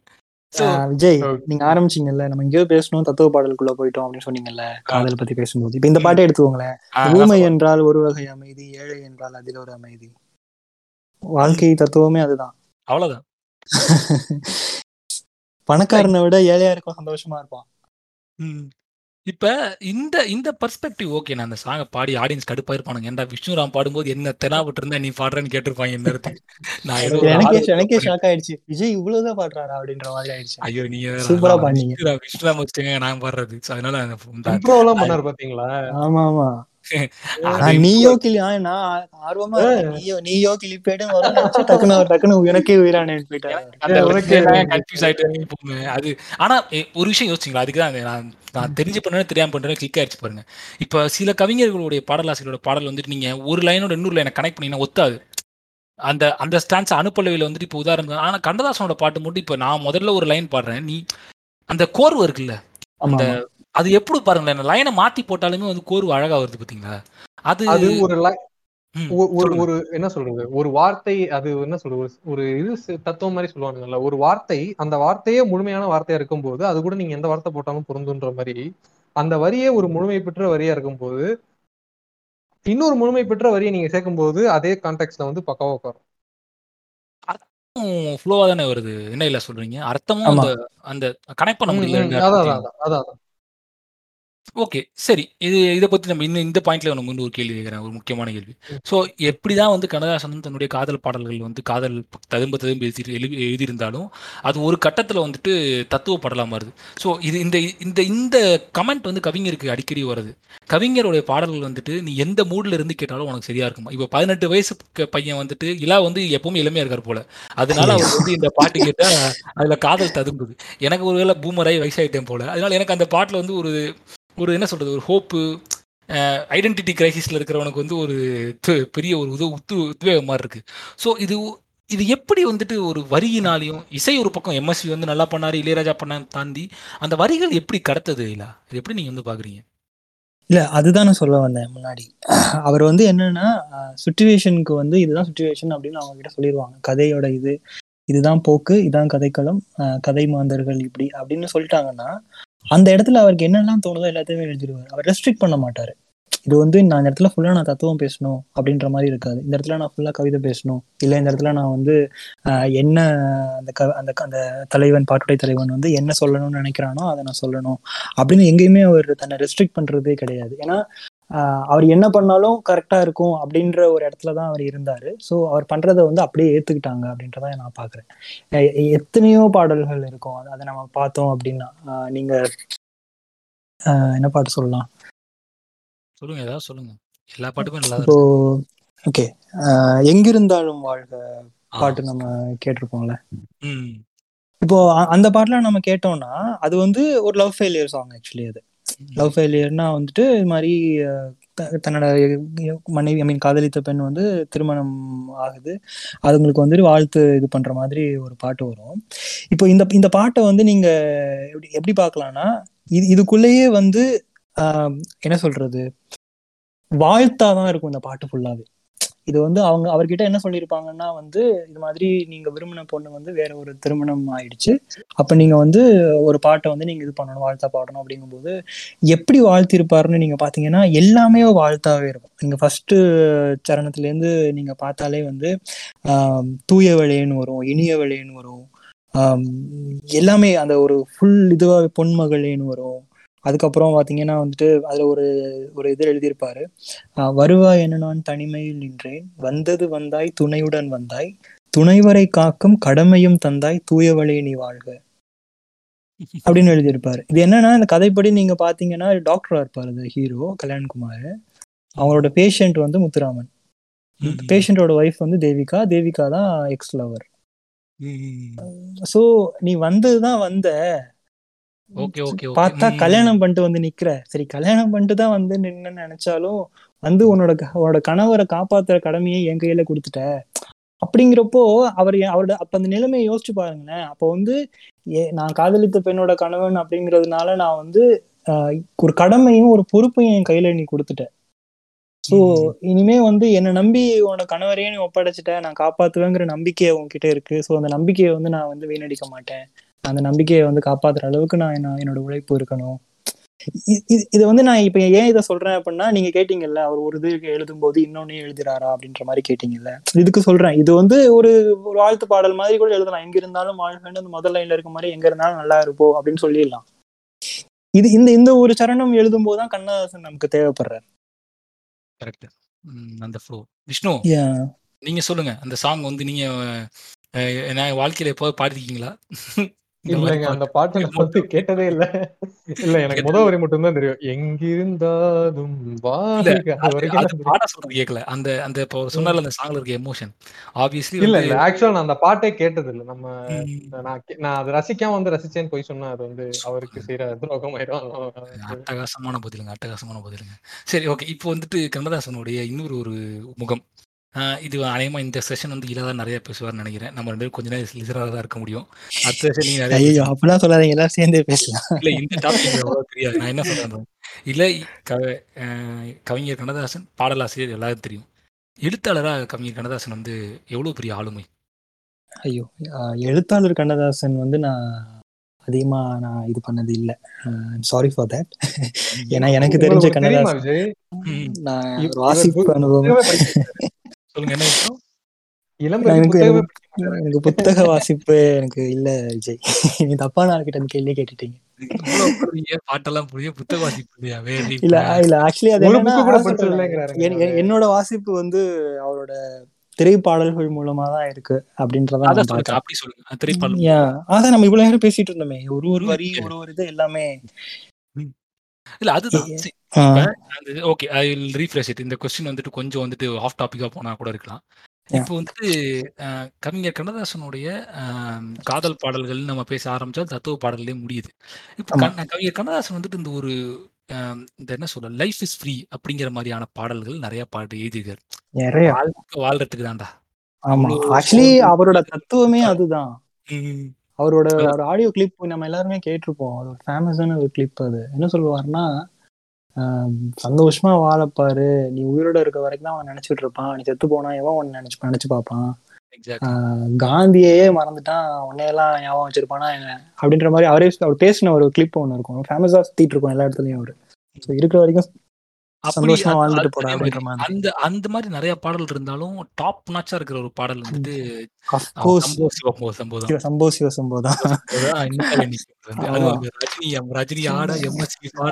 விஜய். நீங்க ஆரம்பிச்சீங்கல்ல நம்ம எங்கேயோ பேசணும் தத்துவ பாடலுக்குள்ள போயிட்டோம் அப்படின்னு சொன்னீங்கல்ல காதல் பத்தி பேசும்போது. இப்ப இந்த. பாட்டை எடுத்துக்கோங்களேன். ஊமை. என்றால் ஒரு வகை அமைதி ஏழை என்றால் அதில் ஒரு அமைதி. வாழ்க்கை தத்துவமே அதுதான். அவ்வளவுதான். பணக்காரனை விட ஏழையா இருக்கும் சந்தோஷமா இருப்பான். இப்ப இந்த இந்த பர்ஸ்பெக்டிவ் ஓகே நான் அந்த சாங்கை பாடி ஆடியன்ஸ் கடுப்பா இருப்பானுங்க ஏன்டா விஷ்ணுராம் பாடும்போது என்ன தெனாவிட்டு இருந்தா நீ பாடுறேன்னு கேட்டிருப்பாங்க இந்த நான் எனக்கே எனக்கே. ஷாக் ஆயிடுச்சு. விஜய் இவ்வளவுதான் பாடுறாரா அப்படின்ற மாதிரி ஆயிடுச்சு. ஐயோ நீங்க சூப்பரா நான் பாடுனீங்க. விஷ்ணுராம் விஷ்ணுராம் வச்சுட்டேங்க நான் பாடுறது. அதனால பண்ணாரு பாத்தீங்களா? ஆமா ஆமா நீயோ கிளி நான் ஆர்வமா. நீயோ நீயோ டக்குனு டக்குனு எனக்கே நீங்க போங்க அது ஆனா ஒரு விஷயம் யோசிச்சிங்களா அதுக்கு தான் நான் நான் தெரிஞ்சு பண்ணேன்னு தெரியாம பண்றேன் கிளிக் ஆயிடுச்சு பாருங்க. இப்ப சில கவிஞர்களுடைய பாடலாசிரியரோட பாடல் வந்துட்டு நீங்க ஒரு லைனோட இன்னொரு லைனை கனெக்ட் பண்ணீங்கன்னா ஒத்தாது. அந்த அந்த ஸ்டான்ஸ் அனுப்பலவையில் வந்துட்டு இப்போ உதாரணம் ஆனா கண்ணதாசனோட பாட்டு மட்டும் இப்போ நான் முதல்ல ஒரு லைன் பாடுறேன். நீ அந்த கோர்வு இருக்குல்ல? அந்த. அது எப்படி பாருங்களேன் லைனை மாத்தி போட்டாலுமே வந்து கோர்வு அழகா வருது பாத்தீங்களா? அது அது ஒரு ஒரு. ஒரு என்ன சொல்றது? ஒரு வார்த்தை அது என்ன சொல்றது? ஒரு- இது தத்துவம் மாதிரி சொல்லுவாங்கல்ல ஒரு வார்த்தை அந்த வார்த்தையே முழுமையான வார்த்தையா இருக்கும்போது அது கூட நீங்க எந்த வார்த்தை போட்டாலும் பொருந்துன்ற மாதிரி அந்த வரியே ஒரு முழுமை பெற்ற வரியா இருக்கும்போது இன்னொரு முழுமை பெற்ற வரியை நீங்க சேர்க்கும்போது அதே கான்டெக்ட்ல வந்து பக்காவா உட்காரும். ஃப்ளோவா தானே வருது? என்ன இல்ல சொல்றீங்க? அர்த்தமும். அந்த அந்த கனெக்ட் பண்ண முடியல அதான் அதான். ஓகே சரி. இது இதை பத்தி நம்ம இன்னும் இந்த பாயிண்ட்ல நம்ம இன்னும் ஒரு கேள்வி கேட்குறேன். ஒரு முக்கியமான கேள்வி. ஸோ எப்படிதான் வந்து கண்ணதாசன் தன்னுடைய காதல் பாடல்கள் வந்து காதல் ததும்ப ததும்ப எழுதி எழுதி- எழுதியிருந்தாலும் அது ஒரு கட்டத்துல வந்துட்டு தத்துவ பாடலா மாறுது. ஸோ இது இந்த இந்த இந்த கமெண்ட் வந்து கவிஞருக்கு அடிக்கடி வருது கவிஞருடைய பாடல்கள் வந்துட்டு நீ எந்த மூட்ல இருந்து கேட்டாலும் உனக்கு சரியா இருக்குமா? இப்போ பதினெட்டு வயசு பையன் வந்துட்டு இலா வந்து எப்பவுமே இளமையா இருக்கார் போல. அதனால அவர் வந்து இந்த பாட்டு கேட்டால் அதுல காதல் ததும்புது. எனக்கு ஒருவேளை பூமராய் வயசாயிட்டேன் போல. அதனால எனக்கு அந்த பாட்டில் வந்து ஒரு ஒரு என்ன சொல்றது ஒரு ஹோப்பு ஐடென்டிட்டி கிரைசிஸில் இருக்கிறவனுக்கு வந்து ஒரு பெரிய ஒரு உதவு உத்து உத்வேகம் மாதிரி இருக்கு. ஸோ இது இது எப்படி வந்துட்டு ஒரு வரியினாலையும் இசை ஒரு பக்கம் எம்எஸ்வி வந்து நல்லா பண்ணார் இளையராஜா பண்ண தாண்டி அந்த வரிகள் எப்படி கடத்தது இல்லை இது எப்படி நீங்க வந்து பாக்குறீங்க? இல்ல அதுதான் நான் சொல்ல வந்தேன் முன்னாடி. அவர் வந்து என்னன்னா சுச்சுவேஷனுக்கு வந்து இதுதான் சுச்சுவேஷன் அப்படின்னு அவங்க கிட்ட சொல்லிடுவாங்க கதையோட இது இதுதான் போக்கு இதான் கதைக்களம் கதை மாந்தர்கள் இப்படி அப்படின்னு சொல்லிட்டாங்கன்னா அந்த இடத்துல அவருக்கு என்னெல்லாம் தோணுதோ எல்லாத்தையுமே எழுதிடுவார். அவர் ரெஸ்ட்ரிக்ட் பண்ண மாட்டாரு. இது வந்து நான் இந்த இடத்துல ஃபுல்லா நான் தத்துவம் பேசணும் அப்படின்ற மாதிரி இருக்காது. இந்த இடத்துல நான் ஃபுல்லா கவிதை பேசணும். இல்ல இந்த இடத்துல நான் வந்து ஆஹ் என்ன அந்த க அந்த அந்த தலைவன் பாட்டுடை தலைவன் வந்து என்ன சொல்லணும்னு நினைக்கிறானோ அதை நான் சொல்லணும். அப்படின்னு எங்கேயுமே அவர் தன்னை ரெஸ்ட்ரிக்ட் பண்றதே கிடையாது. ஏன்னா அவர் என்ன பண்ணாலும் கரெக்டா இருக்கும் அப்படின்ற ஒரு இடத்துல தான் அவர் இருந்தாரு. ஸோ அவர் பண்றதை வந்து அப்படியே ஏத்துக்கிட்டாங்க அப்படின்றத நான் பாக்குறேன். எத்தனையோ பாடல்கள் இருக்கும். அது- நம்ம பார்த்தோம் அப்படின்னா ஆஹ் நீங்க ஆஹ் என்ன பாட்டு சொல்லலாம்? சொல்லுங்க ஏதாவது சொல்லுங்க. எல்லா நல்லா இப்போ ஓகே. எங்கிருந்தாலும் வாழ்க. பாட்டு நம்ம கேட்டிருப்போம்ல. இப்போ அந்த பாட்டுல நம்ம கேட்டோம்னா அது வந்து ஒரு லவ் ஃபெயிலியர் சாங் ஆக்சுவலி அது. லவ் ஃபெயிலியர்னா வந்துட்டு இது மாதிரி தன்னோட மனைவி ஐ மீன் காதலித்த பெண் வந்து திருமணம் ஆகுது. அதுங்களுக்கு வந்துட்டு வாழ்த்து இது பண்ற மாதிரி ஒரு பாட்டு வரும். இப்போ இந்த இந்த பாட்டை வந்து நீங்க எப்படி எப்படி பார்க்கலாம்னா இது இதுக்குள்ளேயே வந்து ஆஹ், என்ன சொல்றது? வாழ்த்தாதான் இருக்கும் இந்த பாட்டு ஃபுல்லாவே இது வந்து அவங்க அவர்கிட்ட என்ன சொல்லியிருப்பாங்கன்னா வந்து இது மாதிரி நீங்க விரும்பின பொண்ணு வந்து வேற ஒரு திருமணம் ஆயிடுச்சு. அப்ப நீங்க வந்து ஒரு பாட்டை வந்து நீங்க இது பண்ணணும் வாழ்த்தா பாடணும் அப்படிங்கும்போது எப்படி வாழ்த்திருப்பாருன்னு நீங்க பாத்தீங்கன்னா எல்லாமே வாழ்த்தாவே இருக்கும். நீங்க ஃபர்ஸ்ட் சரணத்துல இருந்து நீங்க பார்த்தாலே வந்து தூய தூயவளேன்னு வரும் இனிய இனியவளேன்னு வரும். எல்லாமே அந்த ஒரு ஃபுல் இதுவா பொன்மகளேன்னு வரும். அதுக்கப்புறம் பாத்தீங்கன்னா வந்துட்டு அதுல ஒரு ஒரு இது எழுதியிருப்பாரு வருவாய் என நான் தனிமையில் நின்றேன். வந்தது வந்தாய் துணையுடன் வந்தாய். துணைவரை காக்கும் கடமையும் தந்தாய். தூயவளே நீ வாழ்க. அப்படின்னு எழுதியிருப்பாரு. இது என்னன்னா இந்த கதைப்படி நீங்க பாத்தீங்கன்னா டாக்டரா இருப்பாரு இந்த ஹீரோ கல்யாண்குமார். அவங்களோட பேஷண்ட் வந்து முத்துராமன். பேஷண்டோட ஒய்ஃப் வந்து தேவிகா. தேவிகா தான் எக்ஸ் லவர். சோ நீ வந்ததுதான் வந்த. பார்த்தா. கல்யாணம் பண்ணிட்டு வந்து நிக்கிற. சரி கல்யாணம் பண்ணிட்டு தான் வந்து நின்னு நினைச்சாலும் வந்து உன்னோட உன்னோட கணவரை காப்பாத்துற கடமையை என் கையில கொடுத்துட்ட. அப்படிங்கிறப்போ அவர் அவரோட அப்ப அந்த நிலைமையை யோசிச்சு பாருங்களேன். அப்போ வந்து ஏ- நான் காதலித்த பெண்ணோட கணவன் அப்படிங்கிறதுனால நான் வந்து ஒரு கடமையும் ஒரு பொறுப்பையும் என் கையில நீ கொடுத்துட்ட. ஸோ ம். இனிமே வந்து என்னை நம்பி உன்னோட கணவரையே நீ ஒப்படைச்சிட்ட. நான் காப்பாத்துவேங்கிற நம்பிக்கை உன்கிட்ட இருக்கு. ஸோ அந்த நம்பிக்கையை வந்து நான் வந்து வீணடிக்க மாட்டேன். அந்த நம்பிக்கையை வந்து காப்பாத்துற அளவுக்கு நான் என்ன- என்னோட உழைப்பு இருக்கணும். இது வந்து நான் இப்ப ஏன் இதை சொல்றேன் அப்படின்னா நீங்க கேட்டீங்கல்ல அவர் ஒரு இது எழுதும் போது இன்னொன்னு எழுதுறாரா அப்படின்ற மாதிரி கேட்டீங்கல்ல. இதுக்கு சொல்றேன். இது வந்து ஒரு ஒரு வாழ்த்து பாடல் மாதிரி கூட எழுதலாம். எங்க இருந்தாலும் வாழ்க்கைன்னு அந்த முதல் லைன்ல இருக்க மாதிரி எங்க இருந்தாலும் நல்லா இருப்போம் அப்படின்னு சொல்லிடலாம். இது இந்த இந்த ஒரு சரணம் எழுதும் போதுதான் கண்ணதாசன் நமக்கு தேவைப்படுறாரு. கரெக்ட் அந்த ஃப்ளோ விஷ்ணு. நீங்க சொல்லுங்க. அந்த சாங் வந்து நீங்க வாழ்க்கையில எப்போது பாடிருக்கீங்களா? இல்லைங்க அந்த பாட்டு. நான் வந்து கேட்டதே இல்ல. இல்ல எனக்கு முத வரி மட்டும் தான் தெரியும். எங்கிருந்தாலும். பாட சொல்றது கேட்கல அந்த அந்த இப்போ சொன்னால அந்த சாங்ல இருக்க எமோஷன் ஆப்வியஸ்லி இல்ல இல்ல ஆக்சுவலா நான் அந்த பாட்டே கேட்டது இல்ல நம்ம நான் நான் அதை ரசிக்காம வந்து ரசிச்சேன்னு போய் சொன்னா அது வந்து அவருக்கு செய்யற துரோகம் ஆயிடும் அட்டகாசமான பதிலுங்க அட்டகாசமான பதிலுங்க. சரி ஓகே இப்போ வந்துட்டு கண்ணதாசனுடைய இன்னொரு ஒரு முகம். இது அநேகமா இந்த செஷன் வந்து இல்லாத நிறைய பேசுவார்னு நினைக்கிறேன். நம்ம ரெண்டு பேரும் கொஞ்ச நேரம் லிசராக தான் இருக்க முடியும். அடுத்த செஷன் நீங்க நிறைய. அப்படிலாம் சொல்லாதீங்க. எல்லாரும் சேர்ந்தே பேசலாம். இல்ல இந்த டாபிக் அவ்வளோ தெரியாது. நான் என்ன சொல்றேன் இல்ல கவிஞர் கண்ணதாசன் பாடலாசிரியர் எல்லாரும் தெரியும். எழுத்தாளரா கவிஞர் கண்ணதாசன் வந்து எவ்வளவு பெரிய ஆளுமை? ஐயோ ஆஹ் எழுத்தாளர் கண்ணதாசன் வந்து நான் அதிகமா நான் இது பண்ணது இல்ல. சாரி ஃபார் தட் ஏன்னா எனக்கு தெரிஞ்ச கண்ணதாசன் நான் வாசிப்பு அனுபவம். சொல்லுங்க என்ன விஷயம்? எனக்கு புத்தக வாசிப்பு எனக்கு இல்ல விஜய். நீ தப்பான ஆள்கிட்ட அந்த கேள்வியே கேட்டுட்டீங்க. பாட்டெல்லாம் புரிய புத்தக வாசிப்பு இல்ல இல்ல ஆக்சுவலி அது என்னோட வாசிப்பு வந்து அவரோட திரைப்பாடல்கள் மூலமா தான் இருக்கு அப்படின்றத அதான் அப்படி சொல்லுங்க. திரைப்பாடல் நம்ம இவ்வளவு நேரம் பேசிட்டு இருந்தோமே. ஒரு ஒரு வரி. ஒரு ஒரு இது எல்லாமே இல்ல அதுதான். Okay I will refresh it இந்த கொஸ்டின் வந்துட்டு கொஞ்சம் வந்துட்டு ஆஃப் டாபிக்கா போனா கூட இருக்கலாம். இப்போ வந்துட்டு கவிஞர் கண்ணதாசனுடைய காதல் பாடல்கள் நம்ம பேச ஆரம்பிச்சா தத்துவ பாடல்களே முடியுது. இப்போ கவிஞர் கண்ணதாசன் வந்துட்டு இந்த ஒரு இந்த என்ன சொல்ற லைஃப் இஸ் ஃப்ரீ அப்படிங்கிற மாதிரியான பாடல்கள் நிறைய பாட்டு எழுதியிருக்காரு. வாழ்றதுக்கு தான்டா. ஆமா. ஆக்சுவலி அவரோட தத்துவமே அதுதான். அவரோட ஒரு ஆடியோ கிளிப் நம்ம எல்லாருமே கேட்டிருப்போம். அது ஒரு ஃபேமஸான ஒரு கிளிப் அது. என்ன சொல்லுவாருன்னா ஆம், சந்தோஷமா வாழப்பாரு நீ உயிரோட இருக்க வரைக்கும் தான் அவன் நினைச்சிட்டு இருப்பான். நீ செத்து போனா எவன் உன்னை நினைச்சு நினைச்சு பார்ப்பான்? காந்தியையே மறந்துட்டான். உன்னையெல்லாம் ஞாபகம் வச்சிருப்பானா என்ன? அப்படின்ற மாதிரி அவரே அவர் பேசின ஒரு கிளிப் ஒன்று இருக்கும். ஃபேமஸா சுத்திட்டு இருக்கும் எல்லா இடத்துலயும் அவரு. ஸோ இருக்கிற வரைக்கும் சந்தோஷமா வாழ்ந்துட்டு அதே அப்படின்ற மாதிரி அந்த அந்த மாதிரி நிறைய பாடல் இருந்தாலும் டாப் நாச்சா இருக்கிற ஒரு பாடல் வந்துட்டு சம்போ சிவ சம்போ தான். ரஜினி ரஜினி ஆட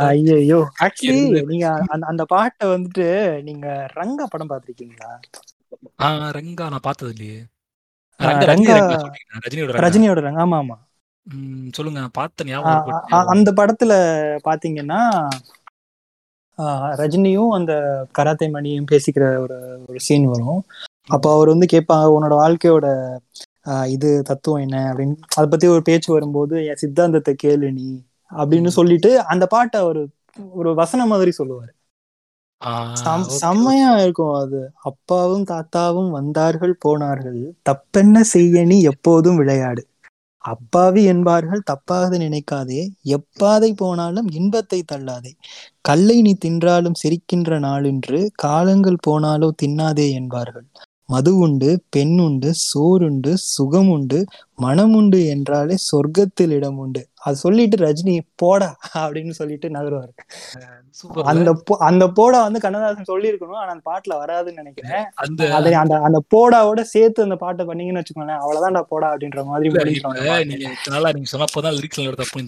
ஐயோ ஆக்சுவலி. நீங்க அந்த அந்த பாட்டை வந்துட்டு நீங்க ரங்கா படம் பார்த்திருக்கீங்களா? ஆஹ் ரங்கா நான் பார்த்தது இல்லையே. ரஜினியோட ரஜினியோட ரங்க ஆமா ஆமா சொல்லுங்க. பார்த்த ஞாபகம் அந்த படத்துல பாத்தீங்கன்னா ரஜினியும் அந்த கராத்தே மணியும் பேசிக்கிற ஒரு ஒரு சீன் வரும். அப்போ அவர் வந்து கேட்பாங்க உன்னோட வாழ்க்கையோட இது தத்துவம் என்ன? அப்படின்னு. அதை பத்தி ஒரு பேச்சு வரும்போது என் சித்தாந்தத்தை கேளு நீ அப்படின்னு. சொல்லிட்டு அந்த பாட்டை ஒரு ஒரு வசனம் மாதிரி சொல்லுவாரு. செம்மையா இருக்கும் அது. அப்பாவும் தாத்தாவும் வந்தார்கள் போனார்கள். தப்பென்ன செய்ய நீ எப்போதும் விளையாடு. அப்பாவி என்பார்கள் தப்பாக நினைக்காதே. எப்பாதை போனாலும் இன்பத்தை தள்ளாதே. கல்லை நீ தின்றாலும் சிரிக்கின்ற நாளென்று காலங்கள் போனாலோ தின்னாதே என்பார்கள். மது உண்டு பெண் உண்டு சோறுண்டு சுகம் உண்டு மனம் உண்டு என்றாலே சொர்க்கத்தில் இடம் உண்டு. அது சொல்லிட்டு ரஜினி போடா அப்படின்னு சொல்லிட்டு நகருவாரு? அந்த அந்த போடா வந்து கண்ணதாசன் சொல்லியிருக்கணும் ஆனா அந்த பாட்டுல வராதுன்னு நினைக்கிறேன். அந்த அந்த அந்த போடாவோட சேர்த்து அந்த பாட்டை பண்ணீங்கன்னு வச்சுக்கோங்களேன் அவ்வளவுதான்டா போடா அப்படின்ற மாதிரி. நீங்க நாளா நீங்க சொன்னப்பதான் லிரிக்ஸ் என்னோட தப்பு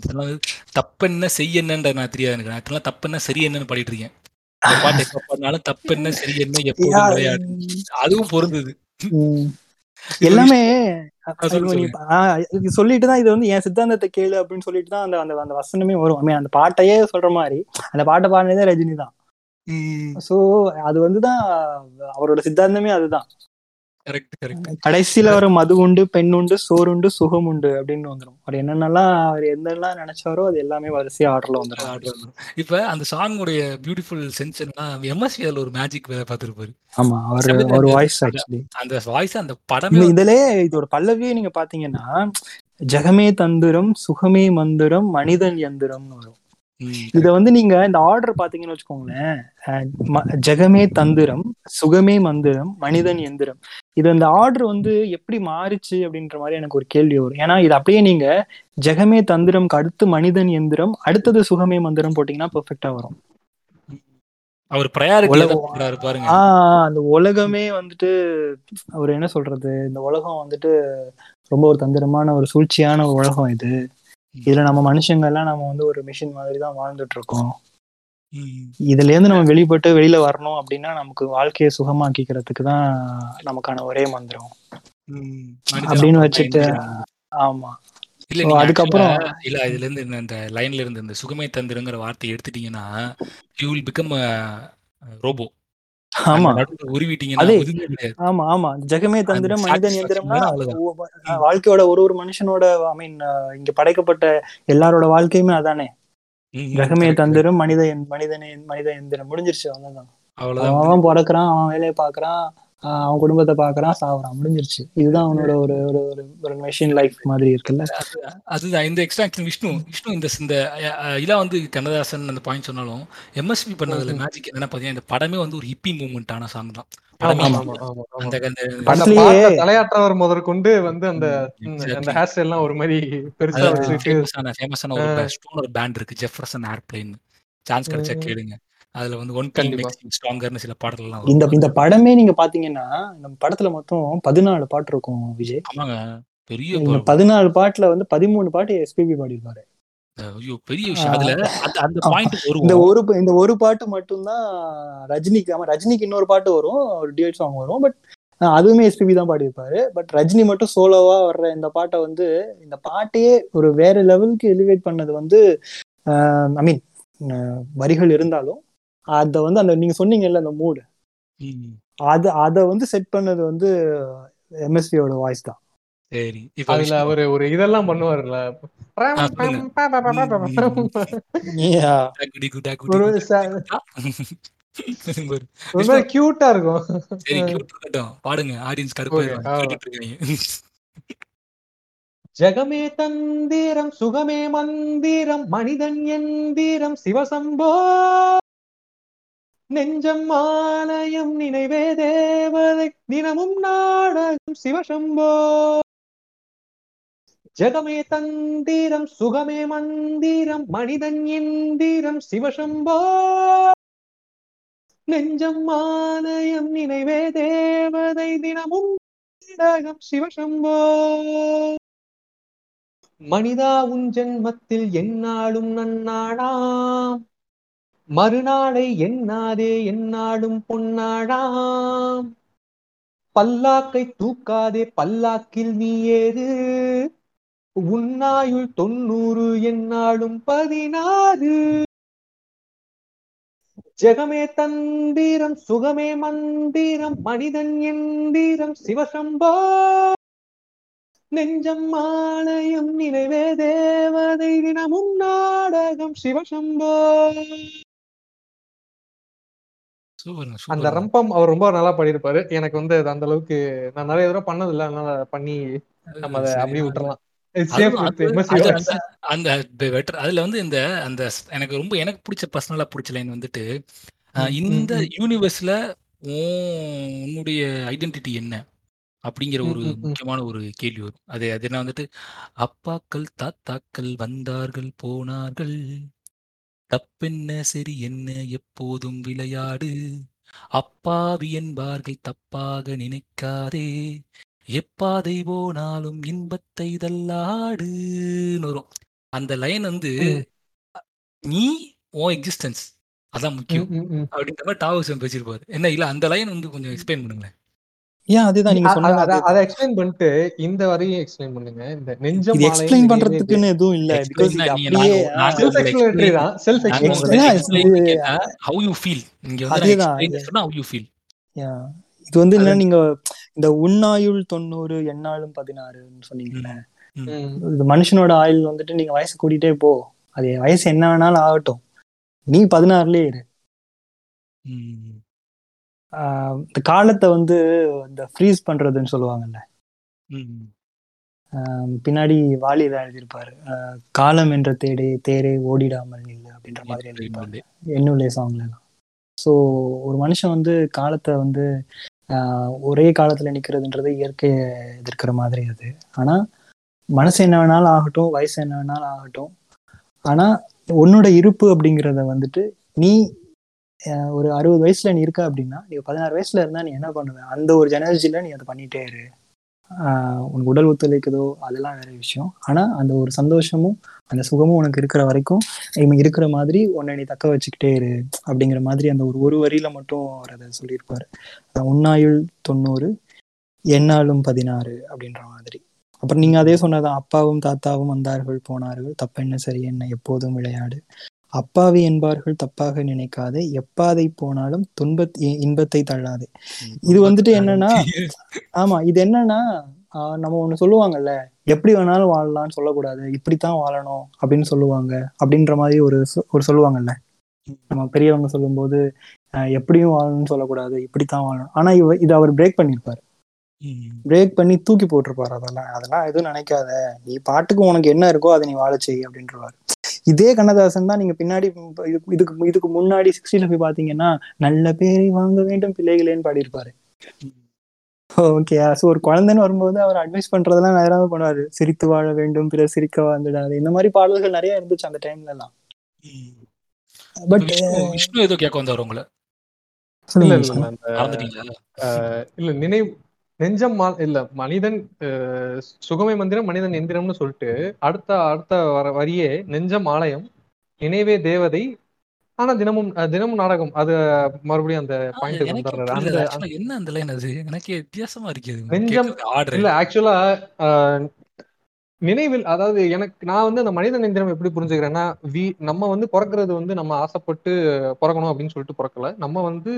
தப்பு என்ன செய்ய என்னன்ற நான் தெரியாது எனக்கு. நான் தப்பு என்ன சரி என்னன்னு பாடிட்டு இருக்கேன். பாட்டு எப்ப பாடினாலும் தப்பு என்ன சரி என்ன விளையாடு அதுவும் பொருந்தது. எல்லாமே சொல்லிட்டு தான் இது வந்து என் சித்தாந்தத்தை கேளு அப்படின்னு சொல்லிட்டு தான் அந்த அந்த அந்த வசனமே வரும். அந்த பாட்டையே சொல்ற மாதிரி அந்த பாட்டை பாடினதே ரஜினி தான் சோ அது வந்துதான் அவரோட சித்தாந்தமே அதுதான். Correct, correct. கடைசியில வர மது உண்டு பெண் உண்டு சோறு உண்டு சுகம் உண்டு அப்படின்னு வந்துடும் அவர் என்னென்னலாம் அவர் என்னெல்லாம் நினைச்சாரோ அது எல்லாமே வரிசையா ஆர்டர்ல வந்துடும் ஆடுறது வந்துரும். இப்ப அந்த சாங்குடைய பியூட்டிஃபுல் சென்ஸ் என்னன்னா எம்எஸ்வி அதுல ஒரு மேஜிக் வேலை பார்த்திருப்பாரு ஆமா அவர் ஒரு. வாய்ஸ் ஆக்சுவலி அந்த வாய்ஸ் அந்த படமே இந்த இதுல இதோட பல்லவியே நீங்க பாத்தீங்கன்னா ஜெகமே தந்திரம் சுகமே மந்திரம் மனிதன் யந்திரம்னு வரும் இத. வந்து நீங்க இந்த ஆர்டர் பாத்தீங்கன்னு வச்சுக்கோங்களேன். ஜெகமே தந்திரம் சுகமே மந்திரம் மனிதன் எந்திரம். இது அந்த ஆர்டர் வந்து எப்படி மாறுச்சு அப்படின்ற மாதிரி எனக்கு ஒரு கேள்வி வரும். ஏன்னா இது அப்படியே நீங்க ஜெகமே தந்திரம்க்கு அடுத்து மனிதன் எந்திரம் அடுத்தது சுகமே மந்திரம் போட்டீங்கன்னா பெர்ஃபெக்டா வரும். அவர் ப்ரையாரிட்டி பாருங்க. ஆஹ் அந்த உலகமே வந்துட்டு அவர் என்ன சொல்றது? இந்த உலகம் வந்துட்டு ரொம்ப ஒரு தந்திரமான ஒரு சூழ்ச்சியான ஒரு உலகம் இது. இதுல நம்ம மனுஷங்க எல்லாம் நம்ம வந்து ஒரு மிஷின் மாதிரி தான் வாழ்ந்துட்டு இருக்கோம் இதுல இருந்து நம்ம வெளிப்பட்டு வெளியில வரணும் அப்படின்னா நமக்கு வாழ்க்கையை சுகமாக்கிக்கிறதுக்கு தான் நமக்கான ஒரே மந்திரம். அப்படின்னு வச்சுட்டு. ஆமா. இல்ல அதுக்கப்புறம் இல்ல இதுல இருந்து இந்த- லைன்ல இருந்து இந்த சுகமே தந்திரங்கிற வார்த்தையை எடுத்துட்டீங்கன்னா யூ வில் பிகம் ரோபோ ஆமா. ஆமா ஆமா. ஜெகமே தந்திரம் மனிதன் எந்திரம்னா வாழ்க்கையோட ஒரு ஒரு மனுஷனோட ஐ மீன் இங்க படைக்கப்பட்ட எல்லாரோட வாழ்க்கையுமே அதானே? ஜெகமே. தந்திரம் மனித மனிதனே மனித எந்திரம் முடிஞ்சிருச்சு அவ்வளவுதான். அவன் பிறக்கிறான் அவன் வேலையை பாக்குறான் அவன் குடும்பத்தை பாக்குறான் சாவுறான். முடிஞ்சிருச்சு. இதுதான் அவனோட ஒரு ஒரு ஒரு ஒரு மெஷின் லைஃப் மாதிரி இருக்குல்ல? அதுதான் இந்த எக்ஸ்ட்ராக்ஷன் விஷ்ணு விஷ்ணு இந்த இந்த இலா வந்து கண்ணதாசன் அந்த பாயிண்ட் சொன்னாலும் எம்எஸ்பி பண்ணதுல மேஜிக் என்னன்னா பாத்தீங்கன்னா இந்த படமே வந்து ஒரு ஹிப்பி மூவ்மெண்ட் ஆன சாங் தான். தலையாற்றவர் முதற்கொண்டு வந்து அந்த ஹேர் ஸ்டைல் எல்லாம் ஒரு மாதிரி பெருசா ஒரு பேண்ட் இருக்கு ஜெஃபர்சன் ஏர்பிளேன் சான்ஸ் கிடைச்சா. கேளுங்க. அதுல வந்து ஒன் கண்டிப்பா. டைம் ஸ்ட்ராங்கர்னு சில பாடல்கள்லாம் இந்த இந்த படமே நீங்க பாத்தீங்கன்னா இந்த படத்துல மொத்தம் பதினாலு பாட்டு இருக்கும் விஜய். ஆமாங்க. பெரிய இந்த பதினாலு பாட்டுல வந்து பதிமூணு பாட்டு எஸ்பிபி பாடியிருப்பாரு. ஐயோ பெரிய விஷயம். அதுல அந்த. பாயிண்ட் இந்த வரும். ஒரு இந்த ஒரு பாட்டு மட்டும்தான் ரஜினிக்கு ஆமா ரஜினிக்கு இன்னொரு பாட்டு வரும். ஒரு டியூட் சாங் வரும். பட் அதுவுமே எஸ்பிபி தான் பாடியிருப்பாரு. பட் ரஜினி மட்டும் சோலோவா வர்ற இந்த பாட்டை வந்து இந்த பாட்டையே ஒரு வேற லெவலுக்கு எலிவேட் பண்ணது வந்து ஐ மீன் வரிகள் இருந்தாலும் அத வந்து அந்த நீங்க சொன்னீங்கல்ல அந்த மூடு. அது அத வந்து செட் பண்ணது வந்து எம்எஸ்பியோட வாய்ஸ் தான். சரி. இப்ப அதுல அவரு ஒரு இதெல்லாம் பண்ணுவாருல்ல. கியூட்டா இருக்கும். சரி கியூட் இருக்கட்டும். பாடுங்க. ஆடியன்ஸ் கருப்பாயிருவாங்க Okay, ஆ. கேட்டுட்டு இருக்காங்க. ஜெகமே தந்திரம் சுகமே மந்திரம் மனிதன் எந்திரம் சிவசம்போ நெஞ்சம் ஆலயம் நினைவே தேவதை தினமும் நாடகம் சிவசம்போ. ஜெகமே தந்திரம் சுகமே மந்திரம் மனிதன் எந்திரம் சிவசம்போ. நெஞ்சம் ஆலயம் நினைவே தேவதை தினமும் நாடகம் சிவசம்போ. மனிதா உன் ஜென்மத்தில் என்னாலும் நன்னாடாம் மறுநாளை எண்ணாதே எந்நாளும் பொன்னாடாம் பல்லாக்கை தூக்காதே பல்லாக்கில் நீ ஏறு. உன்னாயுள் தொண்ணூறு எந்நாளும் பதினாறு. ஜெகமே தந்திரம் சுகமே மந்திரம் மனிதன் எந்திரம் சிவசம்போ. நெஞ்சம் ஆலயம் நினைவே தேவதை தினமும் நாடகம் சிவசம்போ. அந்த ரம்பம் அவர் ரொம்ப நல்லா பாடியிருப்பாரு. எனக்கு வந்து அது அந்த அளவுக்கு நான் நிறைய தடவை பண்ணது இல்ல அதனால பண்ணி நம்ம அதை அப்படியே விட்டுறலாம். அந்த வெட்டர் அதுல வந்து இந்த அந்த எனக்கு ரொம்ப எனக்கு பிடிச்ச பர்சனலா பிடிச்ச லைன் வந்துட்டு இந்த. யூனிவர்ஸ்ல உன்னுடைய ஐடென்டிட்டி என்ன? அப்படிங்கிற ஒரு. முக்கியமான ஒரு கேள்வி வரும். அது அது என்ன வந்துட்டு அப்பாக்கள் தாத்தாக்கள் வந்தார்கள் போனார்கள். தப்பென்ன சரி என்ன எப்போதும் விளையாடு? அப்பாவி என்பார்கள் தப்பாக நினைக்காதே. எப்பாதை போனாலும் இன்பத்தை தள்ளாடுன்னு வரும். அந்த லைன் வந்து. நீ உன் எக்ஸிஸ்டன்ஸ். அதான் முக்கியம். அப்படின்ற மாதிரி டாவசம் பேசியிருப்பாரு. என்ன இல்ல அந்த லைன் வந்து கொஞ்சம் எக்ஸ்பிளைன் பண்ணுங்களேன். ஏன் அதுதான் நீங்க அ- சொன்ன அ- அத- எக்ஸ்பிளைன் பண்ணிட்டு இந்த வரையும் எக்ஸ்பிளைன் பண்ணுங்க. இந்த நெஞ்சம் எக்ஸ்பிளைன் பண்றதுக்குன்னு எதுவும் இல்ல பிகாஸ் அப்படியே செல்ஃப் எக்ஸ்பிளேட்டரி தான் செல்ஃப் இது- கேட்டா how you feel? இங்க வந்து. இது என்ன நீங்க இந்த உண்ணாயுள் தொண்ணூறு எண்ணாலும் பதினாறுன்னு சொன்னீங்கல்ல. இது மனுஷனோட ஆயுள் வந்துட்டு நீங்க வயசு கூட்டிட்டே போ. அது வயசு என்ன வேணாலும் ஆகட்டும். நீ பதினாறுலயே இரு. இந்த காலத்தை வந்து இந்த ஃப்ரீஸ் பண்றதுன்னு சொல்லுவாங்கல்ல. பின்னாடி வாலியில எழுதியிருப்பாரு. காலம் என்ற தேடே தேரே ஓடிடாமல் நில்லு அப்படின்ற மாதிரி எழுதியிருப்பாரு. என்னுள்ளே சாங்ல எல்லாம் ஸோ ஒரு மனுஷன் வந்து காலத்தை வந்து ஆஹ் ஒரே காலத்துல நிக்கிறதுன்றது இயற்கையை எதிர்க்கிற மாதிரி அது. ஆனா மனசு என்ன வேணாலும் ஆகட்டும் வயசு என்ன வேணாலும் ஆகட்டும். ஆனா உன்னோட இருப்பு அப்படிங்கிறத வந்துட்டு நீ ஒரு அறுபது வயசுல நீ இருக்க அப்படின்னா நீ பதினாறு வயசுல இருந்தா நீ என்ன பண்ணுவ? அந்த ஒரு எனர்ஜில நீ அதை பண்ணிட்டே இரு. ஆஹ் உனக்கு உடல் ஒத்துழைக்குதோ? அதெல்லாம் வேற விஷயம். ஆனா அந்த ஒரு சந்தோஷமும் அந்த சுகமும் உனக்கு இருக்கிற வரைக்கும் இவன் இருக்கிற மாதிரி உன்னை நீ தக்க வச்சுக்கிட்டே இரு அப்படிங்கிற மாதிரி அந்த ஒரு ஒரு வரியில மட்டும் அவர் அதை சொல்லியிருப்பாரு. உன்னாயுள் தொண்ணூறு என்னாலும் பதினாறு அப்படின்ற மாதிரி. அப்புறம் நீங்க அதே சொன்னதான் அப்பாவும் தாத்தாவும் வந்தார்கள் போனார்கள் தப்பென்ன சரி என்ன எப்போதும் விளையாடு. அப்பாவி என்பார்கள் தப்பாக நினைக்காதே. எப்பாதை போனாலும் துன்பத் இன்பத்தை தள்ளாதே. இது வந்துட்டு என்னன்னா ஆமா இது என்னன்னா நம்ம ஒண்ணு சொல்லுவாங்கல்ல எப்படி வேணாலும் வாழலாம்னு சொல்லக்கூடாது. இப்படித்தான் வாழணும் அப்படின்னு சொல்லுவாங்க. அப்படின்ற மாதிரி ஒரு ஒரு சொல்லுவாங்கல்ல. நம்ம பெரியவங்க சொல்லும்போது ஆஹ் எப்படியும் வாழணும்னு சொல்லக்கூடாது. இப்படித்தான் வாழணும். ஆனா இவ இது அவர் பிரேக் பண்ணிருப்பாரு. பிரேக் பண்ணி தூக்கி போட்டிருப்பாரு. அதெல்லாம் அதெல்லாம் எதுவும் நினைக்காத. நீ பாட்டுக்கு உனக்கு என்ன இருக்கோ அதை நீ வாழ செய் அப்படின்றவாரு. இதே கண்ணதாசன் தான் நீங்க பின்னாடி இதுக்கு இதுக்கு முன்னாடி சிக்ஸ்டில போய் பாத்தீங்கன்னா நல்ல பேரை வாங்க வேண்டும் பிள்ளைகளேன்னு பாடியிருப்பாரு? ஓகே ஸோ ஒரு குழந்தைன்னு வரும்போது அவர் அட்வைஸ் பண்றதெல்லாம் நேராக பண்ணுவாரு. சிரித்து வாழ வேண்டும் பிறர் சிரிக்க வந்துடாது. இந்த மாதிரி பாடல்கள் நிறைய இருந்துச்சு அந்த டைம்ல எல்லாம். பட் விஷ்ணு விஷ்ணு ஏதோ கேட்க வந்தாரு உங்களை. இல்ல இல்ல நினைவு நெஞ்சம் இல்ல மனிதன் சுகமை மந்திரம் மனிதன் எந்திரம்னு சொல்லிட்டு அடுத்த அடுத்த வர வரியே நெஞ்சம் ஆலயம் நினைவே தேவதை ஆனா தினமும் தினமும் நாடகம். அது மறுபடியும் அந்த பாயிண்ட் என்ன அந்த லைன் அது? எனக்கே வித்தியாசமா இருக்கு அது. நெஞ்சம் இல்ல ஆக்சுவலா நினைவில் அதாவது எனக்கு நான் வந்து அந்த மனித எந்திரம் எப்படி புரிஞ்சுக்கிறேன்னா வி நம்ம வந்து பிறக்கிறது வந்து நம்ம ஆசைப்பட்டு பிறக்கணும் அப்படின்னு சொல்லிட்டு பிறக்கல. நம்ம வந்து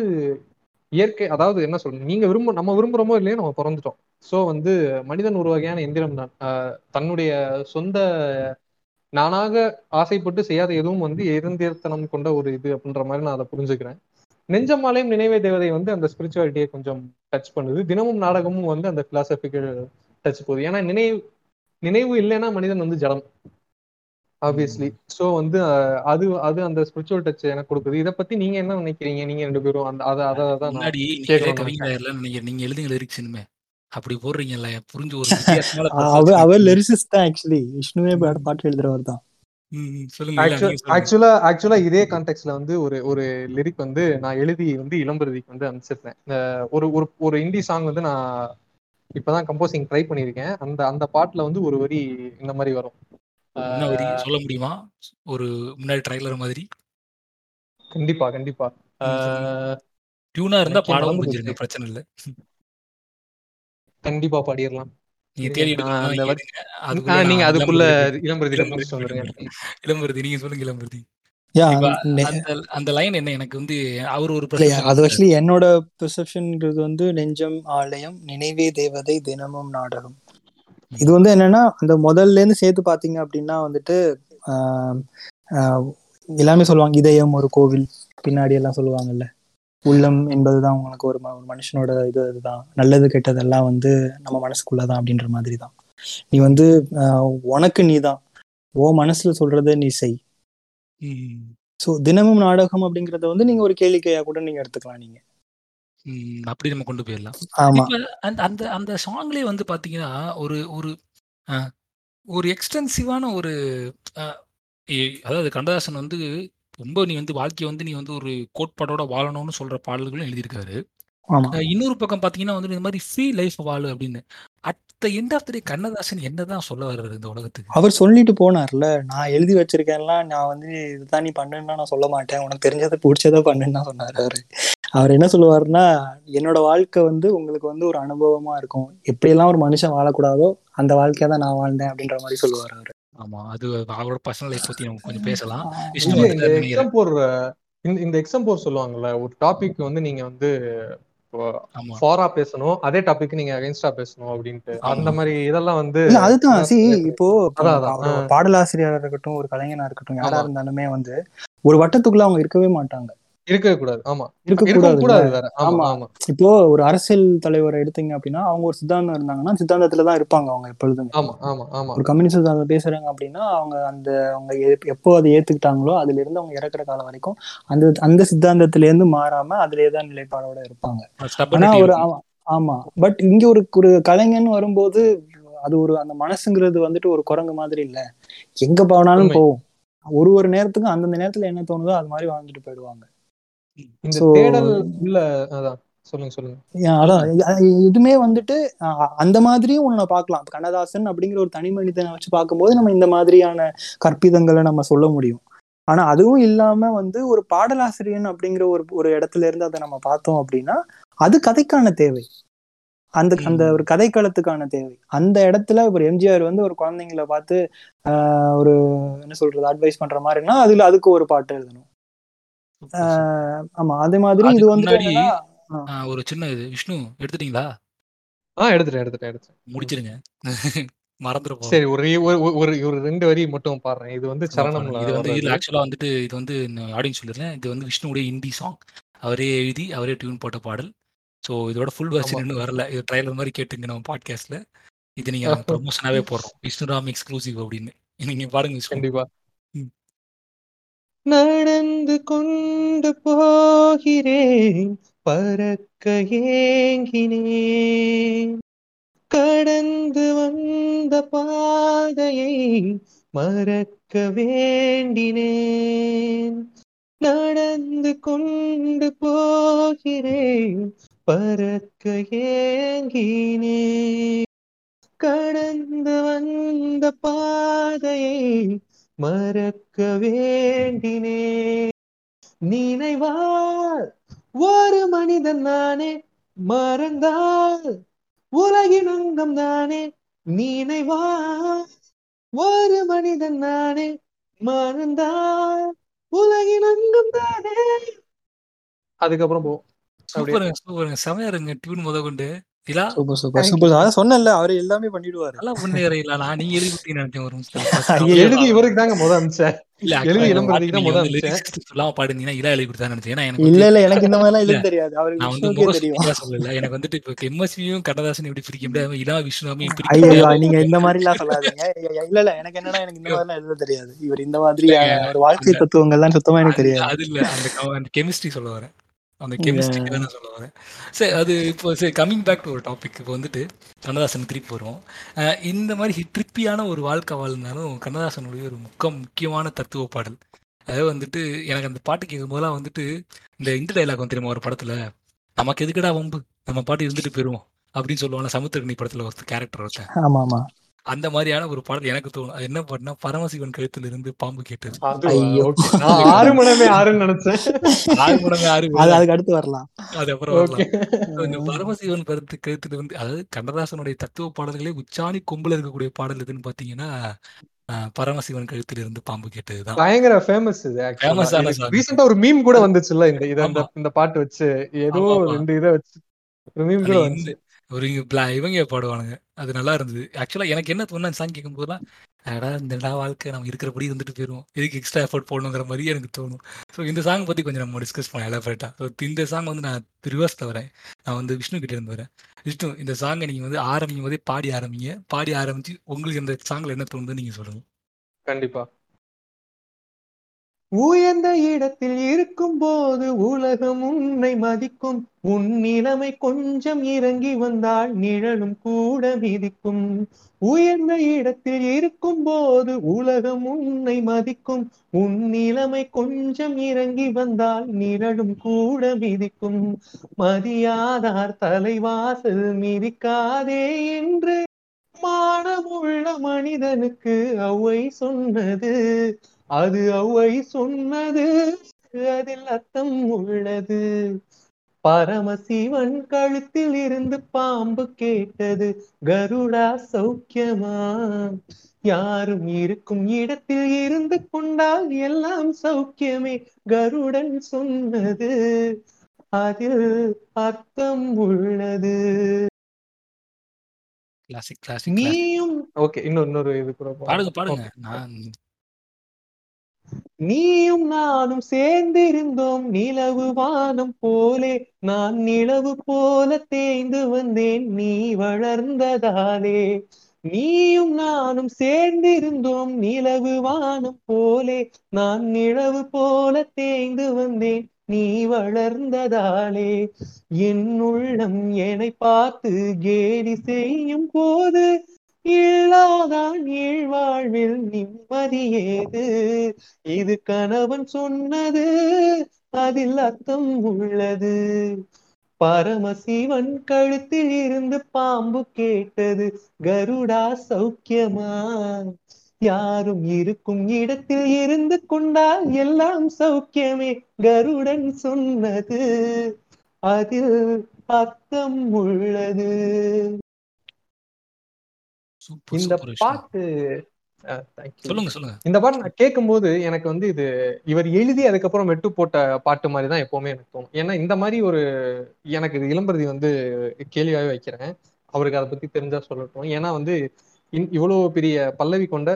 இயற்கை அதாவது என்ன சொல்றது நீங்க விரும்ப நம்ம விரும்புறோமோ இல்லையோ நம்ம பிறந்துட்டோம். சோ வந்து மனிதன் ஒரு வகையான எந்திரம் தான். தன்னுடைய சொந்த நானாக ஆசைப்பட்டு செய்யாத எதுவும் வந்து எருந்தியத்தனம் கொண்ட ஒரு இது அப்படின்ற மாதிரி நான் அதை புரிஞ்சுக்கிறேன். நெஞ்சமாலையும் நினைவே தேவதை வந்து அந்த ஸ்பிரிச்சுவாலிட்டியை கொஞ்சம் டச் பண்ணுது. தினமும் நாடகமும் வந்து அந்த பிலாசபிக்கல் டச் போகுது. ஏன்னா நினைவு நினைவு இல்லைன்னா மனிதன் வந்து ஜடம். ஆப்வியஸ்லி சோ வந்து அது அது அந்த ஸ்பிரிச்சுவல் டச் எனக்கு கொடுக்குது. இதை பத்தி நீங்க என்ன நினைக்கிறீங்க? நீங்க ரெண்டு பேரும் அந்த அதை அதை தான் நான் முன்னாடி நீங்களே கேட்கணும்னு கவிஞர் நீங்க எழுதுங்க லிரிக்ஸ் இனிமே. அப்படி போடுறீங்கல்ல புரிஞ்சு ஒரு அவர் அவர். லிரிசிஸ்ட் தான் ஆக்சுவலி விஷ்ணுவே பாட்டு எழுதுறவர் தான். ஆக்சுவலா ஆக்சுவலா இதே கான்டெக்ட்ல வந்து ஒரு ஒரு லிரிக் வந்து நான் எழுதி வந்து இளம்பருதிக்கு வந்து அனுப்பிச்சிருந்தேன். ஒரு ஒரு ஒரு இந்தி சாங் வந்து நான் இப்பதான் கம்போசிங் ட்ரை பண்ணியிருக்கேன். அந்த அந்த பாட்டுல வந்து ஒரு வரி இந்த மாதிரி வரும். என்ன வரி சொல்ல முடியுமா? ஒரு முன்னாடி ட்ரைலர் மாதிரி. கண்டிப்பா கண்டிப்பா. டியூனா இருந்தா பாடவும் போச்சு. பிரச்சனை இல்ல. கண்டிப்பா பாடிடலாம். நீங்க தேடி நீங்க அதுக்குள்ள இளம்பருதி- இளம்பருதி நீங்க சொல்லுங்க இளம்பருதி. அந்த அந்த லைன் என்ன? எனக்கு வந்து அவர் ஒரு அது. ஆக்சுவலி என்னோட பெர்செப்ஷன்ங்கிறது வந்து நெஞ்சம் ஆலயம் நினைவே தேவதை தினமும் நாடகம் இது வந்து என்னன்னா அந்த முதல்ல இருந்து சேர்த்து பாத்தீங்க அப்படின்னா வந்துட்டு ஆஹ் ஆஹ் எல்லாமே சொல்லுவாங்க இதயம் ஒரு கோவில் பின்னாடி எல்லாம் சொல்லுவாங்கல்ல. உள்ளம் என்பதுதான் உங்களுக்கு ஒரு மனுஷனோட இது இதுதான் நல்லது கெட்டதெல்லாம் வந்து நம்ம மனசுக்குள்ளதான் அப்படின்ற மாதிரி தான் நீ வந்து ஆஹ் உனக்கு நீதான். ஓ மனசுல சொல்றத நீ செய். ஸோ தினமும் நாடகம் அப்படிங்கறத வந்து நீங்க ஒரு கேளிக்கையா கூட நீங்க எடுத்துக்கலாம் நீங்க. அப்படி நம்ம கொண்டு போயிடலாம். அந்த அந்த அந்த சாங்லயே வந்து பாத்தீங்கன்னா ஒரு ஒரு ஒரு எக்ஸ்டென்சிவான ஒரு அதாவது கண்ணதாசன் வந்து ரொம்ப நீ வந்து வாழ்க்கையை வந்து நீ வந்து ஒரு கோட்பாடோட வாழணும்னு சொல்ற பாடல்களும் எழுதியிருக்காரு. இன்னொரு பக்கம் பாத்தீங்கன்னா வந்து இந்த மாதிரி ஃப்ரீ லைஃப் வாழு அப்படின்னு. At the end of the day Kannadasan என்னதான் சொல்ல வர்றாரு இந்த உலகத்துக்கு? அவர் சொல்லிட்டு போனார்ல நான் எழுதி வச்சிருக்கேன்லாம் நான் வந்து இதுதான் நீ பண்ணுன்னா நான் சொல்ல மாட்டேன். உனக்கு தெரிஞ்சதை பிடிச்சதை பண்ணுன்னு சொன்னாரு அவரு. அவர் என்ன சொல்லுவாருன்னா என்னோட வாழ்க்கை வந்து உங்களுக்கு வந்து ஒரு அனுபவமா இருக்கும். எப்படியெல்லாம் ஒரு மனுஷன் வாழக்கூடாதோ அந்த வாழ்க்கையை தான் நான் வாழ்ந்தேன் அப்படின்ற மாதிரி சொல்லுவார் அவரு. ஆமா அது அவரோட பர்சனல் லைஃப் பத்தி நம்ம கொஞ்சம் பேசலாம். எக்ஸாம்போர் இந்த எக்ஸாம்போர் சொல்லுவாங்கல்ல ஒரு டாபிக் வந்து நீங்க வந்து ஆமா. ஃபாரா பேசணும் அதே டாபிக் நீங்க அகைன்ஸ்டா பேசணும் அப்படின்ட்டு. அந்த மாதிரி இதெல்லாம் வந்து இல்ல அதுதான். சி இப்போ பாடலாசிரியரா இருக்கட்டும் ஒரு கலைஞனா இருக்கட்டும் யாரா இருந்தாலுமே வந்து ஒரு வட்டத்துக்குள்ள அவங்க இருக்கவே மாட்டாங்க. இருக்கவே கூடாது. ஆமா. இருக்கக்கூடாதுல்ல? இருக்கவும் கூடாது வேற. ஆமா ஆமா. இப்போ ஒரு அரசியல் தலைவரை எடுத்தீங்க அப்படின்னா அவங்க ஒரு சித்தாந்தம் இருந்தாங்கன்னா சித்தாந்தத்துல தான் இருப்பாங்க அவங்க எப்பொழுதுமே. ஆமா ஆமா ஆமா. ஒரு கம்யூனிஸ்ட் சித்தாந்தம் பேசுறாங்க அப்படின்னா அவங்க அந்த அவங்க எப்- எப்போ அதை ஏத்துக்கிட்டாங்களோ அதுல இருந்து அவங்க இறக்குற காலம் வரைக்கும் அந்த அந்த சித்தாந்தத்துல இருந்து மாறாம அதுலயே தான் நிலைப்பாடோட இருப்பாங்க. ஆனா ஒரு ஆமா- ஆமா. பட் இங்க ஒரு ஒரு கலைஞன் வரும்போது அது ஒரு அந்த மனசுங்கிறது வந்துட்டு ஒரு குரங்கு மாதிரி இல்ல. எங்க போனாலும். போகும். ஒரு ஒரு நேரத்துக்கும் அந்தந்த நேரத்துல என்ன தோணுதோ அது மாதிரி வாழ்ந்துட்டு போயிடுவாங்க. இந்த So, தேடல் உள்ள அதான். சொல்லுங்க சொல்லுங்க. ஏன் அதான். இ- இதுமே வந்துட்டு அந்த மாதிரியும் ஒண்ணு பார்க்கலாம். கண்ணதாசன் அப்படிங்கிற ஒரு தனி மனிதனை வச்சு பார்க்கும்போது நம்ம இந்த மாதிரியான கற்பிதங்களை நம்ம சொல்ல முடியும். ஆனா அதுவும் இல்லாம வந்து ஒரு பாடலாசிரியன் அப்படிங்கிற ஒரு ஒரு இடத்துல இருந்து அதை நம்ம பார்த்தோம் அப்படின்னா அது கதைக்கான தேவை. அந்த அந்த ஒரு கதைக்களத்துக்கான தேவை. அந்த இடத்துல ஒரு எம்ஜிஆர் வந்து ஒரு குழந்தைங்களை பார்த்து ஒரு என்ன சொல்றது அட்வைஸ் பண்ற மாதிரின்னா அதுல அதுக்கு ஒரு பாட்டு எழுதணும். ஆமா அதே மாதிரி இது வந்து ஒரு சின்ன இது. விஷ்ணு எடுத்துட்டீங்களா? ஆ எடுத்துட்டேன் எடுத்துட்டேன் எடுத்துட்டேன். முடிச்சிருங்க. [laughs] மறந்துட போறோம் சரி ஒரு ஒரு ஒரு ஒரு ரெண்டு வரி மட்டும் பாடுறேன். இது வந்து சரணம்ல இது வந்து. இதுல ஆக்சுவலா வந்துட்டு இது வந்து ஆடியன்ஸ் சொல்லிடுறேன். இது வந்து விஷ்ணுவுடைய ஹிந்தி சாங் அவரே எழுதி அவரே டியூன் போட்ட பாடல். ஸோ இதோட ஃபுல் வெர்ஷன் இன்னும் வரல. இது ட்ரைலர் மாதிரி கேட்டுங்க நம்ம பாட்காஸ்ட்ல இது நீங்க [laughs] ப்ரொமோஷனாவே போடுறோம். விஷ்ணுராம் எக்ஸ்க்ளூசிவ் அப்படின்னு. நீங்க பாருங்க கண்டிப்பா. நடந்து கொண்டு போகிறேன் பறக்க ஏங்கினேன். கடந்து வந்த பாதையை மறக்க வேண்டினேன். நடந்து கொண்டு போகிறேன் பறக்க ஏங்கினேன். கடந்து வந்த பாதையை மறக்க வேண்டினே. நினைவால் ஒரு மனிதன் நானே மறந்தால் உலகின் அங்கம் தானே நினைவால் ஒரு மனிதன் நானே மறந்தால் உலகின் அங்கம் தானே அதுக்கப்புறம் போ. சூப்பருங்க சூப்பருங்க. செமையா இருங்க டியூன் முத கொண்டு இல்லா சூப்பர் சூப்பர். சூப்பர். அதான் சொன்னேன்ல அவரு எல்லாமே பண்ணிடுவாரு. நல்லா முன்னேறையில நான் நீங்க எழுதி கொடுத்தீங்கன்னு நினைச்சேன் ஒரு ஐயோ. [laughs] எழுதி இவருக்கு தாங்க முத அமிச்சேன் இலா எனக்கு இல்ல வந்து இல்ல எனக்கு இந்த மாதிரிலாம் இல்ல. எழுத தெரியாது. அவருக்கு நான் வந்து விஷ்ணுக்கே முக தெரியும். சுத்தியா சொல்லல. எனக்கு வந்துட்டு இப்போ எம்எஸ்வியும் கண்ணதாசன் எப்படி பிரிக்க முடியாது? இலா விஷ்ணுவாமையும் பிரிக்க ஐயோ முடியாது. நீங்க இந்த மாதிரி எல்லாம் சொல்லாதீங்க இல்ல இல்ல எனக்கு என்னன்னா எனக்கு இந்த மாதிரிலாம் எழுத தெரியாது. இவர் இந்த ஒரு வாழ்க்கை அந்த- தத்துவங்கள்லாம் சுத்தமா எனக்கு தெரியாது. அது இல்ல. அந்த கெமிஸ்ட்ரி சொல்ல வரேன். அந்த கெமிஸ்ட்ரிக்கு தான் நான் சொல்ல வரேன் சரி அது இப்போ சரி கம்மிங் பேக் டு ஒரு டாபிக் இப்போ வந்துட்டு கண்ணதாசன் திருப்பி வருவோம் இந்த மாதிரி ட்ரிப்பியான ஒரு வாழ்க்கை வாழ்ந்தாலும் கண்ணதாசனுடைய ஒரு முக்க முக்கியமான தத்துவ பாடல். அதாவது வந்துட்டு எனக்கு அந்த பாட்டு கேட்கும் போதெல்லாம் வந்துட்டு இந்த இந்த டைலாக் வந்து தெரியுமா ஒரு படத்துல? நமக்கு எதுக்குடா வம்பு? நம்ம பாட்டு இருந்துட்டு போயிருவோம். அப்படின்னு சொல்லுவாங்க சமுத்திரகனி படத்துல ஒரு கேரக்டர் ஒருத்தன். ஆமா ஆமா அந்த மாதிரியான ஒரு பாடல் எனக்கு தோணும். அது என்ன பாட்டுனா பரமசிவன் கழுத்துல இருந்து பாம்பு கேட்டது. ஆறு மணமே ஆறுன்னு நினைச்சேன். ஆறு மடங்கு ஆறு அது அதுக்கு அடுத்து வரலாம். அது அப்புறம் வரலாம். இந்த பரமசிவன் கருத்து கருத்துல வந்து அதாவது கண்ணதாசனுடைய தத்துவ பாடல்களே உச்சாணி கொம்புல இருக்கக்கூடிய பாடல் எதுன்னு பாத்தீங்கன்னா ஆஹ், பரமசிவன் கழுத்துல இருந்து பாம்பு கேட்டதுதான். பயங்கர ஃபேமஸ் இது song. ரீசெண்டா ஒரு மீம் கூட வந்துச்சுல்ல இந்த இத இந்த- பாட்டு வச்சு. ஏதோ. ரெண்டு இத வச்சு ஒரு மீம் கூட இந்த ஒரு இவங்க பாடுவானுங்க. அது நல்லா இருந்தது. ஆக்சுவலா எனக்கு என்ன தோணும் சாங் கேட்கும் போதெல்லாம் அடா இந்த வாழ்க்கை நம்ம இருக்கிறபடி இருந்துட்டு போயிடும் எதுக்கு எக்ஸ்ட்ரா எஃபர்ட் போடணுங்கிற மாதிரி எனக்கு தோணும். ஸோ இந்த சாங் பத்தி கொஞ்சம் நம்ம டிஸ்கஸ் பண்ணலாம் எலாபரேட்டா ஸோ இந்த சாங் வந்து நான் ரிவர்ஸ்ல வரேன் நான் வந்து விஷ்ணு கிட்ட இருந்து வரேன். விஷ்ணு இந்த சாங்கை நீங்க வந்து ஆரம்பிக்கும் போதே பாடி ஆரம்பிங்க. பாடி ஆரம்பிச்சு உங்களுக்கு இந்த சாங்ல என்ன தோணுதுன்னு நீங்க சொல்லுங்க. கண்டிப்பா. உயர்ந்த இடத்தில் இருக்கும் போது உலகம் உன்னை மதிக்கும். உன் நிலைமை கொஞ்சம் இறங்கி வந்தால் நிழலும் கூட மிதிக்கும். உயர்ந்த இடத்தில் இருக்கும் போது உலகம் உன்னை மதிக்கும். உன் நிலைமை கொஞ்சம் இறங்கி வந்தால் நிழலும் கூட மிதிக்கும். மதியாதார் தலைவாசல் மிதிக்காதே என்று. மானமுள்ள மனிதனுக்கு அவை சொன்னது. அது அவ்வை சொன்னது அதில் அர்த்தம் உள்ளது. பரமசிவன் கழுத்தில் இருந்து பாம்பு கேட்டது கருடா சௌக்கியமா? யாரும் இருக்கும் இடத்தில் இருந்து கொண்டால் எல்லாம் சௌக்கியமே கருடன் சொன்னது அதில் அர்த்தம் உள்ளது. கிளாசிக் கிளாசிக் நீயும் ஓகே இன்னொரு இன்னொரு இது கூட பாடுங்க பாடுங்க. நான் நீயும் நானும் சேர்ந்திருந்தோம் நிலவு வானம் போலே. நான் நிலவு போல தேய்ந்து வந்தேன் நீ வளர்ந்ததாலே. நீயும் நானும் சேர்ந்திருந்தோம் நிலவு வானம் போலே. நான் நிலவு போல தேய்ந்து வந்தேன் நீ வளர்ந்ததாலே. என் உள்ளம் என்னை பார்த்து கேலி செய்யும் போது இல்லாதான் வாழ்வில் நிம்மதி ஏது? இது கணவன் சொன்னது அதில் அர்த்தம் உள்ளது. பரமசிவன் கழுத்தில் இருந்து பாம்பு கேட்டது கருடா சௌக்கியமா? யாரும் இருக்கும் இடத்தில் இருந்து கொண்டால் எல்லாம் சௌக்கியமே கருடன் சொன்னது அதில் அர்த்தம் உள்ளது. இந்த பாட்டு. சொல்லுங்க சொல்லுங்க. இந்த பாட்டு நான் கேட்கும்போது எனக்கு வந்து இது இவர் எழுதி அதுக்கப்புறம் மெட்டு போட்ட பாட்டு மாதிரி தான் எப்பவுமே எனக்கு தோணும். ஏன்னா இந்த மாதிரி ஒரு எனக்கு இது இளம்பரதி வந்து கேள்வியாவே வைக்கிறேன். அவருக்கு அதை பத்தி தெரிஞ்சா சொல்லட்டும். ஏன்னா வந்து இவ்வளவு பெரிய பல்லவி கொண்ட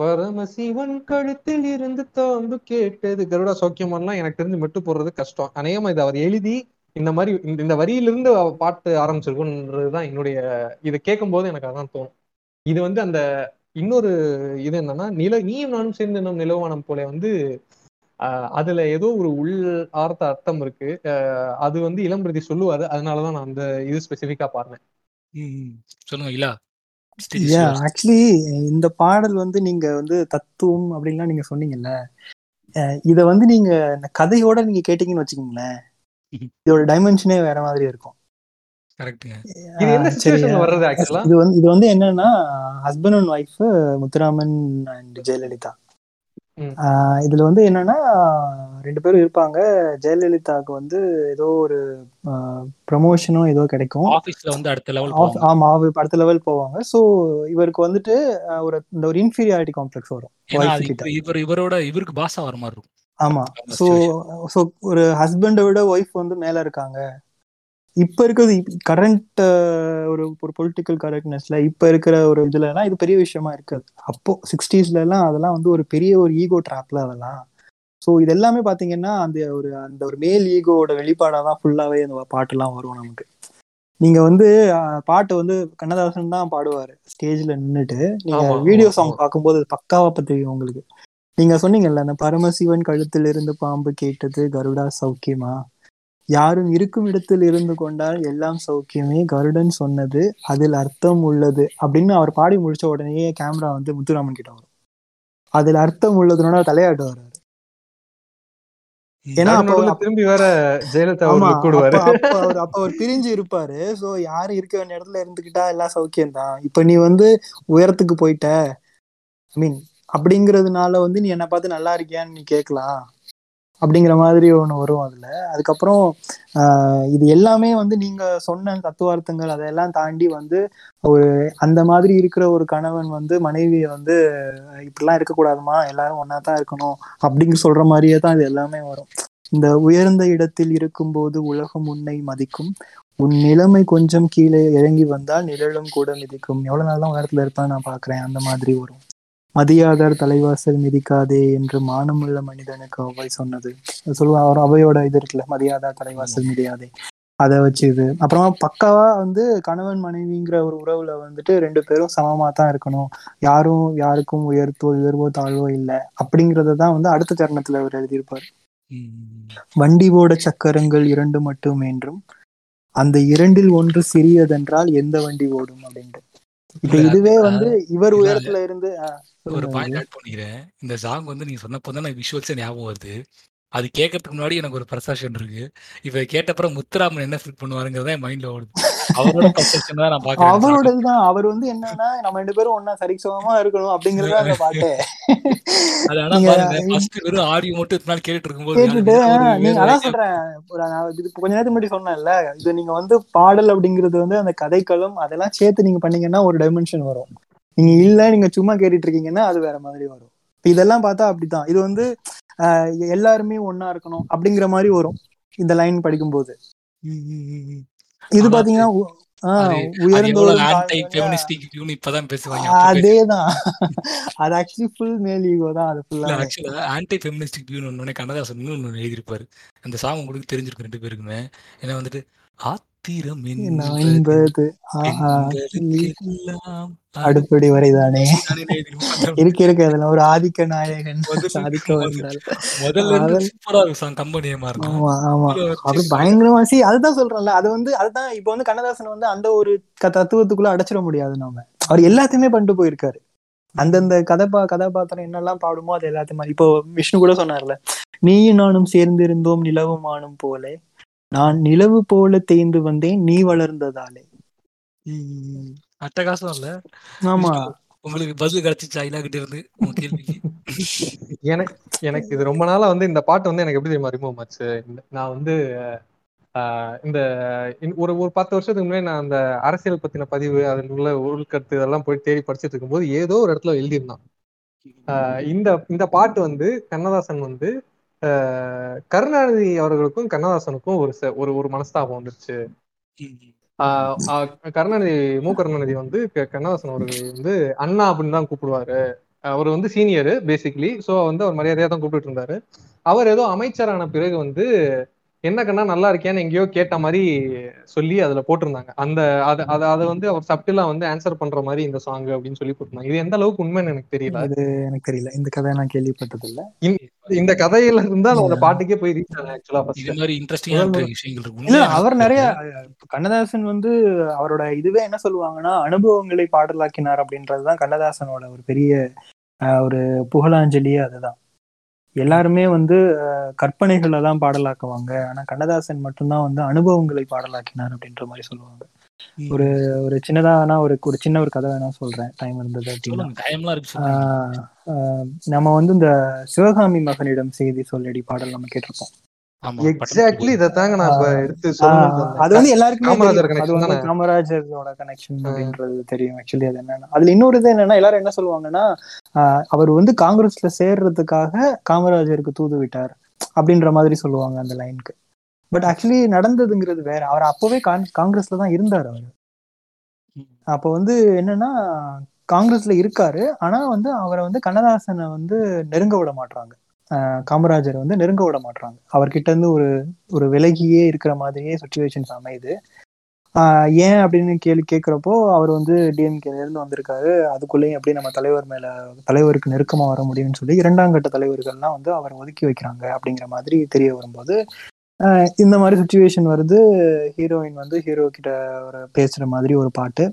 பரமசிவன் கழுத்தில் இருந்து தாம்பு கேட்டது. கருடா சௌக்கியமான்லாம் எனக்கு தெரிஞ்சு மெட்டு போடுறது கஷ்டம். அநேகமா இது அவர் எழுதி இந்த மாதிரி இந்த இந்த வரியிலிருந்து பாட்டு ஆரம்பிச்சிருக்குன்றதுதான் என்னுடைய இதை கேட்கும் போது எனக்கு அதான் தோணும் இது வந்து அந்த இன்னொரு இது என்னன்னா நில நீயும் நானும் சேர்ந்து நம் நிலவானம் போல வந்து ஆஹ் அதுல ஏதோ ஒரு உள் ஆர்த்த அர்த்தம் இருக்கு அது வந்து இளம்பிரதி சொல்லுவாரு அதனாலதான் நான் அந்த இது ஸ்பெசிபிக்கா பாருனேன். சொல்லுங்க இல்லா. ஆக்சுவலி இந்த பாடல் வந்து நீங்க வந்து தத்துவம் அப்படின்லாம் நீங்க சொன்னீங்கல்ல இத வந்து நீங்க கதையோட நீங்க கேட்டீங்கன்னு வச்சுக்கோங்களேன். இதோட டைமென்ஷனே வேற மாதிரி இருக்கும். இது வந்து இது வந்து என்னன்னா husband and wife Muthuraman and Jayalalithaa. இதுல வந்து என்னன்னா ரெண்டு பேரும் இருப்பாங்க. ஜெயலலிதாவுக்கு வந்து ஏதோ ஒரு ப்ரமோஷனோ ஏதோ கிடைக்கும். ஆபீஸ்ல வந்து அடுத்த லெவல் ஆமா அடுத்த லெவல் போவாங்க. சோ இவருக்கு வந்துட்டு ஒரு இந்த ஒரு இன்ஃபீரியாரிட்டி காம்ப்ளெக்ஸ் வரும். இவர் இவரோட இவருக்கு பாசா வர மாதிரி இருக்கும். ஆமா. சோ. சோ ஒரு ஹஸ்பண்டை விட ஒய்ஃப் வந்து மேல இருக்காங்க. இப்ப இருக்கிறது கரண்ட் ஒரு ஒரு பொலிட்டிக்கல் கரெக்ட்னஸ்ல இப்ப இருக்கிற ஒரு இதுல எல்லாம் இது பெரிய விஷயமா இருக்காது. அப்போ சிக்ஸ்டீஸ்ல எல்லாம் அதெல்லாம் வந்து ஒரு பெரிய ஒரு ஈகோ ட்ராப்ல அதெல்லாம். ஸோ இது எல்லாமே பாத்தீங்கன்னா அந்த ஒரு அந்த ஒரு மேல் ஈகோவோட வெளிப்பாடா தான் ஃபுல்லாவே அந்த பாட்டுலாம் வரும் நமக்கு. நீங்க வந்து பாட்டு வந்து கண்ணதாசன் தான் பாடுவாரு. ஸ்டேஜ்ல நின்னுட்டு. நீங்க வீடியோ சாங். பார்க்கும்போது பக்காவா தெரியும் உங்களுக்கு. நீங்க சொன்னீங்கல்ல அந்த பரமசிவன் கழுத்தில் இருந்து பாம்பு கேட்டது கருடா சௌக்கியமா? யாரும் இருக்கும் இடத்தில் இருந்து கொண்டால் எல்லாம் சௌக்கியமே? கருடன் சொன்னது அதில் அர்த்தம் உள்ளது அப்படின்னு அவர் பாடி முடிச்ச உடனே கேமரா வந்து முத்துராமன் கிட்ட வரும். அதில் அர்த்தம் உள்ளதுனோட தலையாட்டு வர்றாரு ஏன்னா திரும்பி வேற ஜெயலலிதா அவர் அப்ப அவர் பிரிஞ்சு இருப்பாரு. சோ யாரும் இருக்க வேண்டிய இடத்துல இருந்துகிட்டா எல்லாம் சௌக்கியம் தான் இப்ப நீ வந்து உயரத்துக்கு போயிட்ட. ஐ மீன் அப்படிங்கிறதுனால வந்து நீ என்னை பார்த்து நல்லா இருக்கியான்னு நீ கேட்கலாம். அப்படிங்கிற மாதிரி ஒண்ணு வரும் அதுல. அதுக்கப்புறம் இது எல்லாமே வந்து நீங்க சொன்ன தத்துவார்த்தங்கள் அதெல்லாம் தாண்டி வந்து ஒரு அந்த மாதிரி இருக்கிற ஒரு கணவன் வந்து மனைவியை வந்து இப்படிலாம் இருக்கக்கூடாதுமா? எல்லாரும் ஒன்றா தான் இருக்கணும். அப்படிங்கிற சொல்ற மாதிரியே தான் இது எல்லாமே வரும். இந்த உயர்ந்த இடத்தில் இருக்கும்போது உலகம் உன்னை மதிக்கும். உன் நிலைமை கொஞ்சம் கீழே இறங்கி வந்தால் நிழலும் கூட மிதிக்கும். எவ்வளோ நாள் தான் உயரத்தில் இருப்பான்னு நான் பார்க்குறேன். அந்த மாதிரி வரும். மதியாதார் தலைவாசல் மிதிக்காதே என்று மானமுள்ள மனிதனுக்கு அவை சொன்னது. சொல்லுவா அவர் அவையோட இது இருக்குல்ல மதியாதார் தலைவாசல் மிதியாதே. அதை வச்சு இது. அப்புறமா பக்காவா வந்து கணவன் மனைவிங்கிற ஒரு உறவுல வந்துட்டு ரெண்டு பேரும் சமமா தான் இருக்கணும். யாரும் யாருக்கும் உயர்த்தோ உயர்வோ தாழ்வோ இல்லை. அப்படிங்கறத தான் வந்து அடுத்த சரணத்துல அவர் எழுதியிருப்பார். வண்டி ஓட சக்கரங்கள் இரண்டு மட்டும் என்றும் அந்த இரண்டில் ஒன்று சிறியதென்றால் எந்த வண்டி ஓடும் அப்படின்ட்டு. இப்ப இதுவே வந்து இவர் உயரத்துல இருந்து ஒரு பாயிண்ட். ஆட் பண்ணிக்கிறேன். இந்த சாங் வந்து நீங்க சொன்னப்போ தான் எனக்கு விஷுவல்ஸே ஞாபகம் வருது. அது கேட்கறதுக்கு முன்னாடி எனக்கு ஒரு பர்செப்ஷன் இருக்கு. இப்ப கேட்டப்பறம் முத்துராமன் என்ன ஃபீல் பண்ணுவாருங்கிறத என் மைண்ட்ல ஓடுது. அவரோட [laughs] பர்செப்ஷன் தான் நான் பாக்குறேன். அவரோடதுதான் அவர் வந்து என்னன்னா நம்ம ரெண்டு பேரும் ஒன்னா சரிசமமா இருக்கணும் அப்படிங்கறத அந்த [laughs] பாட்டு. அது ஆனா பாருங்க ஃபர்ஸ்ட் வெறும் ஆடியோ மட்டும் இத்தனை நாள் கேட்டுட்டு இருக்கும்போது கேட்டுட்டு நீங்க அதான். சொல்றேன். நான் இது கொஞ்ச நேரத்துக்கு முன்னாடி சொன்னேன்ல இது நீங்க வந்து பாடல் அப்படிங்கிறது வந்து அந்த கதைக்களம் அதெல்லாம் சேர்த்து நீங்க பண்ணீங்கன்னா ஒரு டைமென்ஷன் வரும். நீங்க இல்ல நீங்க சும்மா கேட்டுட்டு இருக்கீங்கன்னா அது வேற மாதிரி வரும். இதெல்லாம் பார்த்தா அப்படிதான் இது வந்து எல்லாருமே ஒன்னா இருக்கணும் அப்படிங்கிற மாதிரி வரும் இந்த லைன் படிக்கும்போது. ம், ம், ம், ம். இது பாத்தீங்கன்னா அதேதான். அது ஆக்சுவலி ஃபுல் மேல் ஈகோ தான் அது இல்ல ஃபுல்லாவே ஆக்சுவலா ஆன்டி ஃபெமினிஸ்டிக் வியூன்னு ஒன்னே கண்ணதாசன் இன்னொன்னு எழுதியிருப்பாரு. அந்த சாங் உங்களுக்கு தெரிஞ்சிருக்கும் ரெண்டு பேருக்குமே. ஏன்னா வந்துட்டு ஆத்திரம் என்பது. என்பது அடுப்படி வரைதானே. இருக்கு இருக்கு. அதுல ஒரு ஆதிக்க நாயகன். வந்தால் முதல்ல சூப்பரா இருக்கும் கம்பெனி ஆமா ஆமா. அப்படி பயங்கரமா சி அதுதான் சொல்றேன்ல. அது வந்து அதுதான் இப்ப வந்து கண்ணதாசன் வந்து அந்த ஒரு தத்துவத்துக்குள்ள அடைச்சிட முடியாது நாம அவர் எல்லாத்தையுமே பண்ணிட்டு போயிருக்காரு. அந்தந்த கதைப்பா கதாபாத்திரம் என்னெல்லாம் பாடுமோ அது எல்லாத்தையும் இப்போ விஷ்ணு கூட சொன்னார்ல நீயும் நானும் சேர்ந்து இருந்தோம் நிலவும் ஆணும் போல. நான் நிலவு போல தேய்ந்து வந்தேன் நீ வளர்ந்ததாலே. அட்டகாசம் இல்ல ஆமா. உங்களுக்கு பதில் கிடைச்சிச்சா கிட்ட இருந்து? உங்க கேள்விக்கு. எனக்கு எனக்கு இது ரொம்ப நாளா வந்து இந்த பாட்டு வந்து எனக்கு எப்படி தெரியுமா அறிமுகம் ஆச்சு? நான் வந்து ஆஹ் இந்த ஒரு ஒரு பத்து வருஷத்துக்கு முன்னாடி நான் அந்த அரசியல் பத்தின பதிவு அதில் உள்ள உள்கருத்து இதெல்லாம் போய் தேடி படிச்சுட்டு இருக்கும்போது ஏதோ ஒரு இடத்துல எழுதியிருந்தான். ஆஹ் இந்த இந்த பாட்டு வந்து கண்ணதாசன் வந்து கருணாநிதி அவர்களுக்கும் கண்ணதாசனுக்கும் ஒரு ஒரு ஒரு மனஸ்தாபம் வந்துருச்சு. ஆஹ் கருணாநிதி மு. கருணாநிதி வந்து கண்ணதாசன் அவர்கள் வந்து அண்ணா அப்படின்னு தான் கூப்பிடுவாரு. அவர் வந்து சீனியர் பேசிக்கலி ஸோ வந்து அவர் மரியாதையா தான் கூப்பிட்டு இருந்தாரு. அவர் ஏதோ அமைச்சரான பிறகு வந்து என்ன கண்ணா நல்லா இருக்கியான்னு எங்கேயோ கேட்ட மாதிரி சொல்லி அதுல போட்டிருந்தாங்க. அந்த அது அதை அதை வந்து அவர் சப்டிலா வந்து ஆன்சர் பண்ற மாதிரி இந்த சாங் அப்படின்னு சொல்லி போட்டிருந்தாங்க. இது எந்த அளவுக்கு உண்மைன்னு எனக்கு தெரியல. இது எனக்கு தெரியல. இந்த கதை நான் கேள்விப்பட்டது இல்ல இந்த கதையில இருந்தா அந்த பாட்டுக்கே போய் ரீச் ஆனேன் ஆக்சுவலா இது மாதிரி இன்ட்ரெஸ்டிங்கான விஷயங்கள் அவர் நிறைய கண்ணதாசன் வந்து அவரோட இதுவே என்ன சொல்லுவாங்கன்னா அனுபவங்களை பாடலாக்கினார் அப்படின்றதுதான் கண்ணதாசனோட ஒரு பெரிய அஹ், ஒரு புகழாஞ்சலியே அதுதான். எல்லாருமே வந்து கற்பனைகளை தான் பாடலாக்குவாங்க. ஆனா கண்ணதாசன் மட்டும்தான் வந்து அனுபவங்களை பாடலாக்கினார் அப்படின்ற மாதிரி சொல்லுவாங்க. ஒரு ஒரு சின்னதா வேணா ஒரு ஒரு சின்ன ஒரு கதை வேணா சொல்றேன். டைம் இருந்தது அப்படின்னா. நம்ம வந்து இந்த சிவகாமி மகனிடம் செய்தி சொல்லடி பாடல் நம்ம கேட்டிருப்போம். எக்ஸாக்ட்லி இதை தாங்க நான் இப்ப எடுத்து ஆஹ் சொல்லணும் அது வந்து எல்லாருக்குமே காமராஜர்? காமராஜரோட கனெக்ஷன் அப்படின்றது தெரியும். ஆக்சுவலி அது என்னன்னா அதுல இன்னொரு இது என்னன்னா எல்லாரும் என்ன சொல்லுவாங்கன்னா அவர் வந்து காங்கிரஸ்ல சேர்றதுக்காக காமராஜருக்கு தூது விட்டார் அப்படின்ற மாதிரி சொல்லுவாங்க அந்த லைனுக்கு பட் ஆக்சுவலி நடந்ததுங்கிறது வேற. அவர் அப்பவே காங்- காங்கிரஸ்ல தான் இருந்தார் அவர். அப்ப வந்து என்னன்னா காங்கிரஸ்ல இருக்காரு. ஆனா வந்து அவரை வந்து கண்ணதாசனை வந்து நெருங்க விட மாட்டாங்க காமராஜர் வந்து நெருங்க விட மாட்டாங்க அவர்கிட்ட இருந்து ஒரு ஒரு விலகியே இருக்கிற மாதிரியே சுச்சுவேஷன்ஸ் அமையுது. ஏன் அப்படின்னு கேள்வி கேட்குறப்போ அவர் வந்து டிஎம்கேல இருந்து வந்திருக்காரு. அதுக்குள்ளேயும் எப்படி நம்ம தலைவர் மேலே தலைவருக்கு நெருக்கமாக வர முடியும்னு சொல்லி இரண்டாம் கட்ட தலைவர்கள்லாம் வந்து அவர் ஒதுக்கி வைக்கிறாங்க அப்படிங்கிற மாதிரி தெரிய வரும்போது இந்த மாதிரி சுச்சுவேஷன் வருது. ஹீரோயின் வந்து ஹீரோ கிட்ட ஒரு பேசுகிற மாதிரி ஒரு பாட்டு.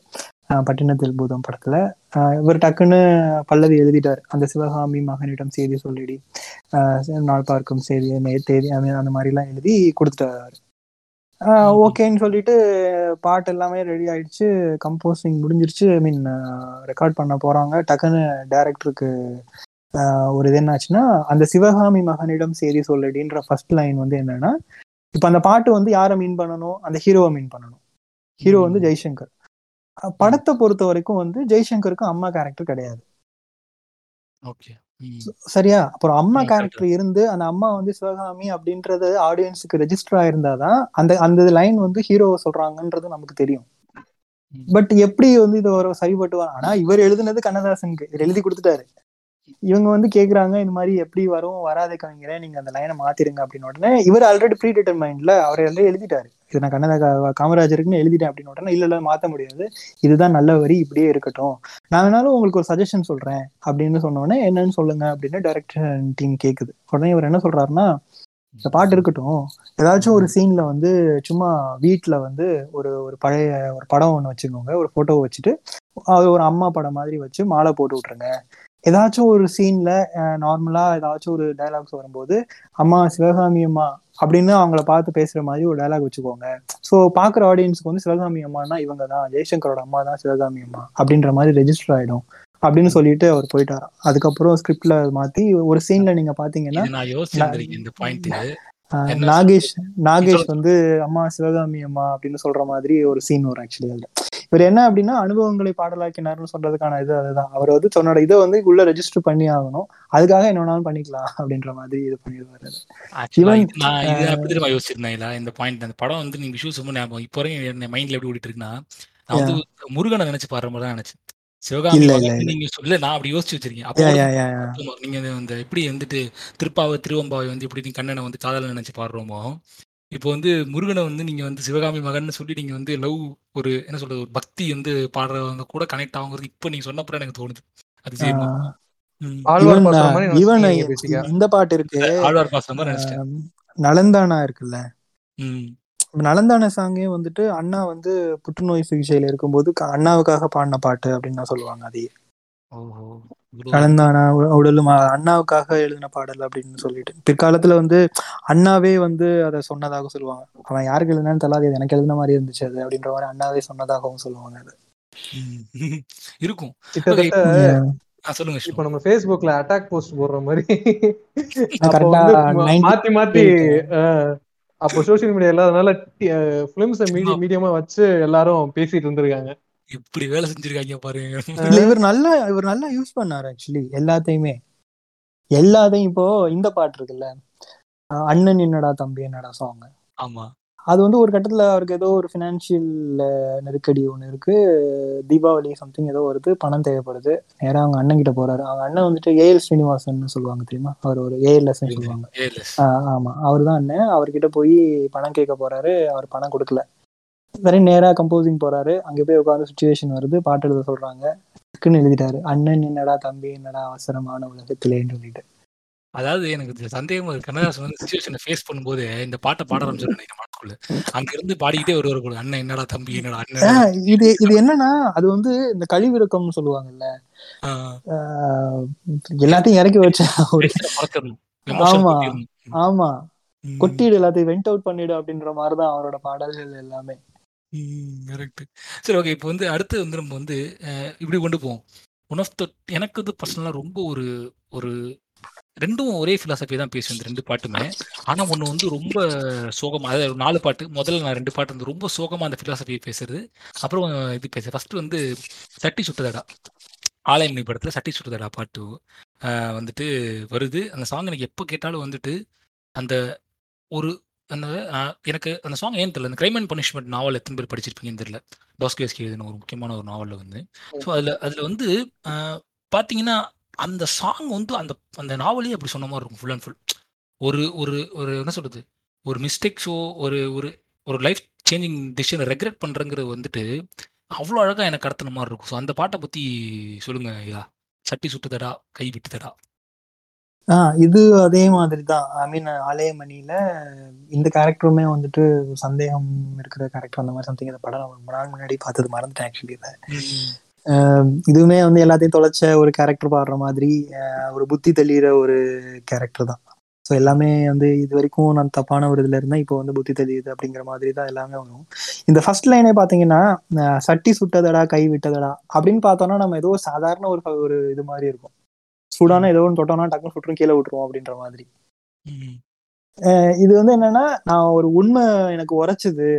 பட்டினத்தில் பூதம் படத்தில். இவர் டக்குன்னு பல்லவி எழுதிட்டார். அந்த சிவகாமி மகனிடம் செய்தி சொல்லிடி. நாள் பார்க்கும் செய்தி தேதி அந்த- அந்த மாதிரி எல்லாம் எழுதி கொடுத்துட்டாரு ஓகேன்னு சொல்லிட்டு பாட்டு எல்லாமே ரெடி ஆயிடுச்சு. கம்போசிங் முடிஞ்சிருச்சு. ஐ மீன் ரெக்கார்ட் பண்ண போறாங்க. டக்குன்னு டைரக்டருக்கு ஒரு இது என்னாச்சுன்னா அந்த சிவகாமி மகனிடம் செய்தி சொல்லடின்ற ஃபர்ஸ்ட் லைன் வந்து என்னன்னா இப்ப அந்த பாட்டு வந்து யாரை மீன் பண்ணணும்? அந்த ஹீரோவை மீன் பண்ணணும். ஹீரோ வந்து ஜெய்சங்கர். படத்தை பொறுத்த வரைக்கும் வந்து ஜெய்சங்கருக்கு அம்மா கேரக்டர் கிடையாது. ஓகே. சரியா? அப்புறம் அம்மா கேரக்டர் இருந்து அந்த அம்மா வந்து சிவகாமி அப்படின்றது ஆடியன்ஸுக்கு ரெஜிஸ்டர் ஆயிருந்தாதான் அந்த அந்த லைன் வந்து ஹீரோ சொல்றாங்கன்றது நமக்கு தெரியும். பட் எப்படி வந்து இது ஒரு சரிபட்டு வரும் ஆனா இவர் எழுதுனது கண்ணதாசனுக்கு இவர் எழுதி கொடுத்துட்டாரு. இவங்க வந்து கேக்குறாங்க இந்த மாதிரி எப்படி வரும்? வராதே கவிஞரே நீங்க அந்த லைனை மாத்திருங்க அப்படின்னு உடனே இவர் ஆல்ரெடி ப்ரீ டிட்டர்மைண்ட்ல அவர் ஆல்ரெடி எழுதிட்டாரு. இது நான் கண்ணதா காமராஜருக்குன்னு எழுதிட்டேன் அப்படின்னு உடனே இல்ல இல்ல மாத்த முடியாது. இதுதான் நல்ல வரி இப்படியே இருக்கட்டும். நான் வேணாலும் உங்களுக்கு ஒரு சஜஷன் சொல்றேன் அப்படின்னு சொன்ன உடனே என்னன்னு சொல்லுங்க அப்படின்னு டைரக்டர் டீம் கேக்குது. உடனே இவர் என்ன சொல்றாருன்னா இந்த பாட்டு இருக்கட்டும். ஏதாச்சும் ஒரு சீன்ல வந்து சும்மா வீட்ல வந்து ஒரு ஒரு பழைய ஒரு படம் ஒன்று வச்சுக்கோங்க. ஒரு ஃபோட்டோவை வச்சுட்டு அது ஒரு அம்மா படம் மாதிரி வச்சு மாலை போட்டு விட்டுருங்க. ஏதாச்சும் ஒரு சீன்ல நார்மலா ஏதாச்சும் ஒரு டைலாக்ஸ் வரும்போது அம்மா சிவகாமி அம்மா அப்படின்னு அவங்கள பார்த்து பேசுற மாதிரி ஒரு டைலாக் வச்சுக்கோங்க. ஸோ பாக்குற ஆடியன்ஸ்க்கு வந்து சிவகாமி அம்மானா இவங்க தான் ஜெய்சங்கரோட அம்மா தான் சிவகாமி அம்மா அப்படின்ற மாதிரி ரெஜிஸ்டர் ஆயிடும் அப்படின்னு சொல்லிட்டு அவர் போயிட்டாராம் அதுக்கப்புறம் ஸ்கிரிப்ட்ல மாத்தி ஒரு சீன்ல நீங்க பாத்தீங்கன்னா நாகேஷ் நாகேஷ். வந்து அம்மா சிவகாமி அம்மா அப்படின்னு சொல்ற மாதிரி ஒரு சீன் வரும் ஆக்சுவலி அதுல. இவர் என்ன அப்படின்னா அனுபவங்களை பாடலாக்கினார்னு சொல்றதுக்கான இது அதுதான். அவர் வந்து சொன்னோட இதை வந்து உள்ள ரெஜிஸ்டர் பண்ணி ஆகணும். அதுக்காக என்ன வேணாலும் பண்ணிக்கலாம் அப்படின்ற மாதிரி இது பண்ணிடுவாரு யோசிச்சிருந்தேன் இந்த பாயிண்ட் அந்த படம் வந்து நீங்க விஷயம் ரொம்ப ஞாபகம் இப்போ என் மைண்ட்ல எப்படி ஓடிட்டு இருக்குன்னா நான் வந்து முருகனை நினைச்சு பாடுற மாதிரி தான் நினைச்சேன். சிவகாமி. நீங்க சொல்ல நான் அப்படி யோசிச்சு வச்சிருக்கேன். அப்போ நீங்க இந்த எப்படி வந்துட்டு திருப்பாவை திருவம்பாவை வந்து எப்படி கண்ணனை வந்து காதல நினைச்சு பாடுறோமோ இப்போ வந்து முருகனை வந்து நீங்க வந்து சிவகாமி மகன் சொல்லி நீங்க வந்து லவ் ஒரு என்ன சொல்றது ஒரு பக்தி வந்து பாடுறவங்க கூட கனெக்ட் ஆகுங்கிறது இப்போ நீங்க சொன்னப்பறம் எனக்கு தோணுது. அது பேசிக்கா இந்த பாட்டு இருக்கு. ஆழ்வார் பாசுற மாதிரி நினைச்சிட்டேன். நலந்தானா இருக்குல்ல? ம். நலந்தான சாங்கே வந்துட்டு அண்ணா வந்து புற்றுநோய் சிகிச்சையில இருக்கும்போது அண்ணாவுக்காக பாடின பாட்டு அப்படின்னு சொல்லுவாங்க அதையே. உ- உடலும் அண்ணாவுக்காக எழுதின பாடல் அப்படின்னு சொல்லிட்டு. பிற்காலத்துல வந்து அண்ணாவே வந்து அதை சொன்னதாக சொல்லுவாங்க. அவன் யாருக்கு எழுதினான்னு தெரியல அது எனக்கு எழுதின மாதிரி இருந்துச்சு அது அப்படின்ற மாதிரி அண்ணாவே சொன்னதாகவும் சொல்லுவாங்க அது. [laughs] இருக்கும். சொல்லுங்க இப்ப நம்ம Facebookல அட்டாக் போஸ்ட் போடுற மாதிரி அப்போ கரெக்டா வந்து மா- 90 மாத்தி மாத்தி அப்போ சோசியல் மீடியா இல்லாதனால பிலிம்ஸ மீடிய மீடியமா வச்சு எல்லாரும் பேசிட்டு இருந்திருக்காங்க. இப்படி வேலை செஞ்சிருக்காங்க பாருங்க. இவர் நல்லா இவர் நல்லா யூஸ் பண்ணாரு ஆக்சுவலி எல்லாத்தையுமே. எல்லாத்தையும் இப்போ இந்த பாட்டு இருக்குல்ல. அண்ணன் என்னடா தம்பி என்னடா சாங் ஆமா. அது வந்து ஒரு கட்டத்துல அவருக்கு ஏதோ ஒரு ஃபினான்ஷியல் நெருக்கடி ஒன்று இருக்கு. தீபாவளி சம்திங் ஏதோ வருது பணம் தேவைப்படுது. நேரா அவங்க அண்ணன் கிட்ட போறாரு. அவங்க அண்ணன் வந்துட்டு ஏஎல் ஸ்ரீனிவாசன் சொல்லுவாங்க தெரியுமா? அவர் ஒரு ஏஎல்எஸ் சொல்லுவாங்க. ஆமா. அவர் தான் அண்ணன். அவர்கிட்ட போய் பணம் கேட்க போறாரு. அவர் பணம் கொடுக்கல. சரி நேரா கம்போசிங் போறாரு. அங்க போய் உட்காந்து சுச்சுவேஷன் வருது. பாட்டு எழுத சொல்றாங்க. டக்குன்னு எழுதிட்டாரு. அண்ணன் என்னடா தம்பி என்னடா அவசரமான உலகத்திலேன்னு சொல்லிட்டு. அதாவது எனக்கு சந்தேகமா இருக்கு கண்ணதாசன் வந்து சுச்சுவேஷனை ஃபேஸ் பண்ணும்போது இந்த பாட்டை பாட ஆரம்பிச்சிடும் நினைக்கிறேன் மனசுக்குள்ள. அங்க இருந்து பாடிக்கிட்டே வருவார் போல. அண்ணன் என்னடா தம்பி என்னடா அண்ணன் இது இது என்னன்னா அது வந்து இந்த கழிவிறக்கம்னு சொல்லுவாங்கல்ல. எல்லாத்தையும் இறக்கி வச்ச ஒரு ஆமா. ஆமா. கொட்டிடு எல்லாத்தையும் வெண்ட் அவுட் பண்ணிடு அப்படின்ற மாதிரிதான் அவரோட பாடல்கள் எல்லாமே. ம், சரி ஓகே. இப்போ வந்து அடுத்து வந்து நம்ம வந்து இப்படி கொண்டு போவோம். ஒன் ஆஃப் த எனக்கு வந்து பர்சனலாக ரொம்ப ஒரு ஒரு ரெண்டும் ஒரே ஃபிலாசபி தான் பேசுவேன் இந்த ரெண்டு பாட்டுமே. ஆனா ஒண்ணு வந்து ரொம்ப சோகமா அதாவது ஒரு நாலு பாட்டு முதல்ல நான் ரெண்டு பாட்டு வந்து ரொம்ப சோகமா அந்த ஃபிலாசபியை பேசுறது. அப்புறம் இது பேச ஃபர்ஸ்ட்டு வந்து சட்டி சுட்டதடா ஆலயமணி படத்துல சட்டி சுட்டதடா பாட்டு வந்துட்டு வருது. அந்த சாங் எனக்கு எப்போ கேட்டாலும் வந்துட்டு அந்த ஒரு அந்த எனக்கு அந்த சாங் ஏன் தெரியல. அந்த கிரைம் அண்ட் பனிஷ்மெண்ட் நாவல் எத்தனை பேர் படிச்சிருப்பீங்கன்னு தெரியல. டாஸ்கேஸ்கி எழுதின ஒரு முக்கியமான ஒரு நாவலில் வந்து. ஸோ அதில் அதில் வந்து பார்த்தீங்கன்னா அந்த சாங் வந்து அந்த அந்த நாவலே அப்படி சொன்ன மாதிரி இருக்கும் ஃபுல் அண்ட் ஃபுல் ஒரு ஒரு ஒரு என்ன சொல்றது? ஒரு மிஸ்டேக்ஸோ ஒரு ஒரு ஒரு லைஃப் சேஞ்சிங் டிசிஷனை ரெக்ரெட் பண்ணுறங்கிறது வந்துட்டு அவ்வளோ அழகாக எனக்கு கடத்தின மாதிரி இருக்கும். ஸோ அந்த பாட்டை பற்றி சொல்லுங்க ஐயா. சட்டி சுட்டுதடா கை விட்டுதடா. ஆஹ் இது அதே மாதிரி தான் ஐ மீன் ஆலயமணியில இந்த கேரக்டருமே வந்துட்டு சந்தேகம் இருக்கிற கேரக்டர் அந்த மாதிரி சம்திங் இந்த படம் நான் ரொம்ப நாள் முன்னாடி பார்த்தது மறந்துட்டேன் ஆக்சுவலி இதை. இதுவுமே வந்து எல்லாத்தையும் தொலைச்ச ஒரு கேரக்டர் பாடுற மாதிரி ஒரு புத்தி தெளிகிற ஒரு கேரக்டர் தான். ஸோ எல்லாமே வந்து இது வரைக்கும் நான் தப்பான ஒரு இதுல இருந்தேன் இப்போ வந்து புத்தி தெளியுது அப்படிங்கிற மாதிரி தான் எல்லாமே வரும். இந்த ஃபர்ஸ்ட் லைனே பாத்தீங்கன்னா ஆஹ் சட்டி சுட்டதடா கை விட்டதடா அப்படின்னு பார்த்தோம்னா நம்ம ஏதோ சாதாரண ஒரு ஒரு இது மாதிரி இருக்கும். சூடான ஏதோ ஒன்று தொட்டோம்னா டக்குனு சுற்றும் கீழே விட்டுருவோம் அப்படின்ற மாதிரி. இது வந்து என்னன்னா நான் ஒரு உண்மை எனக்கு உரைச்சுது.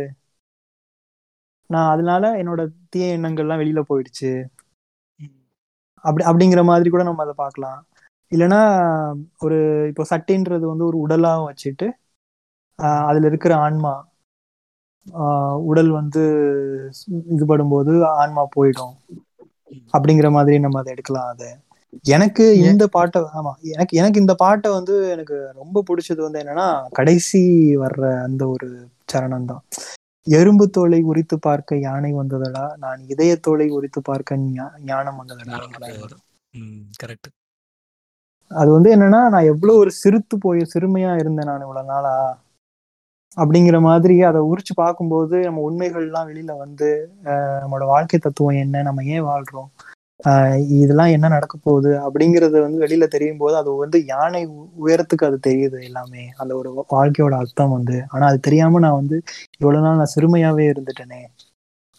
நான் அதனால என்னோட தீய எண்ணங்கள்லாம் வெளியில போயிடுச்சு. அப்படி அப்படிங்கிற மாதிரி கூட நம்ம அதை பார்க்கலாம். இல்லைன்னா ஒரு இப்போ சட்டின்றது வந்து ஒரு உடலா வச்சுட்டு அதுல இருக்கிற ஆன்மா உடல் வந்து இது படும்போது ஆன்மா போயிடும். அப்படிங்கிற மாதிரி நம்ம அதை எடுக்கலாம் அதை. எனக்கு இந்த பாட்டை ஆமா எனக்கு எனக்கு இந்த பாட்டை வந்து எனக்கு ரொம்ப பிடிச்சது வந்து என்னன்னா கடைசி வர்ற அந்த ஒரு சரணம் தான் எறும்பு தோலை உரித்து பார்க்க யானை வந்ததடா நான் இதய தோலை உரித்து பார்க்க ஞானம் வந்ததடா கரெக்ட் அது வந்து என்னன்னா நான் எவ்வளவு ஒரு சிறுத்து போய் சிறுமையா இருந்தேன் நான் இவ்வளவு நாளா அப்படிங்கிற மாதிரி அதை உரிச்சு பார்க்கும்போது நம்ம உண்மைகள்லாம் வெளியில வந்து ஆஹ் நம்மளோட வாழ்க்கை தத்துவம் என்ன நம்ம ஏன் வாழ்றோம் இதெல்லாம் என்ன நடக்க போகுது அப்படிங்கறது வந்து வெளியில தெரியும் போது அது வந்து யானை உ- உயரத்துக்கு அது தெரியுது எல்லாமே. அந்த ஒரு வாழ்க்கையோட அர்த்தம் வந்து. ஆனா அது தெரியாம நான் வந்து இவ்வளவு நாள் நான் சிறுமையாவே இருந்துட்டேனே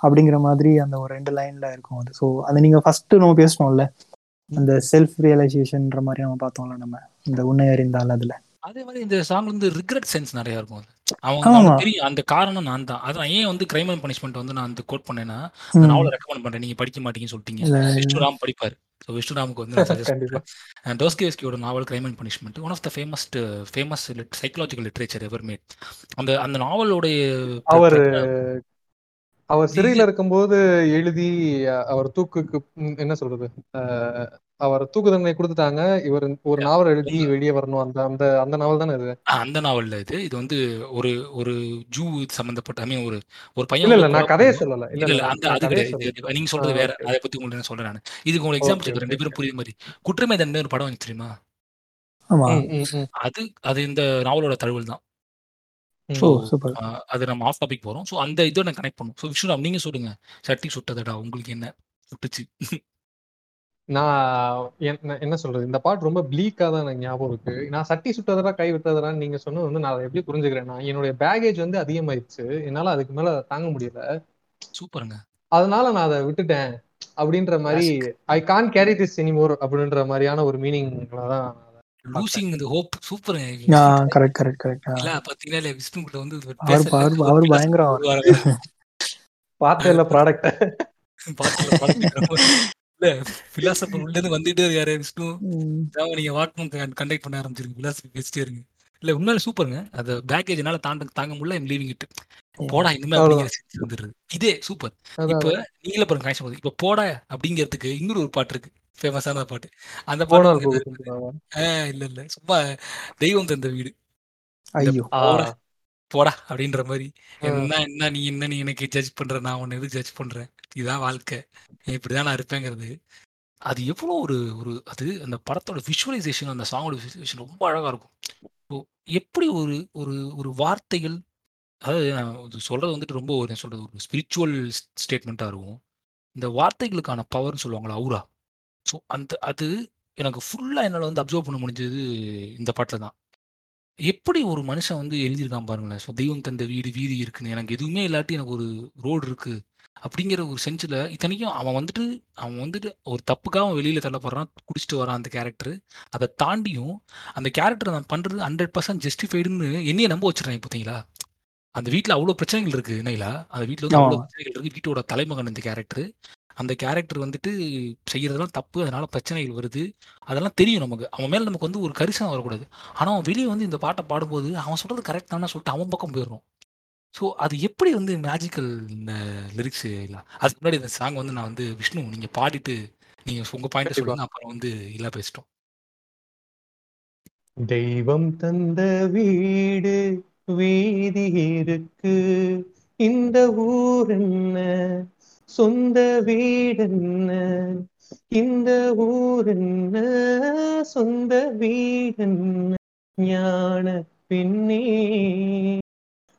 அப்படிங்கிற மாதிரி அந்த ஒரு ரெண்டு லைன்ல இருக்கும் அது. ஸோ அதை நீங்க ஃபர்ஸ்ட் நம்ம பேசணும்ல. அந்த செல்ஃப் ரியலைசேஷன்ன்ற மாதிரி நம்ம பார்த்தோம்ல நம்ம. இந்த உன்னை அறிந்தால் அதுல. அதே மாதிரி இந்த சாங் வந்து ரிக்ரெட் சென்ஸ் நிறைய இருக்கும் அது. அவங்க தெரியும். அந்த காரணம் நான் தான். அதான் ஏன் வந்து கிரைம் அண்ட் பனிஷ்மெண்ட் வந்து நான் வந்து கோட் பண்ணேன்னா அந்த. நாவலை ரெக்கமெண்ட் பண்றேன். நீங்க படிக்க மாட்டீங்கன்னு சொல்லிட்டீங்க. விஷ்ணுராம் படிப்பாரு. ஸோ விஷ்ணுராமுக்கு வந்து டோஸ்கேஸ்கியோட நாவல் crime and punishment one of the famousest famous psychological literature ever made அந்த அந்த நாவலோடைய அவர் அவர் சிறையில இருக்கும்போது எழுதி அவர் தூக்குக்கு என்ன சொல்றது? அவர் தூக்கு தண்டனை கொடுத்துட்டாங்க. இவர் ஒரு நாவல் எழுதி வெளியே வரணும். அந்த அந்த அந்த நாவல் தானே இது? அந்த நாவல்ல இது. இது வந்து ஒரு ஒரு ஜூ சம்பந்தப்பட்ட ஐ மீன் ஒரு ஒரு பையன் இல்ல நான் கதையை. சொல்லல. இல்ல இல்ல அந்த நான் அது கிடையாது. இது- நீங்க சொல்றது வேற. அதை பத்தி உங்களுக்கு நான் சொல்றேன் நான். இதுக்கு உங்களுக்கு எக்ஸாம்பிள் ரெண்டு பேரும் புரியுற மாதிரி. குற்றமே தண்டனை ஒரு படம் வந்து தெரியுமா அது அது இந்த நாவலோட தழுவல் தான். அது நம்ம ஆஃப் டாபிக் போறோம். ஸோ அந்த இதோட கனெக்ட் பண்ணும் ஸோ விஷ்ணுராம் நீங்க சொல்லுங்க. சட்டி சுட்டதடா உங்களுக்கு என்ன? சுட்டுச்சு. நான் என்ன என்ன சொல்றது? இந்த பாட்டு ரொம்ப ப்ளீக்கா தான் எனக்கு ஞாபகம் இருக்கு. நான் சட்டி சுட்டதரா கை விட்டதரான்னு நீங்க சொன்னது வந்து நான் அதை எப்படி புரிஞ்சுக்கிறேன்னா என்னுடைய பேகேஜ் வந்து அதிகமாயிருச்சு. என்னால அதுக்கு மேல தாங்க முடியல. சூப்பருங்க. அதனால நான் அதை விட்டுட்டேன். அப்படின்ற மாதிரி I can't carry this anymore அப்படின்ற மாதிரியான ஒரு மீனிங் தான் லூசிங் இந்த ஹோப் சூப்பருங்க. கரெக்ட் கரெக்ட் கரெக்ட் இல்ல பாத்தீங்கன்னா இல்ல விஷ்ணு கிட்ட வந்து அவர். அவர் பயங்கரம். ஒரு வாரம். வேற. பார்த்தே இல்ல ப்ராடக்ட் பாத்துல பழகிட்டோம். இல்ல பிலாசபர் உள்ள இருந்து வந்துட்டே இருக்காரு விஷ்ணு. நீங்க வாக்மன் கண்டக்ட் பண்ண ஆரம்பிச்சிருங்க பிலாசபி பேசிட்டே இருங்க இல்ல உண்மையில சூப்பருங்க அந்த பேக்கேஜ் என்னால தாண்ட தாங்க முடியல லீவிங் இட் போடா இனிமே வந்துருது. இதே சூப்பர் இப்ப நீங்களே பாருங்க கனெக்ஷன் போகுது இப்ப போடா அப்படிங்கிறதுக்கு இன்னொரு ஒரு பாட்டு இருக்கு. ஃபேமஸான பாட்டு. அந்த பாட்டு இல்ல இல்ல. சும்மா தெய்வம் தந்த வீடு. ஐயோ. போடா போடா அப்படின்ற மாதிரி. என்ன என்ன நீ என்ன நீ எனக்கு ஜட்ஜ் பண்ற? நான் உன்னை எது ஜட்ஜ் பண்றேன்? இதான் வாழ்க்கை. இப்படிதான் நான் இருப்பேங்கிறது. அது எவ்வளோ ஒரு ஒரு அது அந்த படத்தோட விஷுவலைசேஷன் அந்த சாங்கோட விஷுவலைசேஷன் ரொம்ப அழகா இருக்கும். இப்போ எப்படி ஒரு ஒரு ஒரு வார்த்தைகள் அதாவது நான் இது சொல்றது வந்துட்டு ரொம்ப ஒரு என்ன சொல்றது ஒரு ஸ்பிரிச்சுவல் ஸ்டேட்மெண்ட்டாக இருக்கும். இந்த வார்த்தைகளுக்கான பவர்னு சொல்லுவாங்களா அவுரா ஸோ அந்த அது எனக்கு ஃபுல்லாக என்னால் வந்து அப்சர்வ் பண்ண முடிஞ்சது இந்த பாட்டில் தான் எப்படி ஒரு மனுஷன் வந்து எழுதியிருக்கான் பாருங்களேன்? ஸோ தெய்வம் தந்த வீடு வீதி இருக்குன்னு. எனக்கு எதுவுமே இல்லாட்டி எனக்கு ஒரு ரோடு இருக்கு. அப்படிங்கிற ஒரு சென்ஸில் இத்தனைக்கும் அவன் வந்துட்டு அவன் வந்துட்டு ஒரு தப்புக்காக அவன் வெளியில் தள்ளப்படுறான் குடிச்சிட்டு வரான் அந்த கேரக்டர் அதை தாண்டியும் அந்த கேரக்டர் நான் பண்ணுறது ஹண்ட்ரட் பர்சன்ட் ஜஸ்டிஃபைடுன்னு என்னைய நம்ப வச்சிடறேன் பார்த்தீங்களா? அந்த வீட்டில் அவ்வளோ பிரச்சனைகள் இருக்கு என்னையிலா அந்த வீட்டில் வந்து அவ்வளோ. பிரச்சனைகள் இருக்கு. வீட்டோட தலைமகன் இந்த கேரக்டர் அந்த கேரக்டர் வந்துட்டு செய்யறதெல்லாம் தப்பு அதனால பிரச்சனைகள் வருது. அதெல்லாம் தெரியும் நமக்கு. அவன் மேல நமக்கு வந்து ஒரு கரிசனம் வரக்கூடாது. ஆனா அவன் வெளியே வந்து இந்த பாட்டை பாடும்போது அவன் சொல்றது கரெக்ட் தானே சொல்லிட்டு அவன் பக்கம் போயிடுறோம் ஸோ அது எப்படி வந்து மேஜிக்கல் இந்த லிரிக்ஸ் இல்லை அதுக்கு முன்னாடி இந்த சாங் வந்து நான் வந்து விஷ்ணு நீங்க பாடிட்டு நீங்க உங்க பாயிண்ட். சொல்லுங்க அப்புறம் வந்து இல்ல பேசிட்டோம். தெய்வம் தந்த வீடு வீதி இருக்கு. இந்த ஊர் என்ன? சொந்த வீடு இந்த ஊர் சொந்த வீடு ஞான பின்னே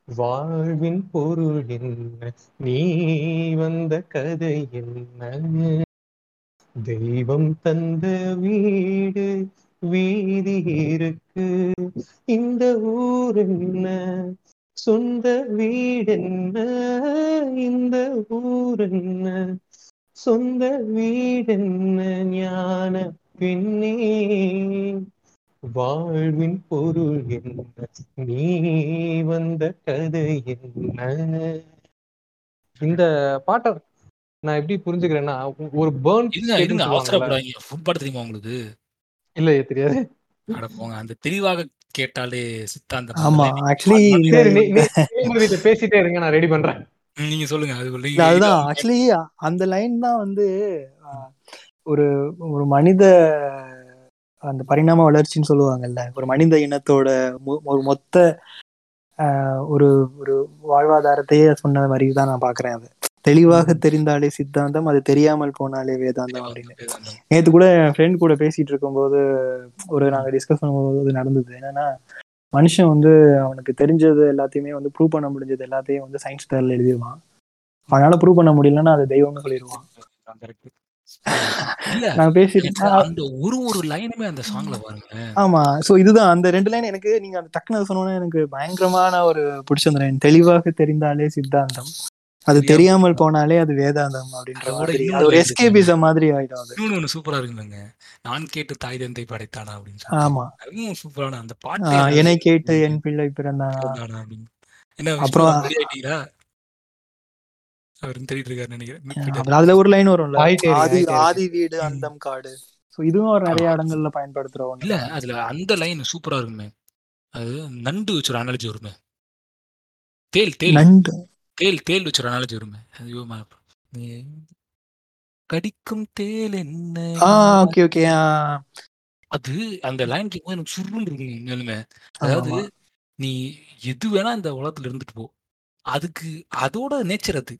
வாழ்வின் பொருள் என்ன? நீ வந்த கதை என்ன? தெய்வம் தந்த வீடு வீதி இருக்கு. இந்த ஊர் என்ன? சொந்த வீடு என்ன இந்த ஊர் என்ன சொந்த வீடு என்ன ஞான பின்னே வாழ்வின் பொருள் என்ன? நீ வந்த கதை என்ன? இந்த பாட்டை நான் எப்படி புரிஞ்சுக்கிறேன்னா ஒரு பேர்ன் இருங்க அவசரப்படாதீங்க. ஃபுட் பாட்டு தெரியுமா உங்களுக்கு? இல்லையே தெரியாது. அட போங்க அந்த தெளிவாக கேட்டாலே சித்தாந்தம். ஆமா ஆக்சுவலி பேசிட்டே இருங்க நான் ரெடி பண்றேன். நீங்க சொல்லுங்க அது அதுதான் ஆக்சுவலி அந்த லைன் தான் வந்து ஆஹ், ஒரு ஒரு மனித அந்த பரிணாம வளர்ச்சின்னு சொல்லுவாங்கல்ல ஒரு மனித இனத்தோட ஒரு மொத்த ஆஹ், ஒரு ஒரு வாழ்வாதாரத்தையே சொன்ன மாதிரி தான் நான் பாக்குறேன் அது. தெளிவாக தெரிந்தாலே சித்தாந்தம் அது தெரியாமல் போனாலே வேதாந்தம் அப்படின்னு. நேத்து கூட என் ஃப்ரெண்ட் கூட பேசிட்டு இருக்கும்போது ஒரு நாங்க டிஸ்கஸ் பண்ணும்போது நடந்தது. என்னன்னா மனுஷன் வந்து அவனுக்கு தெரிஞ்சது எல்லாத்தையுமே வந்து ப்ரூவ் பண்ண முடிஞ்சது எல்லாத்தையும் வந்து சயின்ஸ் பேர்ல எழுதிடுவான் அவனால ப்ரூவ் பண்ண முடியலன்னா அது தெய்வம்னு சொல்லிடுவான் [laughs] நான் பேசிட்டு எனக்கு அந்த ஒரு ஒரு லைனுமே அந்த சாங்ல பாருங்க ஆமா சோ இதுதான் அந்த ரெண்டு லைன் எனக்கு நீங்க அந்த டக்குனு சொன்னோன்னே எனக்கு பயங்கரமான ஒரு பிடிச்ச அந்த லைன் தெளிவாக தெரிந்தாலே சித்தாந்தம். அது தெரியாம தெரியாமல் போனாலே அது வேதாந்தம் அப்படின்ற மாதிரி அது ஒரு எஸ்கேபிசம் மாதிரி ஆயிடும் அது. இன்னொன்னு ஒண்ணு சூப்பரா இருக்குங்க நான் கேட்டு தாய் தந்தை படைத்தானா அப்படின்னு ஆமா. அதுவும் சூப்பரான அந்த பாட்டே என்னை. கேட்டு என் பிள்ளை பிறந்தானா? என்ன அப்புறம் அவர் தேடிட்டு இருக்காரு நினைக்கிறேன். அதுல ஒரு லைன் வரும்ல. இருக்கு, ஆதி. ஆதி வீடு. அந்தம் காடு. சோ இதுவும் ஒரு நிறைய இடங்கள்ல பயன்படுத்துற இல்ல அதுல அந்த லைன் சூப்பரா இருக்குமே. அது நண்டு வச்சு ஒரு அனாலஜி வருமே. தேல் தேல். நண்டு. தேல் தேல் வச்சு ஒரு அனாலஜி வருமே? ஐயோ கடிக்கும் தேல் என்ன? ஓகே ஓகே அது அந்த லைன் கேட்கும் எனக்கு சுருன்னு இருக்கும் உண்மையாலுமே ஆமா அதாவது நீ எது வேணா இந்த உலகத்துல இருந்துட்டு போ. அதுக்கு அதோட நேச்சர் அது.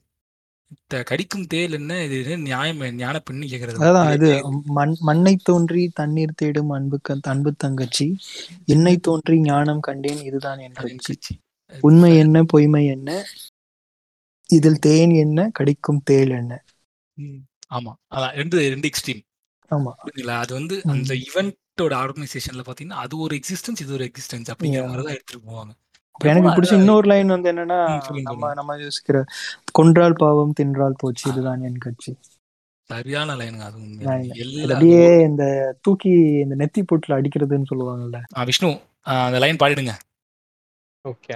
கடிக்கும் தேல் என்ன இது என்ன நியாயம் ஞான பெண்ணு கேக்குறது. அதான் இது. மண் மண்ணை தோன்றி தண்ணீர் தேடும் அன்பு க- அன்பு தங்கச்சி. என்னை தோன்றி ஞானம் கண்டேன் இதுதான் என். உண்மை என்ன பொய்மை என்ன? இதில் தேன் என்ன கடிக்கும் தேள் என்ன. ஆமா. அதான் ரெண்டு ரெண்டு எக்ஸ்ட்ரீம் ஆமா. புரியுதுங்களா அது வந்து. அந்த ஈவெண்ட்டோட ஆர்கனைசேஷன்ல பாத்தீங்கன்னா அது ஒரு எக்ஸிஸ்டன்ஸ் இது ஒரு எக்ஸிஸ்டன்ஸ் அப்படிங்கிற. மாதிரி தான் எடுத்துட்டு போவாங்க. எனக்கு பிடிச்ச இன்னொரு லைன் வந்து என்னன்னா நம்ம. நம்ம யோசிக்கிற கொன்றால் பாவம் தின்றால் போச்சு இதுதான் என் கட்சி. சரியான லைனுங்க அது அப்படியே இந்த தூக்கி இந்த நெத்தி போட்டுல அடிக்கிறதுன்னு சொல்லுவாங்கல்ல. ஆ, விஷ்ணு அந்த லைன் பாடிடுங்க. ஓகே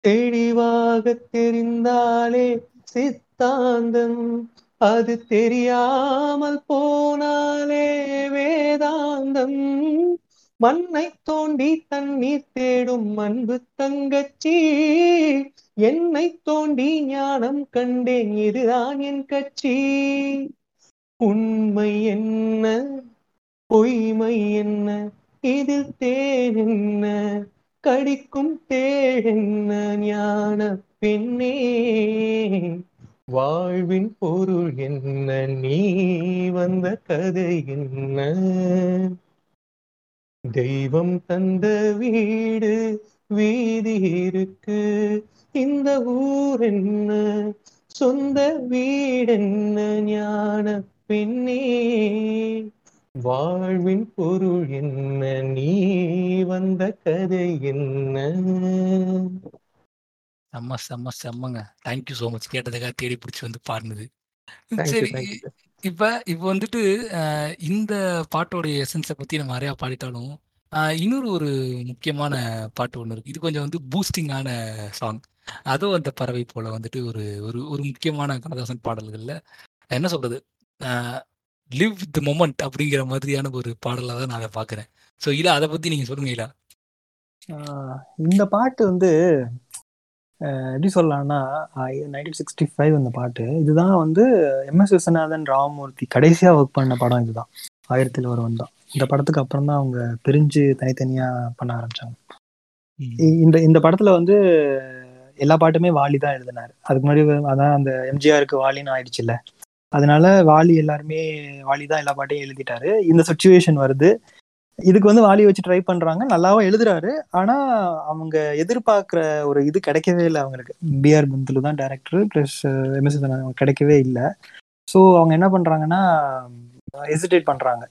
தெளிவாக தெரிந்தாலே சித்தாந்தம் அது தெரியாமல் போனாலே வேதாந்தம். மண்ணை தோண்டி தண்ணீர் தேடும் அன்பு தங்கச்சி என்னை தோண்டி ஞானம் கண்டேன் இதுதான் என் கட்சி. உண்மை என்ன பொய்மை என்ன இதில் தேன் என்ன? கடிக்கும் தேன் ஞான பெண்ணே வாழ்வின் பொருள் என்ன? நீ வந்த கதை என்ன? தெய்வம் தந்த வீடு வீதி இருக்கு. இந்த ஊர் என்ன? சொந்த வீடென்ன? ஞான பெண்ணே வாழ்வின் பொருள் என்ன? நீ வந்த கதை என்ன? செம்ம செம்ம செம்மங்க. தேங்க்யூ ஸோ மச் கேட்டதுக்காக தேடி பிடிச்சி வந்து பாடினது. சரி இப்ப இப்போ வந்துட்டு இந்த பாட்டோடைய எசன்ஸை பத்தி நம்ம நிறையா பாடிட்டாலும் இன்னொரு ஒரு முக்கியமான பாட்டு ஒன்று இருக்கு. இது கொஞ்சம் வந்து பூஸ்டிங்கான சாங் அதுவும் அந்த பறவை போல வந்துட்டு ஒரு ஒரு ஒரு முக்கியமான கண்ணதாசன் பாடல்கள்ல என்ன சொல்றது? லிவ் தி மொமெண்ட் அப்படிங்கிற மாதிரியான ஒரு பாடலாக தான் நான் அதை பார்க்குறேன். ஸோ இல்லை அதை பத்தி நீங்க சொல்லுங்க ஆஹ் இந்த பாட்டு வந்து எப்படி சொல்லலாம்னா நைன்டீன் சிக்ஸ்டி ஃபைவ் அந்த பாட்டு. இதுதான் வந்து எம் எஸ் விஸ்வநாதன் ராமமூர்த்தி கடைசியா ஒர்க் பண்ண படம் இதுதான். ஆயிரத்தில் ஒருவன் தான். இந்த படத்துக்கு அப்புறம் தான் அவங்க பிரிஞ்சு தனித்தனியா பண்ண ஆரம்பிச்சாங்க. இந்த இந்த படத்துல வந்து எல்லா பாட்டுமே வாலி தான் எழுதினாரு. அதுக்கு முன்னாடி அதான் அந்த எம்ஜிஆருக்கு வாலின்னு ஆயிடுச்சுல்ல. அதனால வாலி எல்லாருமே வாலி தான் எல்லா பாட்டையும் எழுதிட்டாரு. இந்த சுச்சுவேஷன் வருது. இதுக்கு வந்து வாலி வச்சு ட்ரை பண்றாங்க. நல்லாவும் எழுதுறாரு. ஆனா அவங்க எதிர்பார்க்குற ஒரு இது கிடைக்கவே இல்லை அவங்களுக்கு. பிஆர் பந்துலு தான் டேரக்டர் பிளஸ் எம்எஸ் கிடைக்கவே இல்லை. ஸோ அவங்க என்ன பண்றாங்கன்னா ஹெசிடேட் பண்றாங்க.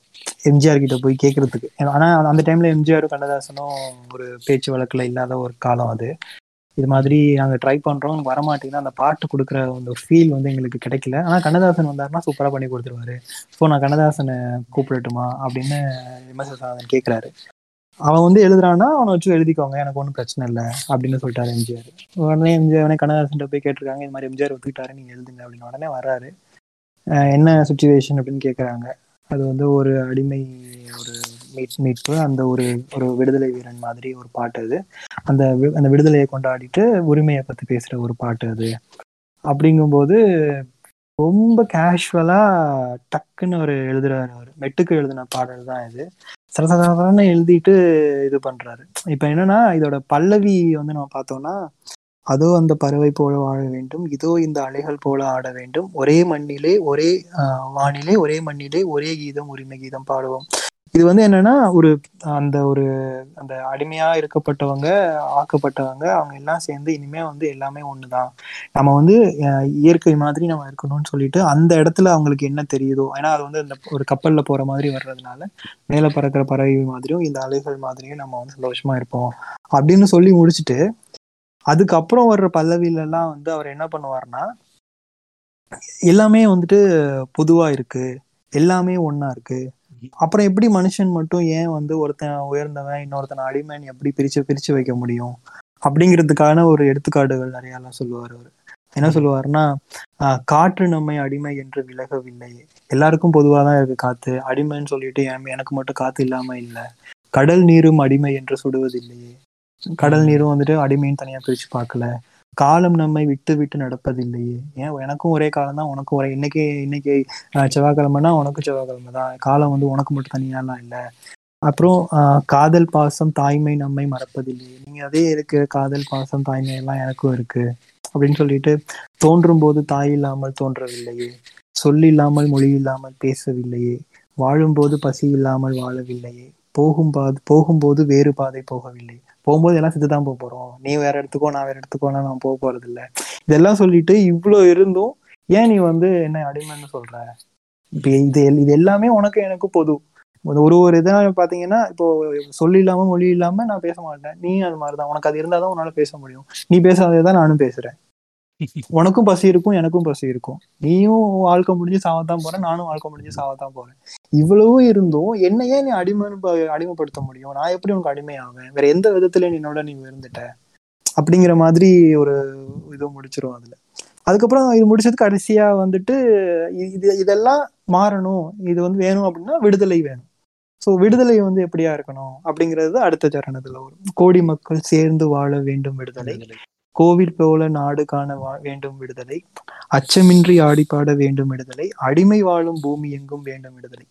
எம்ஜிஆர் கிட்ட போய் கேட்கறதுக்கு ஆனா அந்த டைம்ல எம்ஜிஆரும் கண்ணதாசனும் ஒரு பேச்சு வழக்குல இல்லாத ஒரு காலம் அது. இது மாதிரி நாங்கள் ட்ரை பண்றோம். வரமாட்டேங்குது. அந்த பாட்டு கொடுக்குற அந்த ஃபீல் வந்து எங்களுக்கு கிடைக்கல. ஆனால் கண்ணதாசன் வந்தாருன்னா சூப்பராக பண்ணி கொடுத்துருவாரு. ஸோ நான் கண்ணதாசனை கூப்பிடட்டுமா அப்படின்னு விமர்சனாதன் கேட்குறாரு அவன் வந்து எழுதுறான்னா அவனை வச்சு எழுதிக்கோங்க. எனக்கு ஒன்றும் பிரச்சனை இல்லை அப்படின்னு சொல்லிட்டாரு எம்ஜிஆர். உடனே எம்ஜிஆர் உடனே கண்ணதாசன் போய் கேட்டிருக்காங்க இது மாதிரி எம்ஜிஆர் ஒத்துக்கிட்டாரு நீங்கள் எழுதுங்க அப்படின்னு. உடனே வர்றாரு. என்ன சுச்சுவேஷன் அப்படின்னு கேட்குறாங்க அது வந்து ஒரு அடிமை ஒரு மீட்பு அந்த ஒரு ஒரு விடுதலை வீரன் மாதிரி ஒரு பாட்டு அது. அந்த வி- அந்த விடுதலையை கொண்டாடிட்டு உரிமையை பத்தி பேசுற ஒரு பாட்டு அது. அப்படிங்கும்போது ரொம்ப கேஷுவலா டக்குன்னு ஒரு எழுதுறாரு அவர். மெட்டுக்கு எழுதின பாடல் தான் இது. சரசரசரன்னு எழுதிட்டு இது பண்றாரு. இப்ப என்னன்னா இதோட பல்லவி வந்து நம்ம பார்த்தோம்னா அதோ அந்த பறவை போல வாழ வேண்டும். இதோ இந்த அலைகள் போல ஆட வேண்டும். ஒரே மண்ணிலே ஒரே ஆஹ், வானிலே ஒரே மண்ணிலே ஒரே கீதம் உரிமை கீதம் பாடுவோம். இது வந்து என்னன்னா ஒரு அந்த ஒரு அந்த அடிமையா இருக்கப்பட்டவங்க ஆக்கப்பட்டவங்க அவங்க எல்லாம் சேர்ந்து இனிமே வந்து எல்லாமே ஒண்ணுதான். நம்ம வந்து இயற்கை மாதிரி நம்ம இருக்கணும்னு சொல்லிட்டு அந்த இடத்துல அவங்களுக்கு என்ன தெரியுதோ ஏன்னா அது வந்து அந்த ஒரு கப்பல்ல போற மாதிரி வர்றதுனால மேல பறக்கிற பறவை மாதிரியும் இந்த அலைகள் மாதிரியும் நம்ம வந்து சந்தோஷமா இருப்போம். அப்படின்னு சொல்லி முடிச்சுட்டு அதுக்கப்புறம் வர்ற பல்லவியிலலாம் வந்து அவர் என்ன பண்ணுவார்னா எல்லாமே வந்துட்டு பொதுவா இருக்கு எல்லாமே ஒன்னா இருக்கு அப்புறம் எப்படி மனுஷன் மட்டும் ஏன் வந்து ஒருத்தன் உயர்ந்தவன் இன்னொருத்தன் அடிமைன்னு எப்படி பிரிச்சு பிரிச்சு வைக்க முடியும்? அப்படிங்கிறதுக்கான ஒரு எடுத்துக்காட்டுகள் நிறைய எல்லாம் சொல்லுவார் அவர். என்ன சொல்லுவாருன்னா காற்று நம்மை அடிமை என்று விலகவில்லை. எல்லாருக்கும் பொதுவாக தான் இருக்கு காத்து. அடிமைன்னு சொல்லிட்டு என்- எனக்கு மட்டும் காத்து இல்லாம இல்லை. கடல் நீரும் அடிமை என்று சுடுவதில்லையே. கடல் நீரும் வந்துட்டு அடிமைன்னு தனியா பிரிச்சு பார்க்கல. காலம் நம்மை விட்டு விட்டு நடப்பதில்லையே. ஏன்? எனக்கும் ஒரே காலம் தான் உனக்கும் ஒரே. இன்னைக்கு இன்னைக்கு செவ்வாய்க்கிழமைனா உனக்கும் செவ்வாய்க்கிழமை தான். காலம் வந்து உனக்கு மட்டும் தனியாலாம் இல்லை. அப்புறம் ஆஹ் காதல் பாசம் தாய்மை நம்மை மறப்பதில்லையே. நீங்க அதே இருக்கு காதல் பாசம் தாய்மை எல்லாம் எனக்கும் இருக்கு. அப்படின்னு சொல்லிட்டு தோன்றும் போது தாய் இல்லாமல் தோன்றவில்லையே. சொல் இல்லாமல் மொழி இல்லாமல் பேசவில்லையே. வாழும்போது பசி இல்லாமல் வாழவில்லையே. போகும் பாது போகும்போது வேறு பாதை போகவில்லை. போகும்போது எல்லாம் செத்து தான் போக போறோம். நீ வேற இடத்துக்கோ நான் வேற இடத்துக்கோலாம் நான் போக போறது இல்ல இதெல்லாம் சொல்லிட்டு இவ்வளோ இருந்தும் ஏன் நீ வந்து என்ன அடிமைன்னு சொல்ற? இப்போ இது எல்- இது எல்லாமே உனக்கு எனக்கு பொது ஒரு ஒரு ஒரு இதனால பாத்தீங்கன்னா இப்போ சொல்லி இல்லாம மொழி இல்லாம நான் பேச மாட்டேன். நீ அது மாதிரிதான். உனக்கு அது இருந்தாதான் உன்னால பேச முடியும். நீ பேசாததான் நானும் பேசுறேன். உனக்கும் பசி இருக்கும் எனக்கும் பசி இருக்கும். நீயும் வாழ்க்கை முடிஞ்சு சாவத்தான் போற நானும் வாழ்க்கை முடிஞ்சு சாவத்தான் போறேன். இவ்வளவும் இருந்தும் என்னையே நீ அடிமை அடிமைப்படுத்த முடியும். நான் எப்படி உனக்கு அடிமையாவேன்? வேற எந்த விதத்துல என்னோட நீ இருந்துட்ட அப்படிங்கிற மாதிரி ஒரு இது முடிச்சிரும் அதுல. அதுக்கப்புறம் இது முடிச்சது கடைசியா வந்துட்டு இது இதெல்லாம் மாறணும். இது வந்து வேணும் அப்படின்னா விடுதலை வேணும். ஸோ விடுதலை வந்து எப்படியா இருக்கணும் அப்படிங்கிறது அடுத்த சரணத்துல வரும். கோடி மக்கள் சேர்ந்து வாழ வேண்டும் விடுதலை. கோவில் போல நாடு காண வா- வேண்டும் விடுதலை. அச்சமின்றி ஆடிப்பாட வேண்டும் விடுதலை. அடிமை வாழும் பூமி எங்கும் வேண்டும் விடுதலை.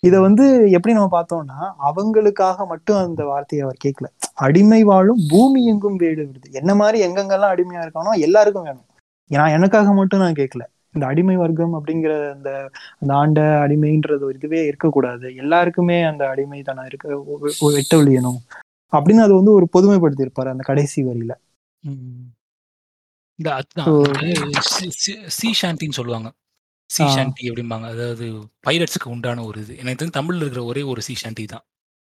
இதை வந்து எப்படி நம்ம பார்த்தோம்னா அவங்களுக்காக மட்டும் அந்த வார்த்தையை அவர் கேட்கல. அடிமை வாழும் பூமி எங்கும் வேடு விடுது. என்ன மாதிரி எங்கெங்கெல்லாம் அடிமையா இருக்கானோ எல்லாருக்கும் வேணும். நான் எனக்காக மட்டும் நான் கேட்கல. இந்த அடிமை வர்க்கம் அப்படிங்கிற அந்த அந்த ஆண்ட அடிமைன்றது ஒரு இதுவே இருக்கக்கூடாது. எல்லாருக்குமே அந்த அடிமை தானே இருக்க. வெட்ட ஒழியணும். அப்படின்னு அது வந்து ஒரு பொதுமைப்படுத்தி இருப்பாரு அந்த கடைசி வரியில. இந்த சி- ஷாண்டின்னு சொல்லுவாங்க. சி. ஷாண்டி அப்படிம்பாங்க. அதாவது பைரட்ஸ்க்கு உண்டான ஒரு இது. எனக்கு தெரிஞ்சு தமிழ்ல இருக்கிற ஒரே ஒரு சி ஷாண்டி தான்.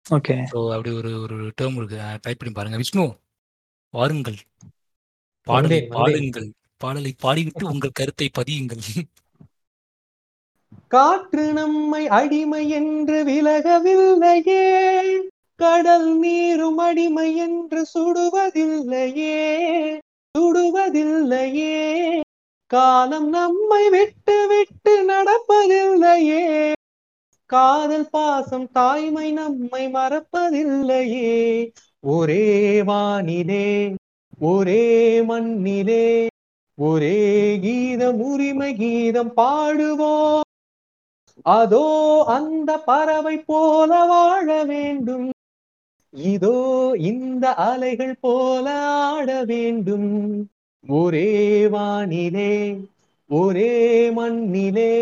ஓகே. ஸோ அப்படி ஒரு ஒரு டேர்ம் இருக்கு. டைப் பண்ணி பாருங்க. விஷ்ணு வாருங்கள். பாடலை. பாடுங்கள். பாடலை பாடிவிட்டு உங்கள் கருத்தை பதியுங்கள். காற்று நம்மை அடிமை என்று விலகவில்லையே. கடல் நீரும் அடிமை என்று சுடுவதில்லையே. சுடுவதில்லையே காலம் நம்மை விட்டு விட்டு நடப்பதில்லையே. காதல் பாசம் தாய்மை நம்மை மறப்பதில்லையே. ஒரே வானிலே ஒரே மண்ணிலே ஒரே கீதம் உரிமை கீதம் பாடுவோம். அதோ அந்த பறவை போல வாழ வேண்டும். இதோ இந்த அலைகள் போல ஆட வேண்டும். ஒரே வானிலே ஒரே மண்ணிலே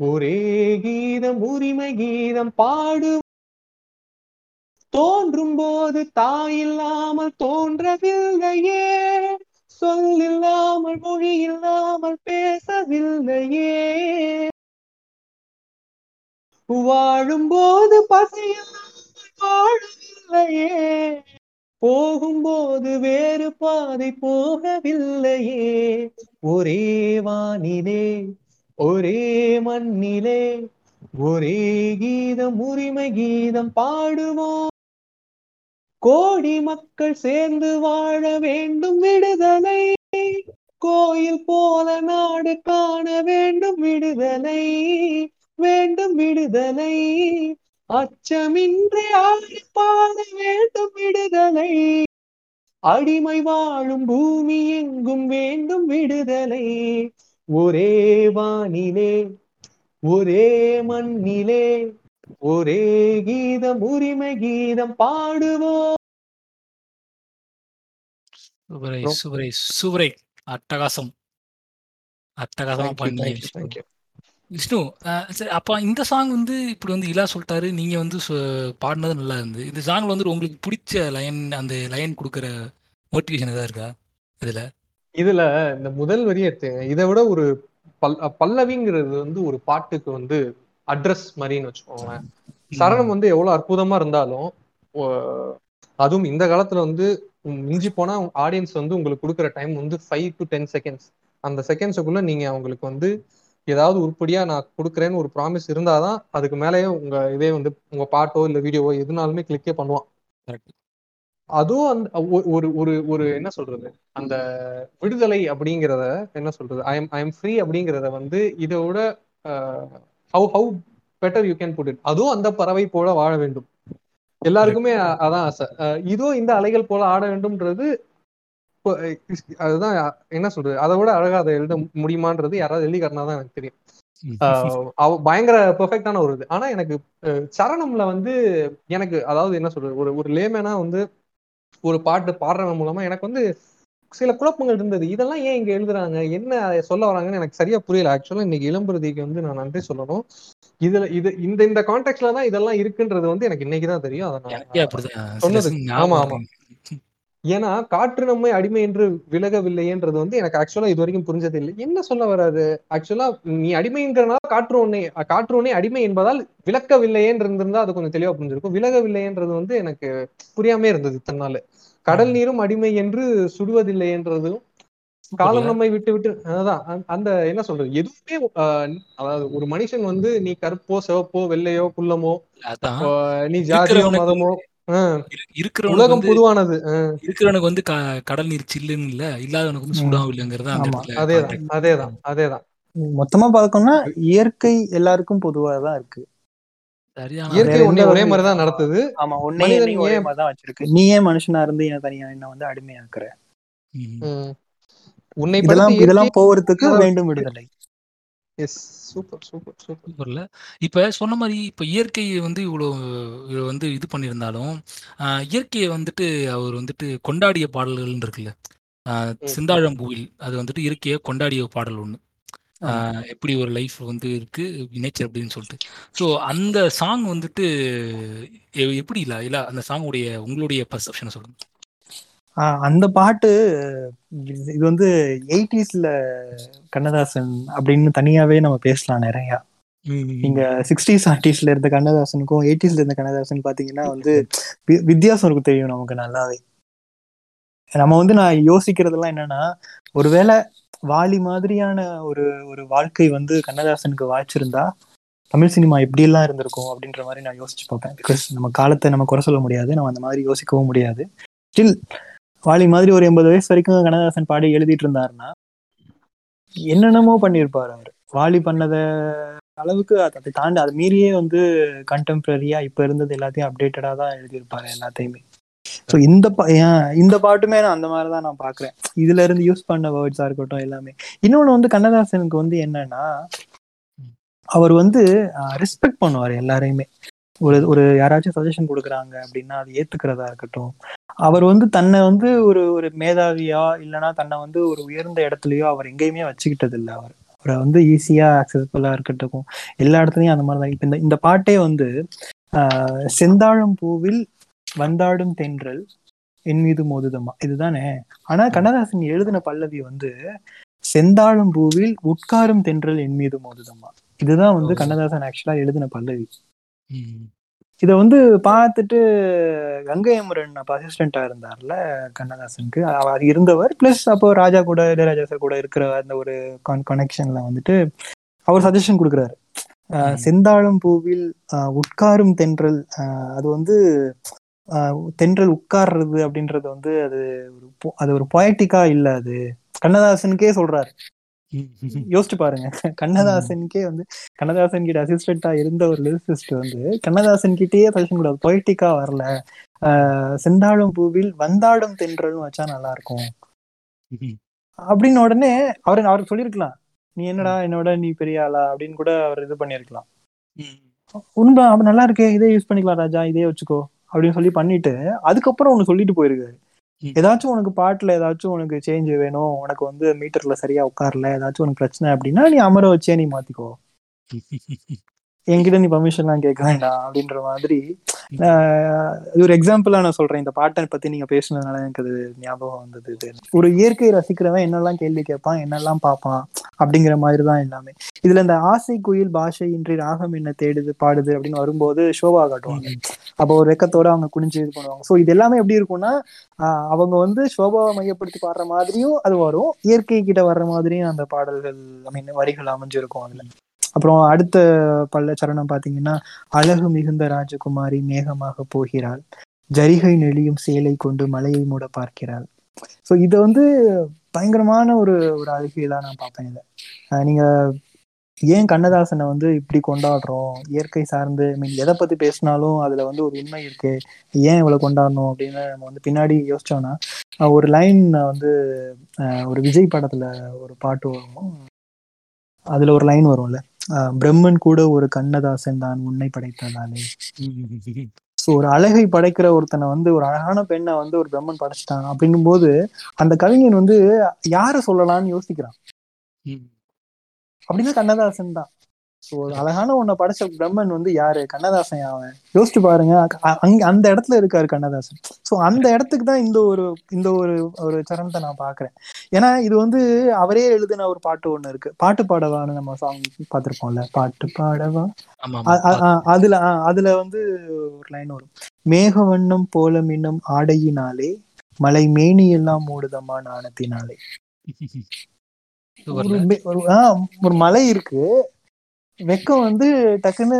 ஒரே கீதம் உரிமை கீதம் பாடு தோன்றும் போது தாயில்லாமல் தோன்றவில்லையே. சொல்லில்லாமல் மொழி இல்லாமல் பேசவில்லையே. வாழும்போது பசியில்லாமல் போகவில்லையே போகும்போது வேறு பாதை போகவில்லையே. ஒரே வானிலே ஒரே மண்ணிலே ஒரே கீதம் உரிமை கீதம் பாடுவோம். கோடி மக்கள் சேர்ந்து வாழ வேண்டும் விடுதலை. கோயில் போல நாடு காண வேண்டும் விடுதலை. வேண்டும் விடுதலை. அச்சமின்றி ஆடி பாட வேண்டும் விடுதலை. அடிமை வாழும் பூமி எங்கும் வேண்டும் விடுதலை. ஒரே வானிலே ஒரே மண்ணிலே ஒரே கீதம் உரிமை கீதம் பாடுவோம். சுவரை? சுவரை சுவரை அட்டகாசம். அட்டகாசமா Thank விஷ்ணு. சரி அப்ப இந்த சாங் வந்து இப்படி வந்து இலா சொல்லிட்டாரு நீங்க வந்து பாடினது நல்லா இருந்து இந்த சாங்ல வந்து உங்களுக்கு பிடிச்ச லைன் அந்த லைன் கொடுக்குற மோட்டிவேஷன் ஏதாவது இருக்கா? இதுல? இதுல இந்த முதல் வரி எடுத்துங்க இதை விட ஒரு பல் பல்லவிங்கிறது வந்து ஒரு பாட்டுக்கு வந்து அட்ரஸ் மாதிரின்னு வச்சுக்கோங்களேன். சரணம் வந்து எவ்வளவு அற்புதமா இருந்தாலும் அதுவும் இந்த காலத்துல வந்து மிஞ்சி போனா ஆடியன்ஸ் வந்து உங்களுக்கு கொடுக்குற டைம் வந்து ஃபைவ் டு டென் செகண்ட்ஸ் அந்த செகண்ட்ஸுக்குள்ள நீங்க அவங்களுக்கு வந்து ஏதாவது உருப்படியா நான் கொடுக்குறேன்னு ஒரு ப்ராமிஸ் இருந்தாதான் அதுக்கு மேலேயே உங்க இதே வந்து உங்க பாட்டோ இல்ல வீடியோவோ எதுனாலுமே கிளிக்கே பண்ணுவான். அதுவும் அந்த ஒரு ஒரு ஒரு என்ன சொல்றது? அந்த விடுதலை அப்படிங்கிறத என்ன சொல்றது? I am I am free அப்படிங்கிறத வந்து இதை விட how how better you can put it அதுவும் அந்த பறவை போல வாழ வேண்டும். எல்லாருக்குமே அதான் ஆசை. இதுவும் இந்த அலைகள் போல ஆட வேண்டும்ன்றது அதுதான் என்ன சொல்றது? அதை விட அழகா அதை எழுத முடியுமான்றது யாராவது எழுதிக்காரனா தான் எனக்கு தெரியும். பயங்கர பெர்ஃபெக்டான ஒரு இது. ஆனா எனக்கு சரணம்ல வந்து எனக்கு அதாவது என்ன சொல்றது? ஒரு ஒரு லேமேனா வந்து ஒரு பாட்டு பாடுறவன் மூலமா எனக்கு வந்து சில குழப்பங்கள் இருந்தது. இதெல்லாம் ஏன் இங்க எழுதுறாங்க? என்ன சொல்ல வராங்கன்னு எனக்கு சரியா புரியல. ஆக்சுவலா இன்னைக்கு இளம்பருதிக்கு வந்து நான் நன்றி சொல்லணும். இதுல இது இந்த இந்த கான்டெக்ட்ல தான் இதெல்லாம் இருக்குன்றது வந்து எனக்கு இன்னைக்கு தான் தெரியும். சொன்னது ஆமா ஆமா. ஏன்னா காற்று நம்மை அடிமை என்று விலகவில்லைன்றது வந்து எனக்கு ஆக்சுவலா இது வரைக்கும் புரிஞ்சது இல்லை என்ன சொல்ல வராது ஆக்சுவலா நீ அடிமைன்றனால காற்று உன்னை காற்று உன்னை அடிமை என்பதால் விளக்கவில்லையேன்னு இருந்திருந்தா அது கொஞ்சம் தெளிவா புரிஞ்சிருக்கும். விலகவில்லைன்றது வந்து எனக்கு புரியாமே இருந்தது தன்னால கடல் நீரும் அடிமை என்று சுடுவதில்லை என்றதும் காலம் நம்மை விட்டு விட்டு அதான் அந்த- என்ன சொல்றது? எதுவுமே அதாவது ஒரு மனுஷன் வந்து நீ கருப்போ சிவப்போ வெள்ளையோ குள்ளமோ நீ ஜாதியோ மதமோ உலகம் வந்து பொதுவானது. ஆஹ், இருக்கிறவனுக்கு வந்து க- கடல் நீர் சில்லுன்னு இல்ல இல்லாதவனுக்கு வந்து. சூடாவும் இல்லைங்கிறது அதேதான் அதேதான் அதேதான். மொத்தமா பார்க்கணும்னா இயற்கை எல்லாருக்கும் பொதுவா தான் இருக்கு இயற்கை எந்த ஒரே மாதிரிதான் நடத்துது. ஆமா என்னையும் ஒரே மாதிரி தான் வச்சிருக்கு. நீ ஏன் மனுஷனா இருந்து என் தனியா என்ன வந்து அடிமையாக்குற? உன்னை இதெல்லாம் இதெல்லாம் போறதுக்கு வேண்டும் விடுதலை. எஸ் சூப்பர் சூப்பர் சூப்பர் சூப்பர்ல இப்ப சொன்ன மாதிரி இப்ப இயற்கையை வந்து இவ்வளோ இவ்வளோ வந்து இது பண்ணியிருந்தாலும் இயற்கையை வந்துட்டு அவர் வந்துட்டு கொண்டாடிய பாடல்கள் இருக்குல்ல. ஆஹ், ம். சிந்தாழம்பூவில் அது வந்துட்டு இயற்கையை கொண்டாடிய பாடல் ஒன்று. எப்படி ஒரு லைஃப் வந்து இருக்கு நேச்சர் அப்படின்னு சொல்லிட்டு. ஸோ அந்த சாங் வந்துட்டு எப்படி இல்ல இல்ல அந்த சாங்குடைய உங்களுடைய பர்செப்ஷனை சொல்லுங்க. அந்த பாட்டு இது வந்து எயிட்டிஸ்ல கண்ணதாசன் அப்படின்னு தனியாவே நம்ம பேசலாம் நிறைய. நீங்க சிக்ஸ்டீஸ் செவன்டீஸ்ல இருந்த கண்ணதாசனுக்கும் எயிட்டிஸ்ல இருந்த கண்ணதாசன் பாத்தீங்கன்னா வந்து வித்தியாசம் இருக்கு தெரியும் நமக்கு நல்லாவே. நம்ம வந்து நான் யோசிக்கிறதெல்லாம் என்னன்னா ஒருவேளை வாலி மாதிரியான ஒரு ஒரு வாழ்க்கை வந்து கண்ணதாசனுக்கு வாய்ச்சிருந்தா தமிழ் சினிமா எப்படி எல்லாம் இருந்திருக்கும் அப்படின்ற மாதிரி நான் யோசிச்சு பார்ப்பேன். பிகாஸ் நம்ம காலத்தை நம்ம குறை சொல்ல முடியாது நம்ம அந்த மாதிரி யோசிக்கவும் முடியாது. ஸ்டில் வாலி மாதிரி ஒரு எண்பது வயசு வரைக்கும் கண்ணதாசன் பாடி எழுதிட்டு இருந்தாருன்னா என்னென்னமோ பண்ணியிருப்பார் அவர். வாலி பண்ணத அளவுக்கு அதை தாண்டி அதை மீறியே வந்து கண்டெம்பரரியா இப்ப இருந்தது எல்லாத்தையும் அப்டேட்டடா தான் எழுதியிருப்பாரு எல்லாத்தையுமே. ஸோ இந்த இந்த பாட்டுமே நான் அந்த மாதிரி தான் நான் பாக்குறேன். இதுல இருந்து யூஸ் பண்ண வேர்ட்ஸா இருக்கட்டும் எல்லாமே. இன்னொன்னு வந்து கண்ணதாசனுக்கு வந்து என்னன்னா அவர் வந்து ரெஸ்பெக்ட் பண்ணுவார் எல்லாரையுமே. ஒரு ஒரு யாராச்சும் சஜஷன் கொடுக்குறாங்க அப்படின்னா அது ஏத்துக்கிறதா இருக்கட்டும். அவர் வந்து தன்னை வந்து ஒரு ஒரு மேதாவியா இல்லைன்னா தன்னை வந்து ஒரு உயர்ந்த இடத்துலயோ அவர் எங்கேயுமே வச்சுக்கிட்டது இல்லை அவர். அவரை வந்து ஈஸியா அக்சசபிளா இருக்கட்டும் எல்லா இடத்துலயும் அந்த மாதிரி தான் இப்ப இந்த இந்த பாட்டே வந்து ஆஹ் செந்தாழம் பூவில் வந்தாடும் தென்றல் என் மீது மோதுதம்மா. இதுதானே? ஆனா கண்ணதாசன் எழுதின பல்லவி வந்து செந்தாழம் பூவில் உட்காரும் தென்றல் என் மீது மோதுதம்மா. இதுதான் வந்து. கண்ணதாசன் ஆக்சுவலா எழுதின பல்லவி. இத வந்து பார்த்துட்டு கங்கை அமரன் அப்ப அசிஸ்டண்டா இருந்தார்ல கண்ணதாசனுக்கு அவர் இருந்தவர் பிளஸ் அப்போ ராஜா கூட இளையராஜா சார் கூட இருக்கிற அந்த ஒரு கனெக்ஷன்ல வந்துட்டு அவர் சஜஷன் கொடுக்குறாரு. செந்தாழம் பூவில் உட்காரும் தென்றல் அது வந்து தென்றல் உட்கார்றது அப்படின்றது வந்து அது ஒரு அது ஒரு பொயட்டிக்கா இல்ல அது கண்ணதாசனுக்கே சொல்றாரு. யோசிச்சு பாருங்க. கண்ணதாசனுக்கே வந்து கண்ணதாசன் கிட்ட அசிஸ்டண்டா இருந்த ஒரு லிரிசிஸ்ட் வந்து கண்ணதாசன் கிட்டயே சஜஷன் கூடாது பொய்டிக்கா வரல. ஆஹ் செந்தாழம் பூவில் வந்தாடும் தென்றல்னு வச்சா நல்லா இருக்கும். அப்படின்னு உடனே அவர் அவருக்கு சொல்லியிருக்கலாம். நீ என்னடா என்னோட நீ பெரிய ஆளா? அப்படின்னு கூட அவர் இது பண்ணியிருக்கலாம். ம். உண்மை நல்லா இருக்கே இதே யூஸ் பண்ணிக்கலாம் ராஜா இதே வச்சுக்கோ. அப்படின்னு சொல்லி பண்ணிட்டு அதுக்கப்புறம் ஒண்ணு சொல்லிட்டு போயிருக்காரு. ஏதாச்சும் உனக்கு பாட்டுல ஏதாச்சும் உனக்கு சேஞ்ச் வேணும் உனக்கு வந்து மீட்டர்ல சரியா உட்காரல ஏதாச்சும் உனக்கு பிரச்சனை அப்படின்னா நீ அமர வச்சே நீ மாத்திக்கோ. [laughs] என்கிட்ட நீ பர்மிஷன்லாம் கேட்க வேண்டாம் அப்படின்ற மாதிரி. ஆஹ் இது ஒரு எக்ஸாம்பிளா நான் சொல்றேன். இந்த பாட்டை பத்தி நீங்க பேசுனதுனால எனக்கு அது ஞாபகம் வந்தது இது. ஒரு இயற்கை ரசிக்கிறவன் என்னெல்லாம் கேள்வி கேட்பான் என்னெல்லாம் பார்ப்பான் அப்படிங்கிற மாதிரி தான் எல்லாமே. இதுல இந்த ஆசை குயில் பாஷை இன்றி ராகம் என்ன தேடுது பாடுது அப்படின்னு வரும்போது ஷோபா காட்டுவாங்க. அப்போ ஒரு ரெக்கத்தோட அவங்க குனிஞ்சு இது பண்ணுவாங்க. ஸோ இது எல்லாமே எப்படி இருக்கும்னா அவங்க வந்து ஷோபாவை மையப்படுத்தி பாடுற மாதிரியும் அது வரும். இயற்கை கிட்ட வர்ற மாதிரியும் அந்த பாடல்கள் ஐ மீன் வரிகள் அமைஞ்சிருக்கும் அதுல. அப்புறம் அடுத்த பல்ல சரணம் பார்த்தீங்கன்னா அழகு மிகுந்த ராஜகுமாரி மேகமாக போகிறாள். ஜரிகை நெளியும் சேலை கொண்டு மலையை மூட பார்க்கிறாள். ஸோ இதை வந்து பயங்கரமான ஒரு ஒரு அழகியலா நான் பார்ப்பேன் இதை. நீங்க ஏன் கண்ணதாசனை வந்து இப்படி கொண்டாடுறோம்? இயற்கை சார்ந்து ஐ மீன் எதை பத்தி பேசினாலும் அதுல வந்து ஒரு உண்மை இருக்கு. ஏன் இவ்வளவு கொண்டாடணும் அப்படின்னு நம்ம வந்து பின்னாடி யோசிச்சோம்னா ஒரு லைன் வந்து ஒரு விஜய் படத்துல ஒரு பாட்டு வரும். அதுல ஒரு லைன் வரும்ல. பிரம்மன் கூட ஒரு கண்ணதாசன் தான் உன்னை படைத்ததாலே. ஸோ ஒரு அழகை படைக்கிற ஒருத்தனை வந்து ஒரு அழகான பெண்ணை வந்து ஒரு பிரம்மன் படைச்சிட்டான் அப்படிங்கும்போது அந்த கவிஞன் வந்து யாரை சொல்லலாம்னு யோசிக்கிறான்? அப்படின்னா கண்ணதாசன் தான். ஸோ அழகான உன்னை படைச்ச பிரம்மன் வந்து யாரு? கண்ணதாசன் அவன்? யோசிச்சு பாருங்க அங்க அந்த இடத்துல இருக்காரு கண்ணதாசன். ஸோ அந்த இடத்துக்கு தான் இந்த ஒரு இந்த ஒரு ஒரு சரணத்தை நான் பாக்குறேன். ஏன்னா இது வந்து அவரே எழுதின ஒரு பாட்டு ஒண்ணு இருக்கு. பாட்டு பாடவான்னு நம்ம சாங் பார்த்திருப்போம்ல பாட்டு பாடவா? அதுல அதுல வந்து ஒரு லைன் வரும். மேக வண்ணம் போல மின்னும் ஆடையினாலே மலை மேனி எல்லாம் மூடுதம்மா நாணத்தினாலே. [laughs] ஒரு மலை இருக்கு. வெக்கம் வந்து டக்குன்னு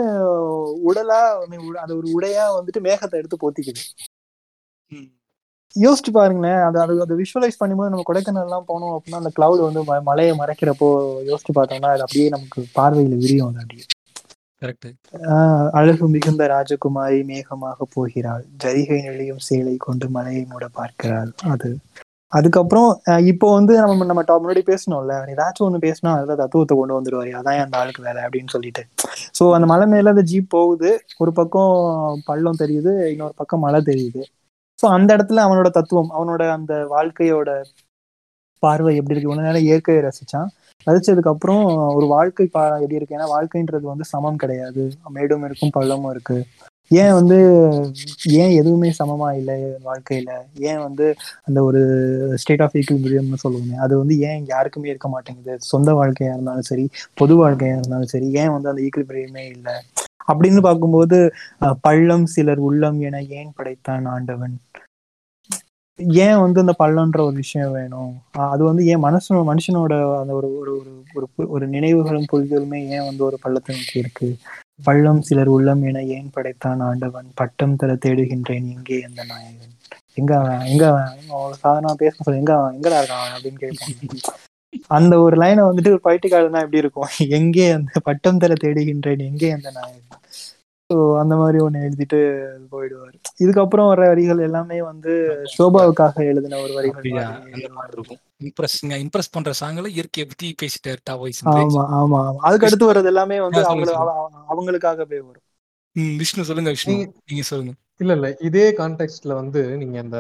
உடலா அது ஒரு உடையா வந்துட்டு மேகத்தை எடுத்து போத்திக்குது. யோசிச்சு பாருங்களேன். அது அது அதை விஷுவலைஸ் பண்ணும்போது நம்ம கொடைக்கானல் எல்லாம் போனோம் அப்படின்னா அந்த கிளவுட் வந்து மலையை மறைக்கிறப்போ யோசிச்சு பார்த்தோம்னா அது அப்படியே நமக்கு பார்வையில விரியும் அது அப்படியே. அழகு மிகுந்த ராஜகுமாரி மேகமாக போகிறாள். ஜரிகை நெளியும் சேலை கொண்டு மலையை மூட பார்க்கிறாள். அது அதுக்கப்புறம் இப்போ வந்து நம்ம நம்ம டாப் முன்னாடி பேசணும்ல ஏதாச்சும் ஒன்று பேசினா அதுதான் தத்துவத்தை கொண்டு வந்துடுவாரு அதான் அந்த ஆளுக்கு வேலை அப்படின்னு சொல்லிட்டு. ஸோ அந்த மலை மேல அந்த ஜீப் போகுது. ஒரு பக்கம் பள்ளம் தெரியுது இன்னொரு பக்கம் மலை தெரியுது. ஸோ அந்த இடத்துல அவனோட தத்துவம் அவனோட அந்த வாழ்க்கையோட பார்வை எப்படி இருக்கு? இவ்வளவு நேரம் இயற்கையை ரசிச்சான். ரசிச்சதுக்கு அப்புறம் ஒரு வாழ்க்கை பா எப்படி இருக்கு? ஏன்னா வாழ்க்கைன்றது வந்து சமம் கிடையாது. மேடும் இருக்கும் பள்ளமும் இருக்கு. ஏன் வந்து ஏன் எதுவுமே சமமா இல்லை வாழ்க்கையில? ஏன் வந்து அந்த ஒரு ஸ்டேட் ஆஃப் ஈக்குவிபிரியம்னு சொல்லுவோமே அது வந்து ஏன் யாருக்குமே இருக்க மாட்டேங்குது? சொந்த வாழ்க்கையா இருந்தாலும் சரி பொது வாழ்க்கையா இருந்தாலும் சரி ஏன் வந்து அந்த ஈக்குவிபிரியமே இல்லை? அப்படின்னு பார்க்கும்போது பள்ளம் சிலர் உள்ளம் என ஏன் படைத்தான் ஆண்டவன்? ஏன் வந்து அந்த பள்ளம்ன்ற ஒரு விஷயம் வேணும்? அது வந்து ஏன் மனசு மனுஷனோட அந்த ஒரு ஒரு ஒரு ஒரு ஒரு நினைவுகளும் புரிதலுமே ஏன் வந்து ஒரு பள்ளத்தை நோக்கி இருக்கு? பள்ளம் சிலர் உள்ளம் என ஏன் படைத்தான் ஆண்டவன்? பட்டம் தர தேடுகின்றேன். எங்கே அந்த நாயகன்? எங்க அவன்? எங்க அவன்? சாதாரண பேச சொல்ல. எங்க அவன்? எங்கடா இருக்கான் அப்படின்னு கேட்பான் அந்த ஒரு லைனை வந்துட்டு ஒரு பயிற்சிக்காரனா எப்படி இருக்கும்? எங்கே அந்த பட்டம் தர தேடுகின்றேன்? எங்கே அந்த நாயகன்? ஸோ அந்த மாதிரி ஒண்ணு எழுதிட்டு போயிடுவாரு. இதுக்கப்புறம் வர வரிகள் எல்லாமே வந்து சோபாவுக்காக எழுதின ஒரு வரிகள் இம்ப்ரெஸ்ங்க இம்ப்ரெஸ் பண்ற சாங்ல இயற்கையை பத்தி பேசிட்டாரு வாய்ஸ் ஆமா ஆமா ஆமா. அதுக்கு அடுத்து வர்றது எல்லாமே வந்து ஆ, அவங்கள சொல்லுங்க, அவ- அவ- அவங்களுக்காகவே வரும். விஷ்ணு சொல்லுங்க விஷ்ணு. நீங்க- சொல்லுங்க. இல்ல இல்ல. இதே கான்டெக்ட்ல வந்து நீங்க அந்த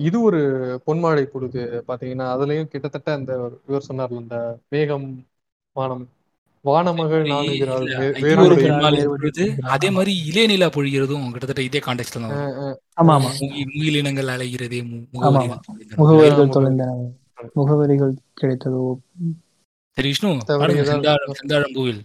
இது ஒரு பொன்மாழை பொழுது பாத்தீங்கன்னா அதுலயும் கிட்டத்தட்ட அந்த இவர் சொன்னார்ல இந்த மேகம் வானம் வானமகள் அதே மாதிரி இளைநிலா பொழிகிறதும் கிட்டத்தட்ட இதே கான்டெக்ட்ல தான் ஆமா ஆமா. முகி- முகிலினங்கள் அலைகிறதே முகவரிகள். தொலைந்தன. முகவரிகள் கிடைத்ததோ? சரி விஷ்ணு செந்தாழம் பூவில்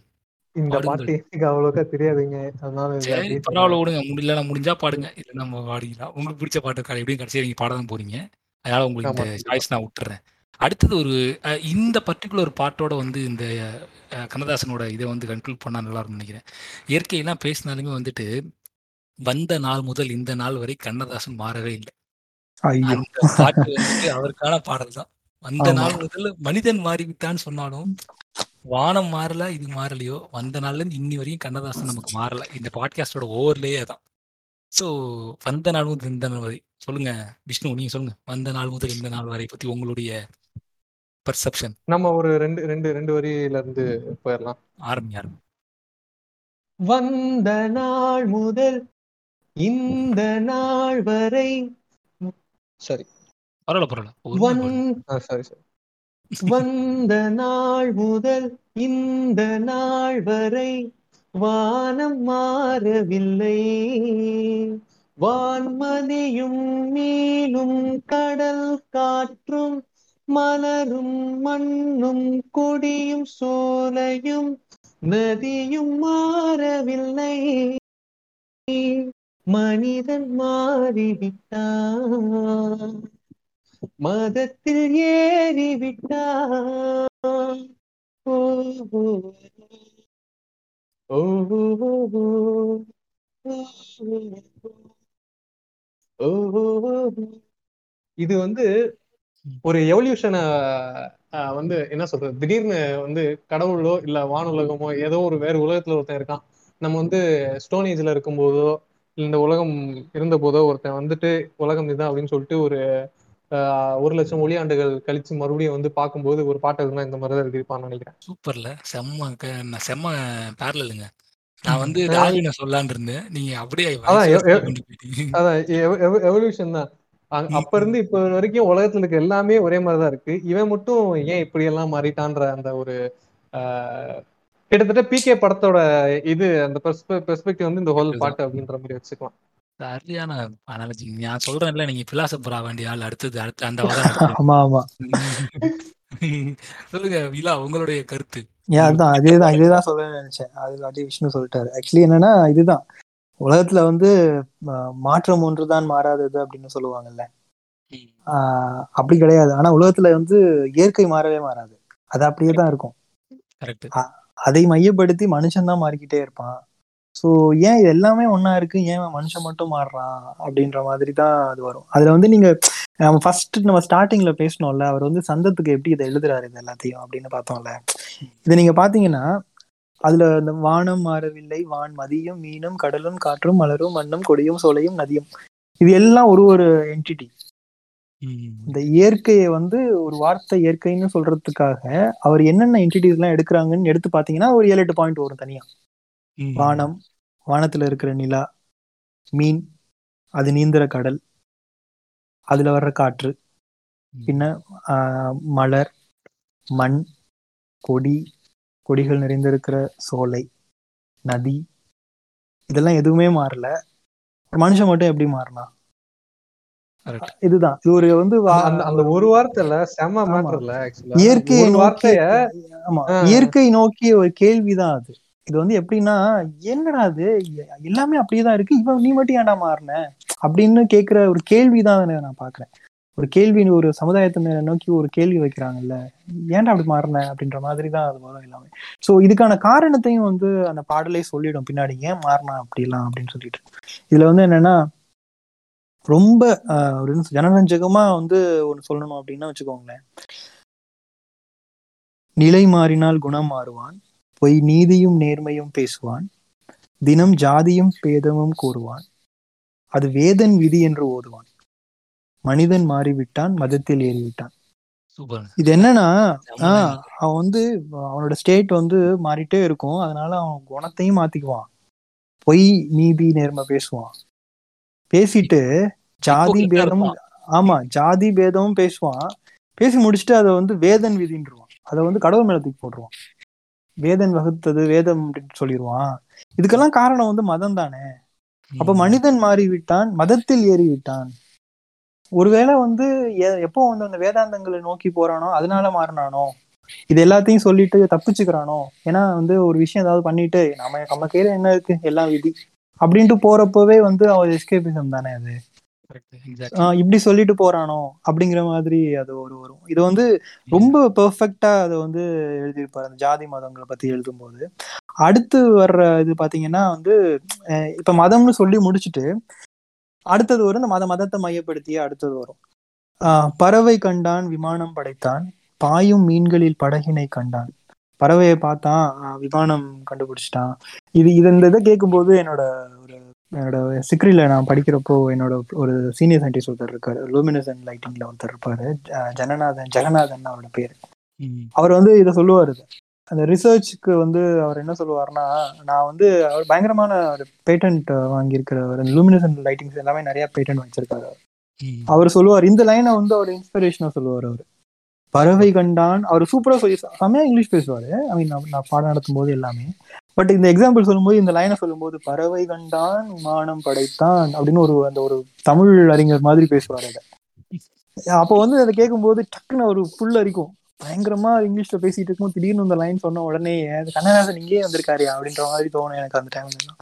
இந்த. பாட்டு எனக்கு அவ்வளோக்கா தெரியாதுங்க. அதனால இதை சரி பரவாயில்ல விடுங்க. முடியல முடிஞ்சா பாடுங்க. இல்ல நம்ம பாடிக்கலாம். உங்களுக்கு பிடிச்ச பாட்டு கடை எப்படியும் கடைசியா நீங்க பாட தான் போறீங்க. அதனால உங்களுக்கு இந்த. சாய்ஸ் நான் விட்டுறேன். அடுத்தது ஒரு இந்த பர்டிகுலர் பாட்டோட வந்து இந்த கண்ணதாசனோட இதை வந்து கன்க்ளூட் பண்ணா நல்லா இருக்கும்னு நினைக்கிறேன். இயற்கையெல்லாம் பேசினாலுமே வந்துட்டு வந்த நாள் முதல் இந்த நாள் வரை கண்ணதாசன் மாறவே இல்லை. பாட்டு வந்துட்டு அவருக்கான பாடல் தான். வந்த. நாள் முதல்ல மனிதன் மாறிவிட்டான்னு சொன்னாலும் வானம் மாறல இது மாறலையோ? வந்த நாள்ல இருந்து இன்னி வரையும் கண்ணதாசன் நமக்கு மாறல. இந்த பாட்காஸ்டோட ஓவர்லேயே தான் ஸோ வந்த நாள் முதல் இந்த நாள் வரை. சொல்லுங்க விஷ்ணு நீங்க சொல்லுங்க. வந்த நாள் முதல் இந்த நாள் வரை பத்தி உங்களுடைய பர்செப்ஷன் நம்ம ஒரு ரெண்டு ரெண்டு ரெண்டு வரியில இருந்து போயிடலாம். ஆரம்பி ஆரம்பி. வந்த நாள் முதல் இந்த நாள் வரை. சரி பரவாயில்ல பரவாயில்ல. சரி சரி வந்த நாள் முதல் இந்த நாள் வரை. வானம் மாறவில்லை. வான்மதியும் மேலும் கடல் காற்றும் மலரும் மண்ணும் கொடியும் சோலையும் நதியும் மாறவில்லை. மனிதன் மாறிவிட்டான். மதத்தில் ஏறிவிட்டான். ஓ ஓ இது வந்து ஒரு எவல்யூஷனை வந்து என்ன சொல்றது? திடீர்னு வந்து கடவுளோ இல்ல வானுலகமோ ஏதோ ஒரு வேறு உலகத்துல ஒருத்தன் இருக்கான். நம்ம வந்து ஸ்டோன் ஏஜ்ல இருக்கும்போதோ இந்த உலகம் இருந்த போதோ ஒருத்தன் வந்துட்டு உலகம் இதுதான் அப்படின்னு சொல்லிட்டு ஒரு ஒரு லட்சம் ஒளியாண்டுகள் கழிச்சு மறுபடியும் வந்து பார்க்கும்போது ஒரு பாட்டு இந்த மாதிரி தான் எழுதியிருப்பான்னு நினைக்கிறேன். சூப்பர்ல. செம்ம செம்ம பேரலுங்க நான் வந்து சொல்லலான்னு இருந்தேன். நீங்க அப்படியே அதான் எவல்யூஷன் தான். அப்ப இருந்து இப்ப வரைக்கும் உலகத்துல இருக்க எல்லாமே ஒரே மாதிரிதான் இருக்கு. இவன் மட்டும் ஏன் இப்படி எல்லாம் மாறிட்டான்ற அந்த ஒரு ஆஹ், கிட்டத்தட்ட பிகே படத்தோட இது அந்த பெர்ஸ்பெக்டிவ் வந்து இந்த ஹோல் பாட்டு அப்படின்ற மாதிரி வச்சுக்கலாம். சரியான அனாலஜி நான் சொல்றேன்ல நீங்க பிலாசபர் ஆக வேண்டிய ஆள் அடுத்தது [laughs] அடுத்து அந்த ஆமா ஆமா. [laughs] சொல்லுங்க விழா உங்களுடைய கருத்து. ஏன் அதேதான் பாயிண்ட் இதேதான் சொல்ல நினைச்சேன். அது அதே விஷ்ணு சொல்லிட்டாரு. ஆக்சுவலி என்னன்னா இதுதான். உலகத்துல வந்து மாற்றம் ஒன்றுதான் மாறாதது அப்படின்னு சொல்லுவாங்கல்ல. ஆஹ் அப்படி கிடையாது. ஆனா உலகத்துல வந்து இயற்கை மாறவே மாறாது. அது அப்படியே தான் இருக்கும். அதை மையப்படுத்தி மனுஷன் தான் மாறிக்கிட்டே இருப்பான். ஸோ ஏன் இது எல்லாமே ஒண்ணா இருக்கு? ஏன் மனுஷன் மட்டும் மாறுறான்? அப்படின்ற மாதிரி தான் அது வரும். அதுல வந்து நீங்க நம்ம ஃபர்ஸ்ட் நம்ம ஸ்டார்டிங்ல பேசணும்ல அவர் வந்து சந்தத்துக்கு எப்படி இதை எழுதுறாரு இது எல்லாத்தையும் அப்படின்னு பார்த்தோம்ல. இதை நீங்க பாத்தீங்கன்னா அதுல இந்த வானம் மாறவில்லை. வான் மதியம் மீனும் கடலும் காற்றும் மலரும் மண்ணும் கொடியும் சோலையும் நதியும். இது எல்லாம் ஒரு ஒரு என்டிட்டி இந்த இயற்கையை வந்து ஒரு வார்த்தை இயற்கைன்னு சொல்றதுக்காக அவர் என்னென்ன என்டிட்டிஸ் எல்லாம் எடுக்கிறாங்கன்னு எடுத்து பாத்தீங்கன்னா ஒரு ஏழு எட்டு பாயிண்ட் வரும் தனியா. வானம் வானத்துல இருக்கிற நிலா மீன் அது நீந்துற கடல் அதுல வர்ற காற்று பின்ன மலர் மண் கொடி கொடிகள் நிறைந்திருக்கிற சோலை நதி இதெல்லாம் எதுவுமே மாறல. மனுஷன் மட்டும் எப்படி மாறினா கரெக்ட் இதுதான். இது ஒரு வந்து அந்த ஒரு வார்த்தைல செம ஆக்சுவலா இயற்கையை வார்த்தைய ஆமா. இயற்கை நோக்கிய ஒரு கேள்விதான் அது. இது வந்து எப்படின்னா என்னடா அது எல்லாமே அப்படியேதான் இருக்கு. இவன் நீ மட்டும் ஏன்டா மாறின? அப்படின்னு கேக்குற ஒரு கேள்விதான் நான் பாக்குறேன் ஒரு கேள்வி ஒரு சமுதாயத்தை மேல நோக்கி ஒரு கேள்வி வைக்கிறாங்கல்ல ஏன்டா அப்படி மாறின? அப்படின்ற மாதிரி தான் அது வரும் எல்லாமே. சோ இதுக்கான காரணத்தையும் வந்து அந்த பாடலே சொல்லிடும். பின்னாடி ஏன் மாறினா அப்படிலாம் அப்படின்னு சொல்லிட்டு. இதுல வந்து என்னன்னா ரொம்ப ஆஹ், ஒரு ஜனரஞ்சகமா வந்து ஒன்று சொல்லணும் அப்படின்னா வச்சுக்கோங்களேன். நிலை மாறினால் குணம் மாறுவான். பொய் நீதியும் நேர்மையும் பேசுவான். தினம் ஜாதியும் பேதமும் கூறுவான். அது வேதன் விதி என்று ஓதுவான். மனிதன் மாறிவிட்டான் மதத்தில் ஏறிவிட்டான். சூப்பர் இது என்னன்னா. அவன் வந்து அவனோட ஸ்டேட் வந்து மாறிட்டே இருக்கும். அதனால அவன் குணத்தையும் மாத்திக்குவான். பொய் நீதி நேர்மை பேசுவான். பேசிட்டு ஜாதி பேதம். ஆமா ஜாதி பேதமும் பேசுவான். பேசி முடிச்சுட்டு அதை வந்து வேதன் விதின்றுவான். அதை வந்து கடவுள் மேல தூக்கி போட்டுருவான். வேதன் வகுத்தது வேதம் அப்படின்னு சொல்லிடுவான் இதுக்கெல்லாம் காரணம் வந்து மதம் தானே. அப்ப. மனிதன் மாறிவிட்டான் மதத்தில் ஏறிவிட்டான். ஒருவேளை வந்து எப்போ வந்து அந்த வேதாந்தங்களை நோக்கி போறானோ அதனால மாறினானோ இது எல்லாத்தையும் சொல்லிட்டு தப்பிச்சுக்கிறானோ ஏன்னா வந்து ஒரு விஷயம் ஏதாவது பண்ணிட்டு நம்ம நம்ம கையில என்ன இருக்கு? எல்லாம் விதி அப்படின்ட்டு போறப்பவே வந்து அவன் எஸ்கேபிசம் தானே அது. இப்படி சொல்லிட்டு போறானோ அப்படிங்கிற மாதிரி அது ஒரு வரும். இது வந்து ரொம்ப பெர்ஃபெக்டா அதை வந்து எழுதியிருப்பாரு அந்த ஜாதி மதங்களை பத்தி எழுதும்போது. அடுத்து வர்ற இது பாத்தீங்கன்னா வந்து இப்ப மதம்னு சொல்லி முடிச்சுட்டு அடுத்தது வரும் இந்த மத மதத்தை மையப்படுத்தியே அடுத்தது வரும். பறவை கண்டான் விமானம் படைத்தான் பாயும் மீன்களில் படகினை கண்டான். பறவையை பார்த்தான் விமானம் கண்டுபிடிச்சிட்டான். இது இது இந்த இதை கேட்கும்போது என்னோட ஒரு என்னோட சிக்ரில நான் படிக்கிறப்போ என்னோட ஒரு சீனியர் சயின்டிஸ்ட் ஒருத்தர் இருக்காரு லூமினசன் லைட்டிங்ல ஒருத்தர் இருப்பாரு ஜனநாதன் ஜெகநாதன் அவரோட பேரு. அவர் வந்து இதை சொல்லுவாரு. அந்த ரிசர்ச்சுக்கு வந்து அவர் என்ன சொல்லுவாருன்னா நான் வந்து அவர் பயங்கரமான ஒரு பேட்டன்ட் வாங்கியிருக்கிறவர் அந்த லூமினசன் லைட்டிங்ஸ் எல்லாமே நிறைய பேட்டன்ட் வச்சிருக்காரு அவர். சொல்லுவார் இந்த லைனை வந்து அவர் இன்ஸ்பிரேஷனா சொல்லுவார் அவர். பறவை கண்டான். அவர் சூப்பரா சொல்லி செம்மையா இங்கிலீஷ் பேசுவாரு. ஐ மீன் நான் பாடம் நடத்தும் போது எல்லாமே. பட் இந்த எக்ஸாம்பிள் சொல்லும்போது இந்த லைனை சொல்லும்போது பறவை கண்டான் விமானம் படைத்தான் அப்படின்னு ஒரு அந்த ஒரு தமிழ் அறிஞர் மாதிரி பேசுவார் அதை அப்போ வந்து அதை கேட்கும்போது டக்குன்னு ஒரு ஃபுல் அரிக்கும். பயங்கரமா இங்கிலீஷ்ல பேசிட்டு இருக்கும். திடீர்னு இந்த லைன் சொன்ன உடனே கண்ணதாசன் இங்கேயே வந்திருக்காரு அப்படின்ற மாதிரி தோணும் எனக்கு அந்த டைம்ல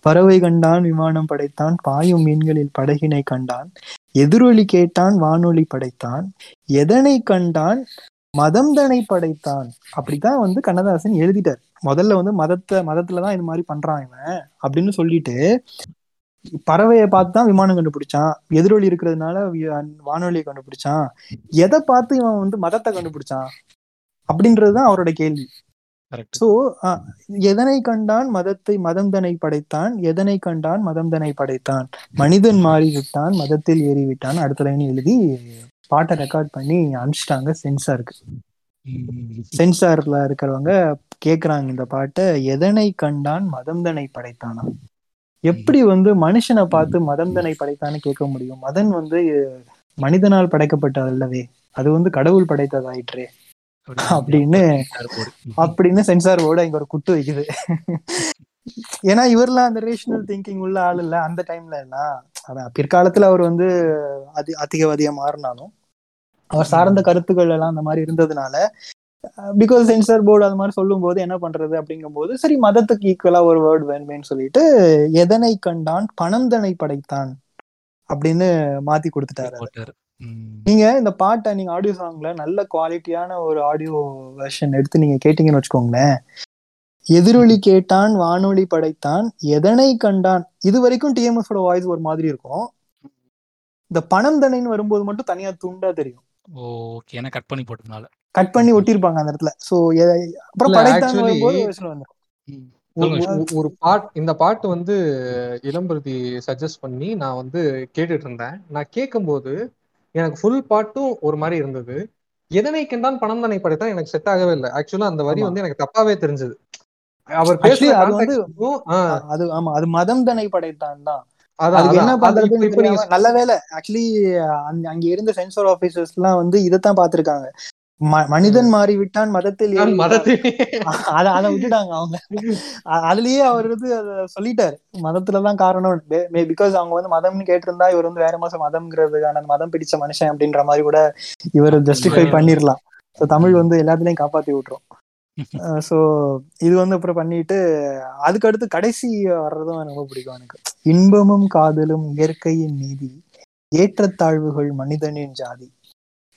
பறவை கண்டான் விமானம் படைத்தான் பாயும் மீன்களில் படகினை கண்டான் எதிரொலி கேட்டான் வானொலி படைத்தான் எதனை கண்டான் மதம் தனை படைத்தான். அப்படித்தான் வந்து கண்ணதாசன் எழுதிட்டார். முதல்ல வந்து மதத்தை மதத்துலதான் இது மாதிரி பண்றான் இவன் அப்படின்னு சொல்லிட்டு பறவையை பார்த்து தான் விமானம் கண்டுபிடிச்சான். எதிரொலி இருக்கிறதுனால வானொலியை கண்டுபிடிச்சான். எதை பார்த்து இவன் வந்து மதத்தை கண்டுபிடிச்சான்? அப்படின்றதுதான் அவரோட கேள்வி. சோ எதனை கண்டான் மதத்தை மதம் தனை படைத்தான்? எதனை கண்டான் மதம் தனை படைத்தான்? மனிதன் மாறிவிட்டான் மதத்தில் ஏறிவிட்டான். அடுத்த லைன் எழுதி பாட்டை ரெக்கார்ட் பண்ணி அனுப்பிச்சிட்டாங்க. சென்சாருக்கு சென்சார்ல இருக்கிறவங்க கேக்குறாங்க இந்த பாட்டை. எதனை கண்டான் மதம் தனை படைத்தானா? எப்படி வந்து மனுஷனை பார்த்து மதம் தனை படைத்தான்னு கேட்க முடியும்? மதன் வந்து மனிதனால் படைக்கப்பட்டது அல்லவே. அது வந்து கடவுள் படைத்ததாயிற்றே. அப்படின்னு அப்படின்னு சென்சார் போர்டு இங்க ஒரு குட்டு வைக்குது. ஏன்னா இவர்லாம் அந்த ரேஷனல் திங்கிங் உள்ள ஆள் இல்ல. அந்த டைம்ல எல்லாம் அதான் பிற்காலத்துல அவர் வந்து அதி அதிகவாதியா மாறினாலும் அவர் சார்ந்த கருத்துக்கள் எல்லாம் அந்த மாதிரி இருந்ததுனால பிகாஸ் சென்சார் போர்டு அது மாதிரி சொல்லும் போது என்ன பண்றது அப்படிங்கும்போது சரி மதத்துக்கு ஈக்குவலா ஒரு வேர்டு வேணுமேன்னு சொல்லிட்டு எதனை கண்டான் பணந்தனை படைத்தான் அப்படின்னு மாத்தி கொடுத்துட்டாரு. நீங்க இந்த பாட்டை நீங்க ஆடியோ சாங்ல நல்ல குவாலிட்டியான ஒரு ஆடியோ வெர்ஷன் எடுத்து நீங்க கேட்டீங்கன்னு வச்சுக்கோங்களேன். எதிரொலி கேட்டான் வானொலி படைத்தான் எதனை கண்டான்? இது வரைக்கும் டிஎம்எஸ் ஓட வாய்ஸ் ஒரு மாதிரி இருக்கும். இந்த பணம் தனைன்னு வரும்போது மட்டும் தனியா துண்டா தெரியும். ஓகே ஏன்னா கட் பண்ணி போட்டதுனால. கட் பண்ணி ஒட்டியிருப்பாங்க அந்த இடத்துல. சோ அப்புறம் வந்துரும். ஒரு- பாட் இந்த பாட்டு வந்து இளம்பருதி சஜஸ்ட் பண்ணி நான் வந்து கேட்டுட்டு இருந்தேன். நான் கேட்கும்போது எனக்கு ஃபுல் பாட்டும் ஒரு மாதிரி இருந்தது. எதனை கண்டான் பணம் தானே படைத்தான் எனக்கு செட் ஆகவே இல்லை. ஆக்சுவலா அந்த வரி. வந்து எனக்கு தப்பாவே தெரிஞ்சது. அவர் பேசுற அது வந்து- அது ஆமா அது மதம் தனை படைத்தான் தான். என்ன தெரியாம நல்ல வேலை. ஆக்சுவலி அங்க இருந்த சென்சார் ஆபீசர்ஸ் எல்லாம் வந்து இதைத்தான் பாத்திருக்காங்க மனிதன் மாறிவிட்டான் மதத்தில் அத அத விட்டுட்டாங்க அவங்க. அதுலயே அவர் வந்து சொல்லிட்டாரு. மதத்துலதான் காரணம் பிகாஸ் அவங்க வந்து மதம்னு கேட்டிருந்தா இவர் வந்து வேற மாசம் மதம்ங்கிறதுக்கான மதம் பிடிச்ச மனுஷன் அப்படின்ற மாதிரி கூட இவர் ஜஸ்டிஃபை பண்ணிரலாம். So, தமிழ் வந்து எல்லாத்துலயும் காப்பாத்தி விட்டுரும். சோ இது வந்து அப்புறம் பண்ணிட்டு அதுக்கு அடுத்து கடைசி வர்றதும் எனக்கு ரொம்ப பிடிக்கும் எனக்கு. இன்பமும் காதலும் இயற்கையின் நீதி ஏற்றத்தாழ்வுகள் மனிதனின் ஜாதி.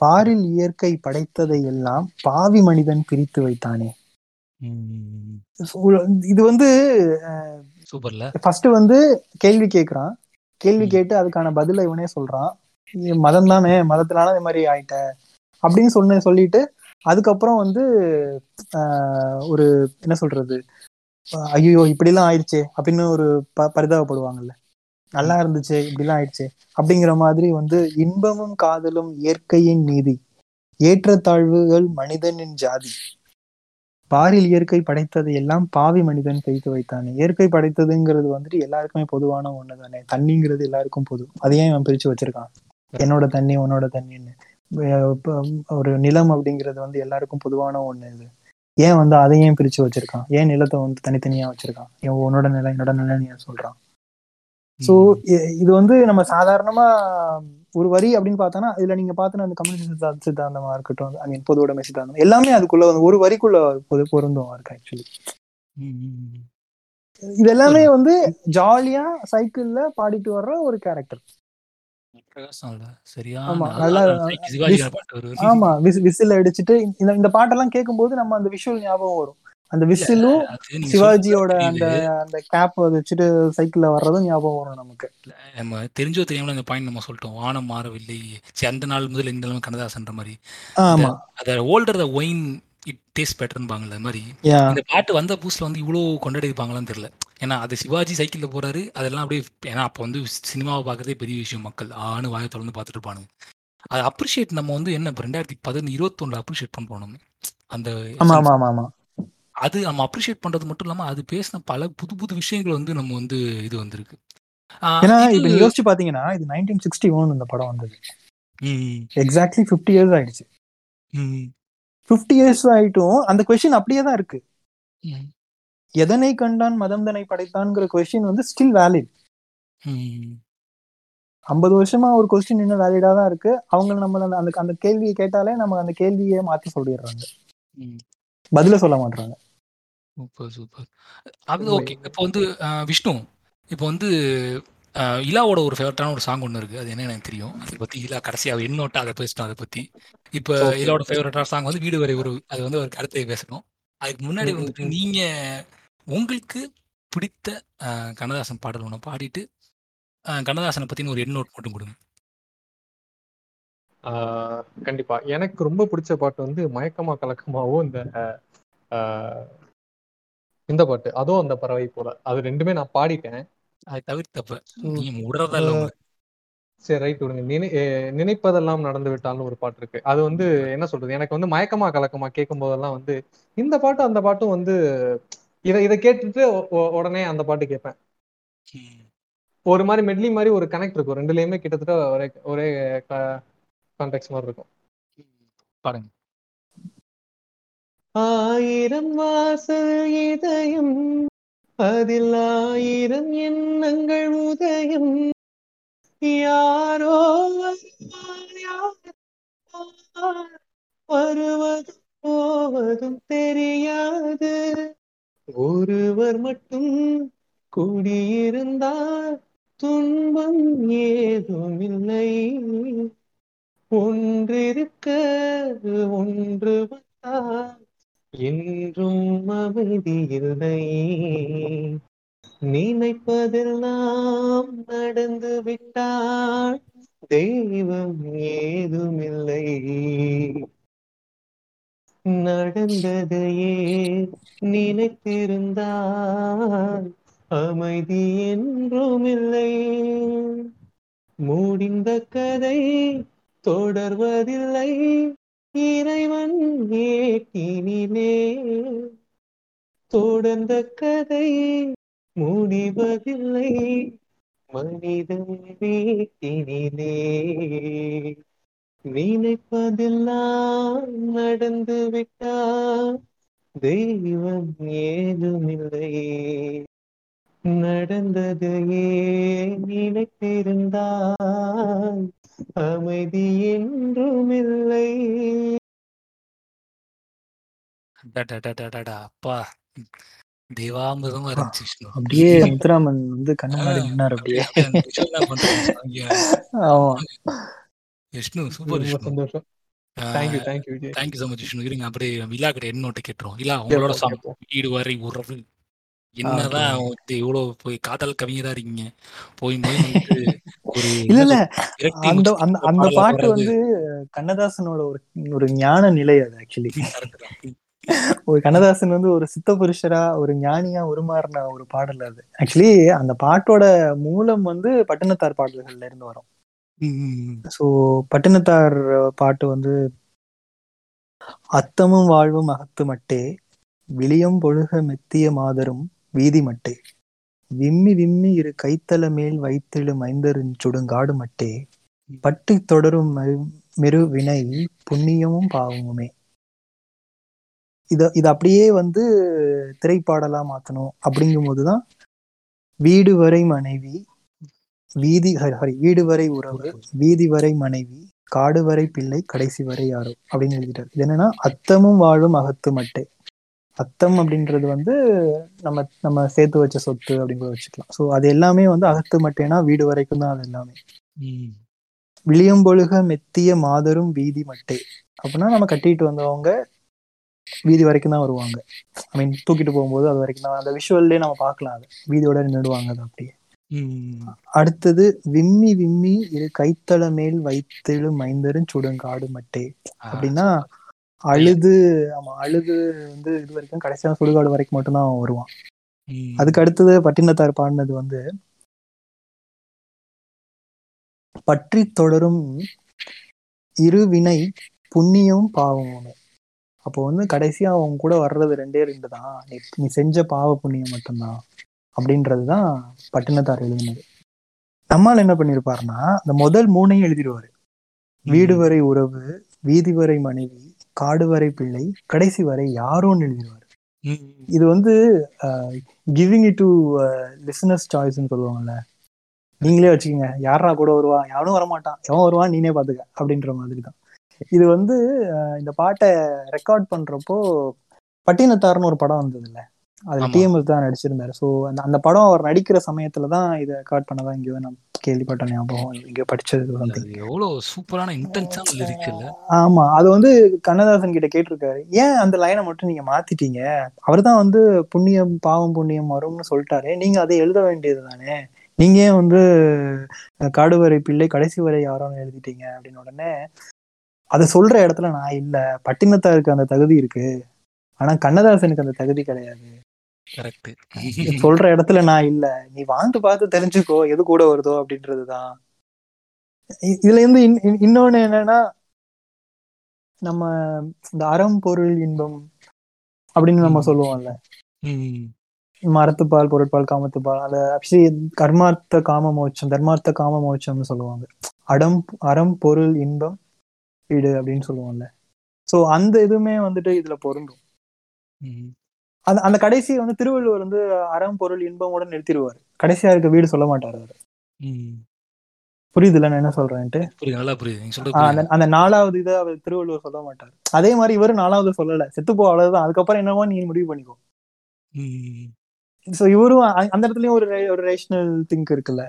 பாரில் இயற்கை படைத்ததை எல்லாம் பாவி மனிதன் பிரித்து வைத்தானே. இது வந்து சூப்பர்ல. ஃபர்ஸ்ட் வந்து கேள்வி கேக்குறான். கேள்வி கேட்டு அதுக்கான பதில இவனே சொல்றான். மதம் தானே மதத்தினால இந்த மாதிரி ஆயிட்ட. அப்படின்னு சொன்ன சொல்லிட்டு அதுக்கப்புறம் வந்து ஆஹ், ஒரு என்ன சொல்றது? ஐயோ இப்படிலாம் ஆயிடுச்சே அப்படின்னு ஒரு ப பரிதாபப்படுவாங்கல்ல. நல்லா இருந்துச்சு இப்படிலாம் ஆயிடுச்சு. அப்படிங்கிற மாதிரி வந்து இன்பமும் காதலும் இயற்கையின் நீதி. ஏற்றத்தாழ்வுகள் மனிதனின் ஜாதி. பாரில் இயற்கை படைத்ததை எல்லாம் பாவி மனிதன் கைத்து வைத்தானே. இயற்கை படைத்ததுங்கிறது வந்துட்டு எல்லாருக்குமே பொதுவான ஒண்ணு தானே தண்ணிங்கிறது எல்லாருக்கும் பொது. அதையும் அவன் பிரிச்சு வச்சிருக்கான். என்னோட தண்ணி உன்னோட தண்ணின்னு. ஒரு நிலம் அப்படிங்கிறது வந்து எல்லாருக்கும் பொதுவான ஒண்ணு இது. ஏன் வந்து அதையும் பிரிச்சு வச்சிருக்கான்? ஏன் நிலத்தை வந்து தனித்தனியா வச்சிருக்கான்? உன்னோட நிலம் என்னோட நிலம் ஏன் சொல்றான்? சோ இது வந்து நம்ம சாதாரணமா ஒரு வரி அப்படின்னு பார்த்தோம்னா இதுல நீங்க பார்த்தோன்னா அந்த கம்யூனிஸ்ட் சித்தாந்த சித்தாந்தமா இருக்கட்டும் ஐ மீன் பொது உடைமை சித்தாந்தம் எல்லாமே அதுக்குள்ள வந்து ஒரு வரிக்குள்ள பொது பொருந்தும் இருக்கு ஆக்சுவலி இது எல்லாமே வந்து ஜாலியா சைக்கிள்ல பாடிட்டு வர்ற ஒரு கேரக்டர் ஆமா, விசில் அடிச்சுட்டு இந்த பாட்டெல்லாம் கேட்கும்போது நம்ம அந்த விஷுவல் ஞாபகம் வரும். அந்த விசிலும் சிவாஜியோட அந்த. அந்த கேப் வச்சுட்டு சைக்கிள்ல வர்றதும் ஞாபகம் வரும் நமக்கு. நம்ம தெரிஞ்சோ தெரியாமல அந்த பாயிண்ட் நம்ம சொல்லிட்டோம். வானம் மாறவில்லை. சரி, அந்த நாள் முதல் இந்த நிலைமை கண்ணதாசன்ற மாதிரி. ஆமா. அத older the wine it taste அது மாதிரி. இந்த பாட்டு வந்த புதுசுல வந்து இவ்வளோ கொண்டாடிப்பாங்களான்னு தெரியல. ஏன்னா அது சிவாஜி சைக்கிள்ல போறாரு. அதெல்லாம் அப்படியே ஏன்னா அப்போ வந்து சினிமாவை பார்க்கறதே பெரிய விஷயம். மக்கள் ஆணு வாயை தொடர்ந்து பார்த்துட்டு இருப்பானுங்க. அதை அப்ரிஷியேட் நம்ம வந்து என்ன ரெண்டாயிரத்தி பதினொன்று இருபத்தொன்னுல அப்ரிஷியேட் பண்ணுறோம் நம்ம அந்த அது நம்ம அப்ரிஷியேட் பண்றது மட்டும் இல்லாம அது பேசின பல புது புது விஷயங்கள் வந்து நம்ம வந்து இது வந்திருக்கு. ஏன்னா இது- இப்ப யோசிச்சு பாத்தீங்கன்னா இது நைன்டீன் சிக்ஸ்டி ஒன் இந்த படம் வந்தது. எக்ஸாக்ட்லி பிப்டி இயர்ஸ் ஆயிடுச்சு. ம், பிப்டி இயர்ஸ் ஆயிட்டும் அந்த கொஸ்டின் அப்படியே தான் இருக்கு. எதனை கண்டான் மதம் தனை படைத்தான்ங்கிற கொஸ்டின் வந்து ஸ்டில் வேலிட். ஐம்பது வருஷமா ஒரு கொஸ்டின் இன்னும் வேலிடா தான் இருக்கு. அவங்க நம்ம அந்த அந்த- கேள்வியை கேட்டாலே நம்ம அந்த கேள்வியை மாத்தி சொல்லிடுறாங்க. பதில சொல்ல மாட்டாங்க சூப்பர் சூப்பர். அது ஓகே இப்போ வந்து விஷ்ணு இப்போ வந்து இலாவோட ஒரு ஃபேவரட்டான ஒரு சாங் ஒன்று இருக்குது அது என்ன எனக்கு தெரியும். அதை பற்றி இலா கடைசியாக என்னோட்டா அதை பேசிட்டோம் அதை பற்றி இப்போ. இலாவோட ஃபேவரட்டான சாங் வந்து வீடு வரை ஒரு அது வந்து ஒரு கருத்தை பேசணும் அதுக்கு முன்னாடி வந்துட்டு. நீங்கள் உங்களுக்கு பிடித்த கண்ணதாசன் பாடல் ஒன்று பாடிட்டு கண்ணதாசனை பற்றின ஒரு எண்ணோட் மட்டும் கொடுங்க. ஆஹ் கண்டிப்பா. எனக்கு ரொம்ப பிடிச்ச பாட்டு வந்து மயக்கமா கலக்கமாவும் இந்த ஆஹ் இந்த பாட்டு அதோ அந்த பறவை போல. அது ரெண்டுமே நான் பாடிட்டேன். அதை தவிர்த்தப்ப. நீ உங்களுக்கு சரி ரைட் விடுங்க. நினை நினைப்பதெல்லாம் நடந்து விட்டால்னு ஒரு பாட்டு இருக்கு. அது வந்து என்ன சொல்றது? எனக்கு வந்து மயக்கமா கலக்கமா கேட்கும் போதெல்லாம் வந்து இந்த பாட்டு அந்த பாட்டும் வந்து இதை இதை கேட்டுட்டு உடனே அந்த பாட்டு கேட்பேன். ஒரு மாதிரி மெட்லி மாதிரி ஒரு கனெக்ட் இருக்கும். ரெண்டுலயுமே கிட்டத்தட்ட ஒரே ஒரே கான்டெக்ட் மாதிரி இருக்கும். பாருங்க. ஆயிரம் வாசல் இதயம் அதில் ஆயிரம் எண்ணங்கள் உதயம். யாரோ வருவதும் போவதும் தெரியாது. ஒருவர் மட்டும் கூடியிருந்தால் துன்பம் ஏதுமில்லை. ஒன்றிருக்க ஒன்று வந்தால் என்றும் அமைதி இல்லை. நினைப்பதெல்லாம் நடந்து விட்டால் தெய்வம் ஏதுமில்லை. நடந்ததையே நினைத்திருந்தால் அமைதி என்றுமில்லை. முடிந்த கதை தொடர்வதில்லை. இறைவன் ஏட்டினிலே. தொடர்ந்த கதை முடிவதில்லை மனிதன் வீட்டினிலே. நினைப்பதெல்லாம் நடந்து விட்டால் தெய்வம் ஏதுமில்லை. நடந்ததையே நினைத்திருந்தால் அமைதி என்றுமில்லை அடடடடடடா, அப்பா. தேவாமிர்தமா இருந்துச்சு அப்படியே முத்துராமன் வந்து கண்ணு முன்னாடி நின்னாரு அப்படியே. விஷ்ணு சூப்பர் விஷ்ணு. சந்தோஷம். Thank you thank you Vijay. Thank you so much Vishnu. இருங்க அப்படியே விழா கிட்ட எண்ணோட்ட கேட்டுரும் இல்ல உங்களோட சாங். வீடு வரை உறவு. என்னதான் இவ்வளவு போய் காதல் கவிஞரா இருக்கீங்க. போய் இல்ல இல்ல. அந்த அந்த பாட்டு வந்து கண்ணதாசனோட ஒரு ஒரு ஞான நிலை அது ஆக்சுவலி. ஒரு கண்ணதாசன் வந்து ஒரு சித்த புருஷரா ஒரு ஞானியா உருமாறின ஒரு பாடல் அது. ஆக்சுவலி அந்த பாட்டோட மூலம் வந்து பட்டினத்தார் பாடல்கள்ல இருந்து வரும். ம், ஸோ பட்டினத்தார் பாட்டு வந்து அத்தமும் வாழ்வும் அகத்து மட்டே விளியம் பொழுக மெத்திய மாதரும் வீதி மட்டே விம்மி விம்மி இரு கைத்தல மேல் வைத்திடு மைந்தரின் சுடுங்காடு மட்டே. பட்டு தொடரும் மரு- வினை புண்ணியமும் பாவமுமே. இத இத அப்படியே வந்து திரைப்பாடலா மாத்தணும் அப்படிங்கும் போதுதான் வீடு வரை மனைவி வீதி ஹரி ஹரி வீடு வரை உறவு வீதி வரை மனைவி காடு வரை பிள்ளை கடைசி வரை யாரோ அப்படின்னு எழுதிட்டாரு. இது என்னன்னா அத்தமும் வாழும் அகத்து மட்டே. அத்தம் அப்படின்றது வந்து நம்ம நம்ம சேர்த்து வச்ச சொத்து அப்படின்னு வச்சுக்கலாம். ஸோ அது எல்லாமே வந்து அகத்து மட்டேனா வீடு வரைக்கும் தான் அது எல்லாமே. விளியம்பொழுக மெத்திய மாதரும் வீதி மட்டே. அப்படின்னா நம்ம கட்டிட்டு வந்தவங்க வீதி வரைக்கும் தான் வருவாங்க. ஐ மீன் தூக்கிட்டு போகும்போது அது வரைக்கும் தான். அந்த விஷுவல்லே நம்ம பார்க்கலாம் அது. வீதியோட நின்றுடுவாங்க அது அப்படியே. அடுத்தது விம்மி விம்மி இரு கைத்தல மேல் வைத்தெழு மைந்தரும் சுடுங்காடு மட்டே. அப்படின்னா அழுது ஆமா அழுது வந்து இது வரைக்கும் கடைசியான சுடுகாடு வரைக்கும் மட்டும்தான் அவன் வருவான் அதுக்கு அடுத்தது பட்டினத்தார் பாடினது வந்து பற்றி தொடரும் இருவினை புண்ணியம் பாவமுமே அப்போ வந்து கடைசியா அவன் கூட வர்றது ரெண்டே ரெண்டு தான். நீ நீ செஞ்ச பாவ புண்ணியம் மட்டும்தான் அப்படின்றதுதான் பட்டினத்தார் எழுதினது. நம்மால் என்ன பண்ணிருப்பாருன்னா அந்த முதல் மூணையும் எழுதிடுவாரு. வீடு வரை உறவு வீதி வரை மனைவி காடு வரை பிள்ளை கடைசி வரை யாரோன்னு எழுதிடுவாரு இது வந்து கிவிங் இட் டு லிசனஸ் சாய்ஸ்னு சொல்லுவாங்கல்ல. நீங்களே வச்சுக்கோங்க. யாரா கூட வருவான் யாரும் வரமாட்டான். எவன் வருவான் நீனே பாத்துக்க அப்படின்ற மாதிரி தான். இது வந்து இந்த பாட்டை ரெக்கார்ட் பண்றப்போ பட்டினத்தார்னு ஒரு படம் வந்தது இல்ல அதுல. டிஎம்எஸ் தான் நடிச்சிருந்தாரு. ஸோ அந்த அந்த படம் அவர் நடிக்கிற சமயத்துல தான் இதை ரெக்கார்ட் பண்ணதா எங்கேயோ நான் கேள்விப்பட்ட ஞாபகம். எங்கேயோ படிச்சது இல்ல, something. அது எவ்வளோ சூப்பரான இன்டென்ஸான இல்ல? ஆமா அது வந்து கண்ணதாசன் கிட்ட கேட்டிருக்காரு. ஏன் அந்த லைனை மட்டும் நீங்க மாத்திட்டீங்க? அவர்தான் வந்து புண்ணியம் பாவம் புண்ணியம் வரும்னு சொல்லிட்டாரு. நீங்க அதை எழுத வேண்டியது தானே? நீங்க ஏன் வந்து காடுவரை பிள்ளை கடைசி வரை யாரோன்னு எழுதிட்டீங்க? அப்படின்னு உடனே அதை சொல்ற இடத்துல நான் இல்ல. பட்டினத்தாருக்கு அந்த தகுதி இருக்கு. ஆனா கண்ணதாசனுக்கு அந்த தகுதி கிடையாது. சொல்ற இடத்துல நான் இல்ல. நீ வாழ்ந்து பார்த்து தெரிஞ்சுக்கோ. எது கூட வருதோ அப்படின்றதுதான். இதுல இருந்து இன்- இன்- இன்னொன்னு என்னன்னா நம்ம இந்த அறம் பொருள் இன்பம் அப்படின்னு நம்ம. சொல்லுவோம்ல. மரத்துப்பால் பொருட்பால் காமத்துப்பால் அத ஆக்சுவலி கர்மார்த்த காம மோட்சம் தர்மார்த்த காம மோட்சம்னு சொல்லுவாங்க. அடம் அறம் பொருள் இன்பம் வீடு அப்படின்னு சொல்லுவோம்ல. சோ அந்த இதுவுமே வந்துட்டு இதுல பொருந்தும். அந்த அந்த கடைசி வந்து திருவள்ளுவர் வந்து அறம் பொருள் இன்பமோட நிறுத்திடுவாரு. கடைசியா இருக்க வீடு சொல்ல மாட்டாரு அவரு. புரியுதுல்ல நான் என்ன சொல்றேன்ட்டு? நல்லா அந்த நாலாவது இதை அவர் திருவள்ளுவர் சொல்ல மாட்டார். அதே மாதிரி இவரு நாலாவது சொல்லல. செத்துப்போ அவ்வளவுதான். அதுக்கப்புறம் என்னவோ நீ முடிவு பண்ணிக்கோ. சோ இவரும் அந்த இடத்துலயும் ஒரு ஒரு ரேஷனல் திங்க் இருக்குல்ல?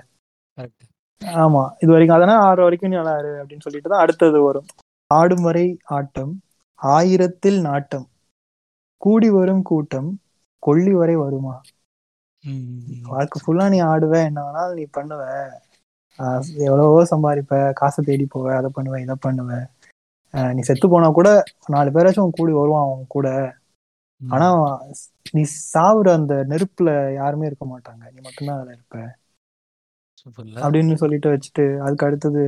ஆமா. இது வரைக்கும் அதனால ஆறு வரைக்கும் நீ விளையாடு அப்படின்னு சொல்லிட்டு தான் அடுத்தது வரும். ஆடும் வரை ஆட்டம் ஆயிரத்தில் நாட்டம். கூடி வரும் கூட்டம் கொள்ளி வரை வருமா? வாழ்க்கை ஃபுல்லா நீ ஆடுவ என்ன வேணாலும் நீ பண்ணுவ. ஆஹ் எவ்வளவோ சம்பாதிப்ப காசை தேடி போவ அதை பண்ணுவ இதை பண்ணுவ. நீ செத்து போனா கூட நாலு பேராச்சும் உன் கூடி வருவான் அவன் கூட. ஆனா நீ சாவுற அந்த நெருப்புல யாருமே இருக்க மாட்டாங்க. நீ மட்டும்தான் அதுல இருப்ப. அப்படின்னு சொல்லிட்டு வச்சுட்டு அதுக்கு அடுத்தது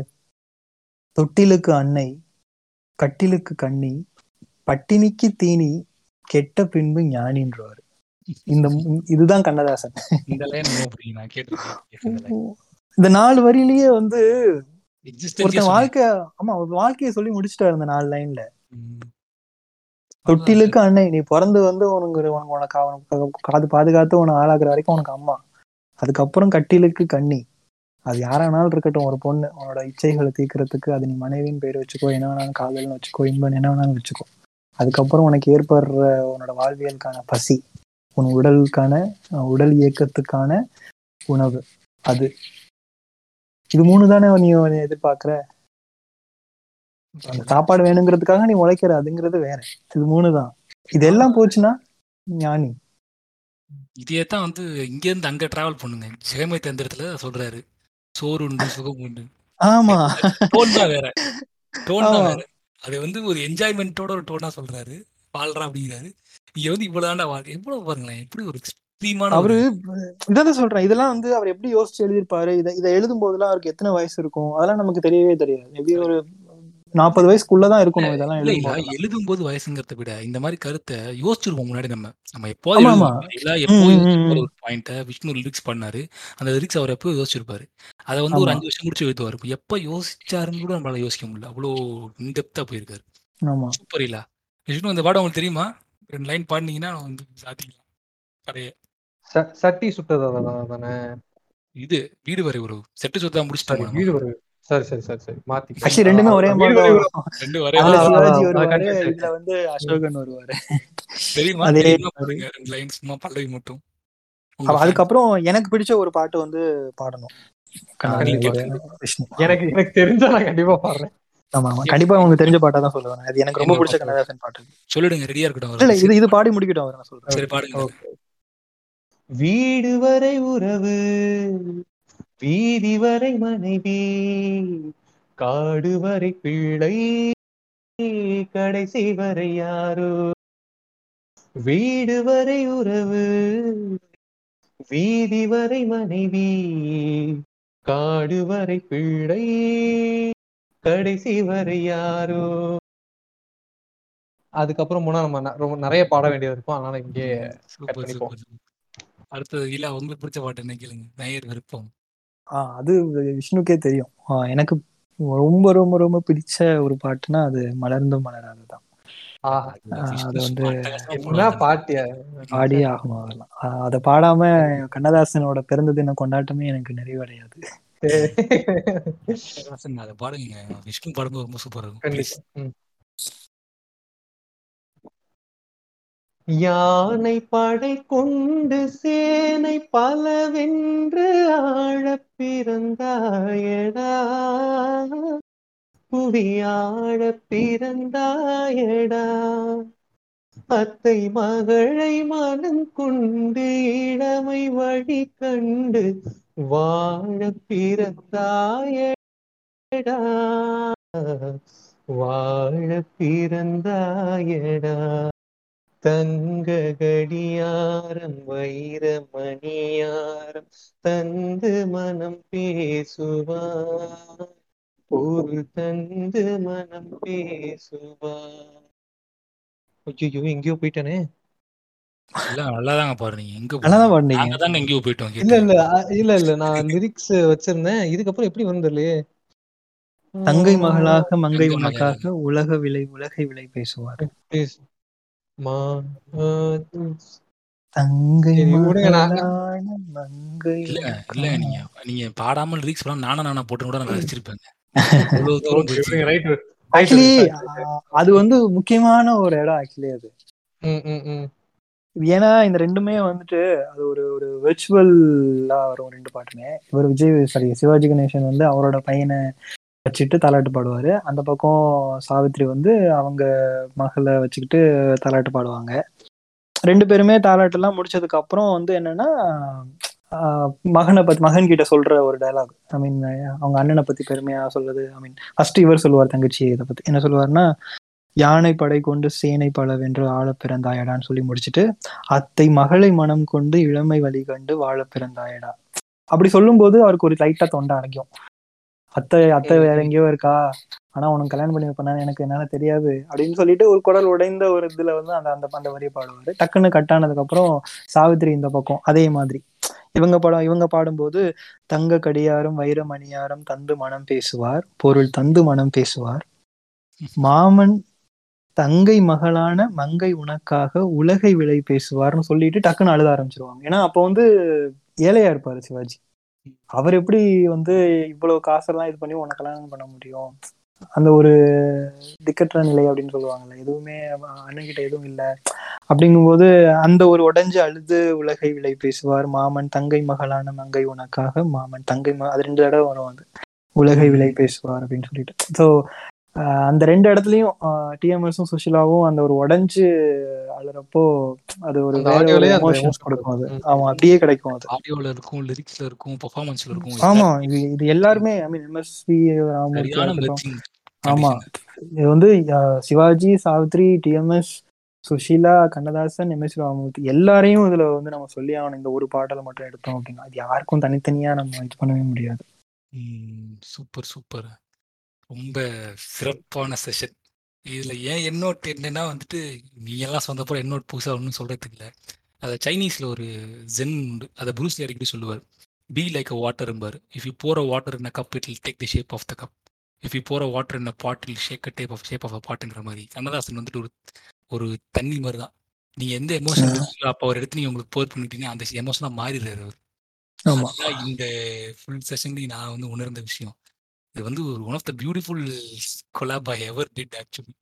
தொட்டிலுக்கு அன்னை கட்டிலுக்கு கண்ணி பட்டினிக்கு தீனி கெட்ட பின்பு ஞானின்றவர். இந்த இதுதான் கண்ணதாசன். [laughs] இந்த நாலு வரியிலேயே வந்து ஒருத்தன் வாழ்க்கை ஆமா வாழ்க்கையை சொல்லி முடிச்சிட்டாரு இந்த நாலு லைன்ல தொட்டிலுக்கு அன்னை நீ பிறந்து வந்து உனக்கு உனக்கு உனக்கு காது பாதுகாத்து உனக்கு ஆளாக்குற வரைக்கும் உனக்கு அம்மா. அதுக்கப்புறம் கட்டிலுக்கு கண்ணி. அது யாரானாலும் இருக்கட்டும் ஒரு பொண்ணு. உன்னோட இச்சைகளை தீர்க்கறதுக்கு அது நீ மனைவின்னு பேர் வச்சுக்கோ என்ன வேணாலும் காதல்னு வச்சுக்கோ இன்பன் என்ன வேணாலும் வச்சுக்கோ. அதுக்கப்புறம் உனக்கு ஏற்படுற உன்னோட வாழ்வியலுக்கான பசி உன் உடலுக்கான உடல் இயக்கத்துக்கான உணவு அது. இது மூணு தானே நீ எதிர்பார்க்கிற? அந்த சாப்பாடு வேணுங்கிறதுக்காக நீ உழைக்கிற அதுங்கிறது வேற. இது மூணு தான். இதெல்லாம் போச்சுன்னா ஞானி. இதே தான் வந்து இங்க இருந்து அங்க டிராவல் பண்ணுங்க. ஜெகமை தந்திரத்துல சொல்றாரு. சோறு உண்டு சுகம் உண்டு. ஆமா. டோன் தான் வேற. டோன் தான். வேற. அது வந்து ஒரு என்ஜாய்மெண்ட்டோட ஒரு டோனா சொல்றாரு. வாழ்றா அப்படிங்கிறாரு. இங்க வந்து இவ்வளவுதான்டா வாழ்க்கை எவ்வளவு பாருங்களேன் எப்படி ஒரு எக்ஸ்ட்ரீமான அவரு இதான் சொல்றேன். இதெல்லாம் வந்து அவர் எப்படி யோசிச்சு எழுதியிருப்பாரு? இதை இதை எழுதும் போதெல்லாம் அவருக்கு எத்தனை வயசு இருக்கும்? அதெல்லாம் நமக்கு தெரியவே தெரியாது. மேபி ஒரு நாற்பது வயசுக்குள்ளதான் இருக்கணும் இதெல்லாம் எழுதும் போது வயசுங்கிறத விட இந்த மாதிரி கருத்தை யோசிச்சிருப்போம் முன்னாடி நம்ம. நம்ம எப்போ பாயிண்ட விஷ்ணு லிரிக்ஸ் பண்ணாரு. அந்த லிரிக்ஸ் அவர் எப்போ யோசிச்சிருப்பாரு? அதை வந்து ஒரு. அஞ்சு வருஷம் முடிச்சு எழுதுவாரு எப்ப யோசிச்சாருன்னு கூட நம்மளால யோசிக்க முடியல. அவ்வளோ இன்டெப்தா போயிருக்காரு. ஆமா. சூப்பர் இல்ல. விஷ்ணு இந்த பாடம் உங்களுக்கு தெரியுமா? ரெண்டு லைன் பாடினீங்கன்னா வந்து சாத்திக்கலாம் கரைய ச- சட்டி சுட்டது தானே இது வீடு வரை ஒரு செட்டு சொத்தா சரி முடிச்சிட்டோம் வீடு ஒரு சரி சரி சரி சரி. மாத்தி ஆக்சுவலி ரெண்டுமே ஒரே மாதிரி ரெண்டு அதான், சிவாஜி வருவாரு. இதுல வந்து அசோகன் வருவாரு. தெரியுமா? அதே ரெண்டு லைன் சும்மா பல்லவி மட்டும். அதுக்கப்புறம் எனக்கு பிடிச்ச ஒரு பாட்டு வந்து பாடணும். எனக்கு எனக்கு தெரிஞ்சா நான் கண்டிப்பா பாடுறேன். ஆமா ஆமா. கண்டிப்பா உங்களுக்கு தெரிஞ்ச பாட்டா தான் சொல்லுவேன் அது எனக்கு ரொம்ப பிடிச்ச? கண்ணதாசன் பாட்டு சொல்லிடுங்க ரெடியா இருக்கட்டும் இல்ல. இது இது பாடி முடிக்கட்டும் அவர் நான் சொல்றேன். சரி பாடுங்க. வீடு வரை உறவு. வீதி வரை மனைவி காடு வரை பிள்ளை கடைசி வரை யாரோ? வீடு வரை உறவு வீதி வரை மனைவி காடு வரை பிள்ளை கடைசி வரை யாரோ? அதுக்கப்புறம் போனா நம்ம ரொம்ப நிறைய பாட வேண்டியது இருக்கும். அதனால இங்கே அடுத்தது இல்ல உங்களுக்கு பிடிச்ச பாட்டு என்ன கேளுங்க. நேயர் விருப்பம். அது விஷ்ணுக்கே தெரியும். ஆஹ் எனக்கு ரொம்ப ரொம்ப ரொம்ப பிடிச்ச ஒரு பாட்டுனா அது மலர்ந்தும் ஆஹ் விஷ்ணு அது வந்து பாடியே ஆகணும் அதெல்லாம். அதை பாடாம கண்ணதாசனோட பிறந்த தின கொண்டாட்டமே எனக்கு நிறைவடையாது. அதை பாடுங்க. விஷ்ணு பாடும்போது ரொம்ப சூப்பரா இருக்கும். யானை படை கொண்டு சேனை பலவென்று ஆழப் பிறந்தாயடா. புவியாழப் பிறந்தாயடா. அத்தை மகளை மனம் கொண்டு இளமை வழி கண்டு வாழ பிறந்தாயடா. வாழ பிறந்தாயடா. தங்க கடியாரம் வைர மணியாரம் தந்து மனம் பேசுவார். பொருள் தந்து மனம் பேசுவார். ஐயோ எங்கேயோ போயிட்டானே. இல்ல நல்லாதாங்க பாடுறீங்க எங்க நல்லாதான் பாடுனீங்க எங்கேயோ போயிட்டோம் இல்ல இல்ல இல்ல இல்ல நான் லிரிக்ஸ் வச்சிருந்தேன். இதுக்கப்புறம் எப்படி வந்தலையே தங்கை மகளாக மங்கை உனக்காக. உலக விலை உலகை விலை பேசுவார். மா ஆ, தங்கை இல்ல இல்ல. நீங்க நீங்க பாடாமல் லிரிக்ஸ் பண்ணா நானா நானா போட்டு கூட நான் ரசிச்சிருப்பேங்க ஆக்சுவலி. அது வந்து முக்கியமான ஒரு இடம் ஆக்சுவலி அது ம், ம், ம். ஏன்னா இந்த ரெண்டுமே வந்துட்டு அது ஒரு ஒரு விர்ச்சுவல்லா வரும் ரெண்டு பாட்டுமே இவர் விஜய் சாரி சிவாஜி கணேசன் வந்து அவரோட பையனை வச்சுட்டு தாலாட்டு பாடுவாரு. அந்த பக்கம் சாவித்ரி வந்து அவங்க மகளை வச்சுக்கிட்டு தாலாட்டு பாடுவாங்க. ரெண்டு பேருமே தாலாட்டு எல்லாம் முடிச்சதுக்கு அப்புறம் வந்து என்னன்னா ஆஹ் மகனை பத்தி மகன் கிட்ட சொல்ற ஒரு டைலாக் ஐ மீன் அவங்க அண்ணனை பத்தி பெருமையா சொல்றது ஐ மீன் ஃபர்ஸ்ட் இவர் சொல்லுவார் தங்கச்சி இதை பத்தி. என்ன சொல்லுவாருன்னா யானை படை கொண்டு சேனை பல வென்று ஆழ பிறந்தாயடான்னு சொல்லி முடிச்சுட்டு அத்தை மகளை மனம் கொண்டு இளமை வழி கண்டு வாழ பிறந்தாயடா. அப்படி சொல்லும்போது அவருக்கு ஒரு லைட்டா தொண்டை அடைக்கும் அத்தை அத்தை வேற எங்கேயோ இருக்கா? ஆனா உனக்கு கல்யாணம் பண்ணி வைப்பேன் எனக்கு என்னால தெரியாது அப்படின்னு சொல்லிட்டு ஒரு குடல் உடைந்த ஒரு இதுல வந்து அந்த அந்த அந்த வரியை பாடுவாரு. டக்குன்னு கட் ஆனதுக்கு அப்புறம் சாவித்திரி இந்த பக்கம் அதே மாதிரி. இவங்க படம் இவங்க பாடும்போது தங்க கடியாரம் வைரமணியாரம் தந்து மனம் பேசுவார் பொருள் தந்து மனம் பேசுவார். மாமன் தங்கை மகளான மங்கை உனக்காக உலகை விலை பேசுவார்னு சொல்லிட்டு டக்குன்னு அழுத ஆரம்பிச்சிருவாங்க. ஏன்னா அப்போ வந்து ஏழையா இருப்பாரு சிவாஜி. அவர் எப்படி வந்து இவ்வளவு காசெல்லாம் இது பண்ணி உனக்கு கல்யாணம் பண்ண முடியும்? அந்த ஒரு திக்கற்ற நிலை அப்படின்னு சொல்லுவாங்கல்ல எதுவுமே அண்ணன்கிட்ட எதுவும் இல்லை. அப்படிங்கும்போது அந்த ஒரு உடைஞ்சு அழுது உலகை விலை பேசுவார். மாமன் தங்கை மகளான மங்கை உனக்காக மாமன் தங்கை ம அது ரெண்டு தடவை வரும் அது. உலகை விலை பேசுவார் அப்படின்னு சொல்லிட்டு. ஸோ அந்த ரெண்டு இடத்துலயும் டிஎம்எஸும் சுஷிலாவும் அந்த ஒரு உடைஞ்சு அழுறப்போ அது ஒரு கொடுக்கும் அது. ஆமா அப்படியே கிடைக்கும் அது. ஆடியோல இருக்கும் லிரிக்ஸ்ல இருக்கும் பெர்ஃபார்மன்ஸ்ல இருக்கும். ஆமா இது இது எல்லாருமே ஐ மீன் எம்எஸ்வி ஆமா. இது வந்து சிவாஜி சாவித்ரி டிஎம்எஸ் சுஷீலா கண்ணதாசன் எம்எஸ் ராமூர்த்தி எல்லாரையும் இதுல வந்து நம்ம சொல்லி ஆகணும். இந்த ஒரு பாடலை மட்டும் எடுத்தோம் அப்படின்னா அது யாருக்கும் தனித்தனியா நம்ம இது பண்ணவே முடியாது. Super super. ரொம்ப சிறப்பான செஷன் இதுல ஏன் என்னோட் என்னன்னா வந்துட்டு நீ எல்லாம் சொந்தப்போ என்னோட் புதுசா ஒன்றும் சொல்றதுக்கு இல்லை. அதை சைனீஸ்ல ஒரு ஜென் உண்டு. அதை ப்ரூஸ்லி அடிக்கடி சொல்லுவார். Be like a water for if you a water in a cup it take the shape of the cup if you a water in a pot it'll shake a tape of shape of a பாட்டுங்கிற மாதிரி. கண்ணதாசன் வந்துட்டு ஒரு ஒரு தண்ணி மாதிரி தான். நீங்க எந்த எமோஷன் அப்போ அவர் எடுத்து நீங்க உங்களுக்கு போர் பண்ணிட்டீங்கன்னா அந்த எமோஷனாக மாறிடுறாரு அவர். இந்த ஃபுல் செஷன்லயும் நான் வந்து உணர்ந்த விஷயம். இது வந்து ஒரு one of the beautiful collab I ever did actually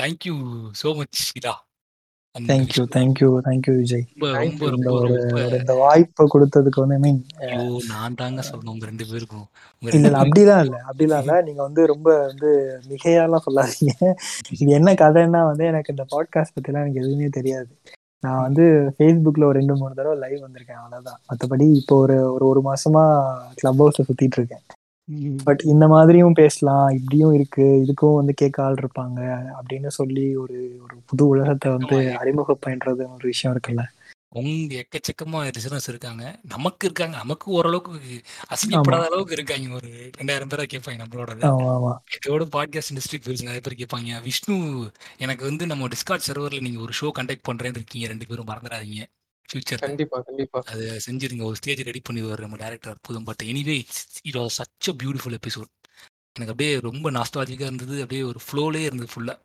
thank you so much இதா thank you thank you thank you Vijay ரொம்ப ரொம்ப. இந்த வாய்ப்பை கொடுத்ததுக்கு வந்து மீன் ஐயோ நான் தாங்க சொல்லணும். உங்க ரெண்டு பேருக்கும். இல்ல இல்ல அப்படிலாம் இல்ல அப்படிலாம் இல்ல. நீங்க வந்து ரொம்ப வந்து மிகையாலாம் சொல்லாதீங்க. இது என்ன கதைன்னா வந்து எனக்கு இந்த பாட்காஸ்ட் பத்திலாம் எனக்கு எதுவுமே தெரியாது. நான் வந்து ஃபேஸ்புக்ல ஒரு ரெண்டு மூணு தடவை லைவ் வந்திருக்கேன் அவ்வளவுதான். மற்றபடி இப்போ ஒரு ஒரு ஒரு மாசமா கிளப் ஹவுஸ்ல சுத்திட்டு இருக்கேன். பட் இந்த மாதிரியும் பேசலாம் இப்படியும் இருக்கு இதுக்கும் வந்து கேட்க ஆள் இருப்பாங்க அப்படின்னு சொல்லி ஒரு ஒரு புது உலகத்தை வந்து அறிமுகம் பண்றது ஒரு விஷயம் இருக்குல்ல. உங்க எக்கச்சக்கமா ரிசனர்ஸ் இருக்காங்க. நமக்கு இருக்காங்க. நமக்கு ஓரளவுக்கு அசிங்கப்படாத அளவுக்கு இருக்காங்க. ஒரு ரெண்டாயிரம் பேரா கேட்பாங்க நம்மளோட இதோட பாட்காஸ்ட் இண்டஸ்ட்ரி பெருசு நிறைய பேர் கேட்பாங்க. விஷ்ணு எனக்கு வந்து நம்ம டிஸ்கார்ட் சர்வர்ல நீங்க ஒரு ஷோ கண்டக்ட் பண்றேன்னு இருக்கீங்க. ரெண்டு பேரும் மறந்துடாதீங்க. ஃபியூச்சர்ல கண்டிப்பா கண்டிப்பா. அதை செஞ்சிருங்க. ஒரு ஸ்டேஜ் ரெடி பண்ணி வர நம்ம director Arputham but anyway it was such a beautiful episode எனக்கு அப்படியே ரொம்ப நாஸ்டாலஜிக்காக இருந்தது. அப்படியே ஒரு ஃப்ளோலே இருந்தது ஃபுல்லாக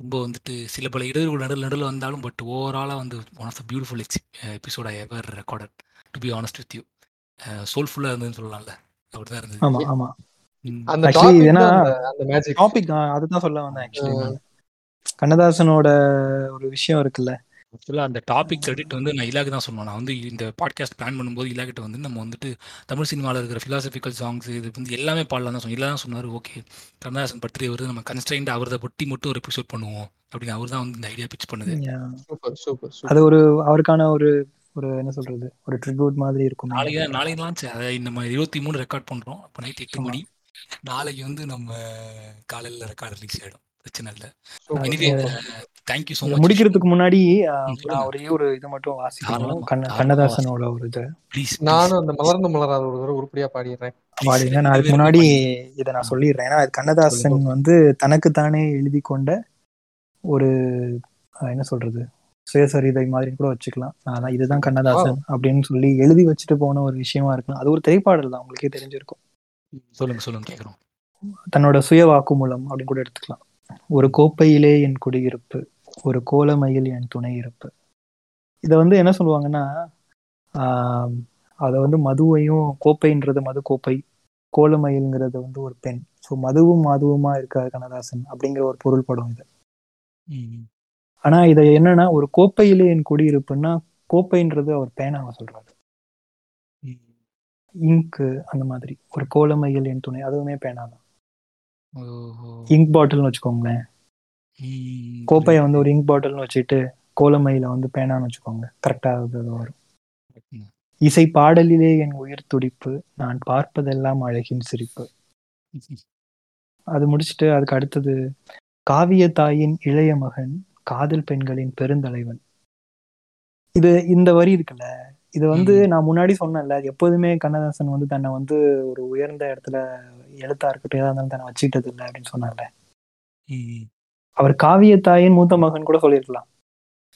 ரொம்ப வந்துட்டு சில பல இடர்கள் நடுவில் நடுவில் வந்தாலும் பட் ஓவராலாக வந்து one of the beautiful ex episode I ever recorded to be honest with you சோல்ஃபுல்லாக இருந்ததுன்னு சொல்லலாம்ல. அப்படிதான் இருந்தது. ஆமா ஆமா. ம். அந்த டாபிக் அதுதான் சொல்ல வந்தேன் ஆக்சுவலி கண்ணதாசனோட ஒரு விஷயம் இருக்குல்ல? ஆக்சுவலா அந்த டாபிக் கிரெடிட் வந்து நான் இலாக்கு தான் சொன்னேன் நான் வந்து இந்த பாட்காஸ்ட் பிளான் பண்ணும்போது இலாக்கிட்ட வந்து நம்ம வந்துட்டு தமிழ் சினிமாவில் இருக்கிற ஃபிலாசபிக்கல் சாங்ஸ் இது வந்து எல்லாமே பாடலாம் தான் சொன்னோம் இல்லை தான் சொன்னார் ஓகே கண்ணதாசன் பர்த்டே வருது நம்ம கன்ஸ்டைண்ட் அவரதை பொட்டி மட்டும் ஒரு எபிசோட் பண்ணுவோம். அப்படின்னு அவர் தான் வந்து இந்த ஐடியா பிச் பண்ணுது. Yeah. சூப்பர் சூப்பர் அது ஒரு அவருக்கான ஒரு ஒரு என்ன சொல்றது? ஒரு ட்ரிபியூட் மாதிரி இருக்கும். நாளைக்கு தான் நாளைக்கு லான்ச் அதை நம்ம இருபத்தி மூணு ரெக்கார்ட் பண்ணுறோம் அப்போ நைட் எட்டு. மணி. நாளைக்கு வந்து நம்ம காலையில் ரெக்கார்ட் ரிலீஸ் ஆகிடும் பிரச்சனை இல்லை. எனிவே தேங்க்யூ ஸோ மச் முடிக்கிறதுக்கு முன்னாடி. ஒரே ஒரு இது மட்டும் வாசிக்கணும் கண்ணதாசனோட ஒரு இது. ப்ளீஸ் நானும் அந்த மலர்ந்து மலராத ஒரு தடவை உருப்படியா பாடிடுறேன். பாடிங்க நான் அதுக்கு முன்னாடி இதை நான் சொல்லிடுறேன். ஏன்னா அது கண்ணதாசன். வந்து தனக்குத்தானே எழுதி கொண்ட ஒரு என்ன சொல்றது? சுயசரிதை மாதிரி கூட வச்சுக்கலாம். அதான் இதுதான் கண்ணதாசன் அப்படின்னு சொல்லி எழுதி வச்சுட்டு போன ஒரு விஷயமா இருக்கலாம். அது ஒரு திரைப்பாடல் தான். உங்களுக்கே தெரிஞ்சிருக்கும். சொல்லுங்க சொல்லுங்க கேட்குறோம் தன்னோட சுய வாக்குமூலம் அப்படின்னு கூட எடுத்துக்கலாம். ஒரு கோப்பையிலே என் குடியிருப்பு. ஒரு கோலமையில் என் துணை இருப்பு. இதை வந்து என்ன சொல்லுவாங்கன்னா அதை வந்து மதுவையும் கோப்பைன்றது மது கோப்பை கோலமயில்ங்கிறது வந்து ஒரு பெண். ஸோ மதுவும் மாதுவுமா இருக்கார் கண்ணதாசன் அப்படிங்கிற ஒரு பொருள் படம் இது. ஆனா இதை என்னன்னா ஒரு கோப்பையிலே என் குடியிருப்புன்னா கோப்பைன்றது அவர் பேனாவை சொல்றாரு. இங்கு அந்த மாதிரி. ஒரு கோலமையில் என் துணை அதுவுமே பேனா தான் ஓஹோ. இங்க் பாட்டில்னு வச்சுக்கோங்களேன். கோப்பையை வந்து ஒரு இங்க் பாட்டில்னு வச்சுட்டு கோலமையில வந்து பேனான்னு வச்சுக்கோங்க. கரெக்டா அது வரும். இசை பாடலிலே என் உயிர் துடிப்பு நான் பார்ப்பதெல்லாம் அழகின் சிரிப்பு. அது முடிச்சுட்டு அதுக்கு அடுத்தது காவிய தாயின் இளைய மகன் காதல் பெண்களின் பெருந்தலைவன். இது இந்த வரி இருக்குல்ல? இது வந்து. நான் முன்னாடி சொன்னேன்ல எப்போதுமே கண்ணதாசன் வந்து தன்னை வந்து ஒரு உயர்ந்த இடத்துல எழுத்தா இருக்கட்டும் ஏதா இருந்தாலும் தன்னை வச்சுக்கிட்டது இல்லை அப்படின்னு சொன்னார்ல. அவர் காவியத்தாயின் மூத்த மகன் கூட சொல்லியிருக்கலாம்.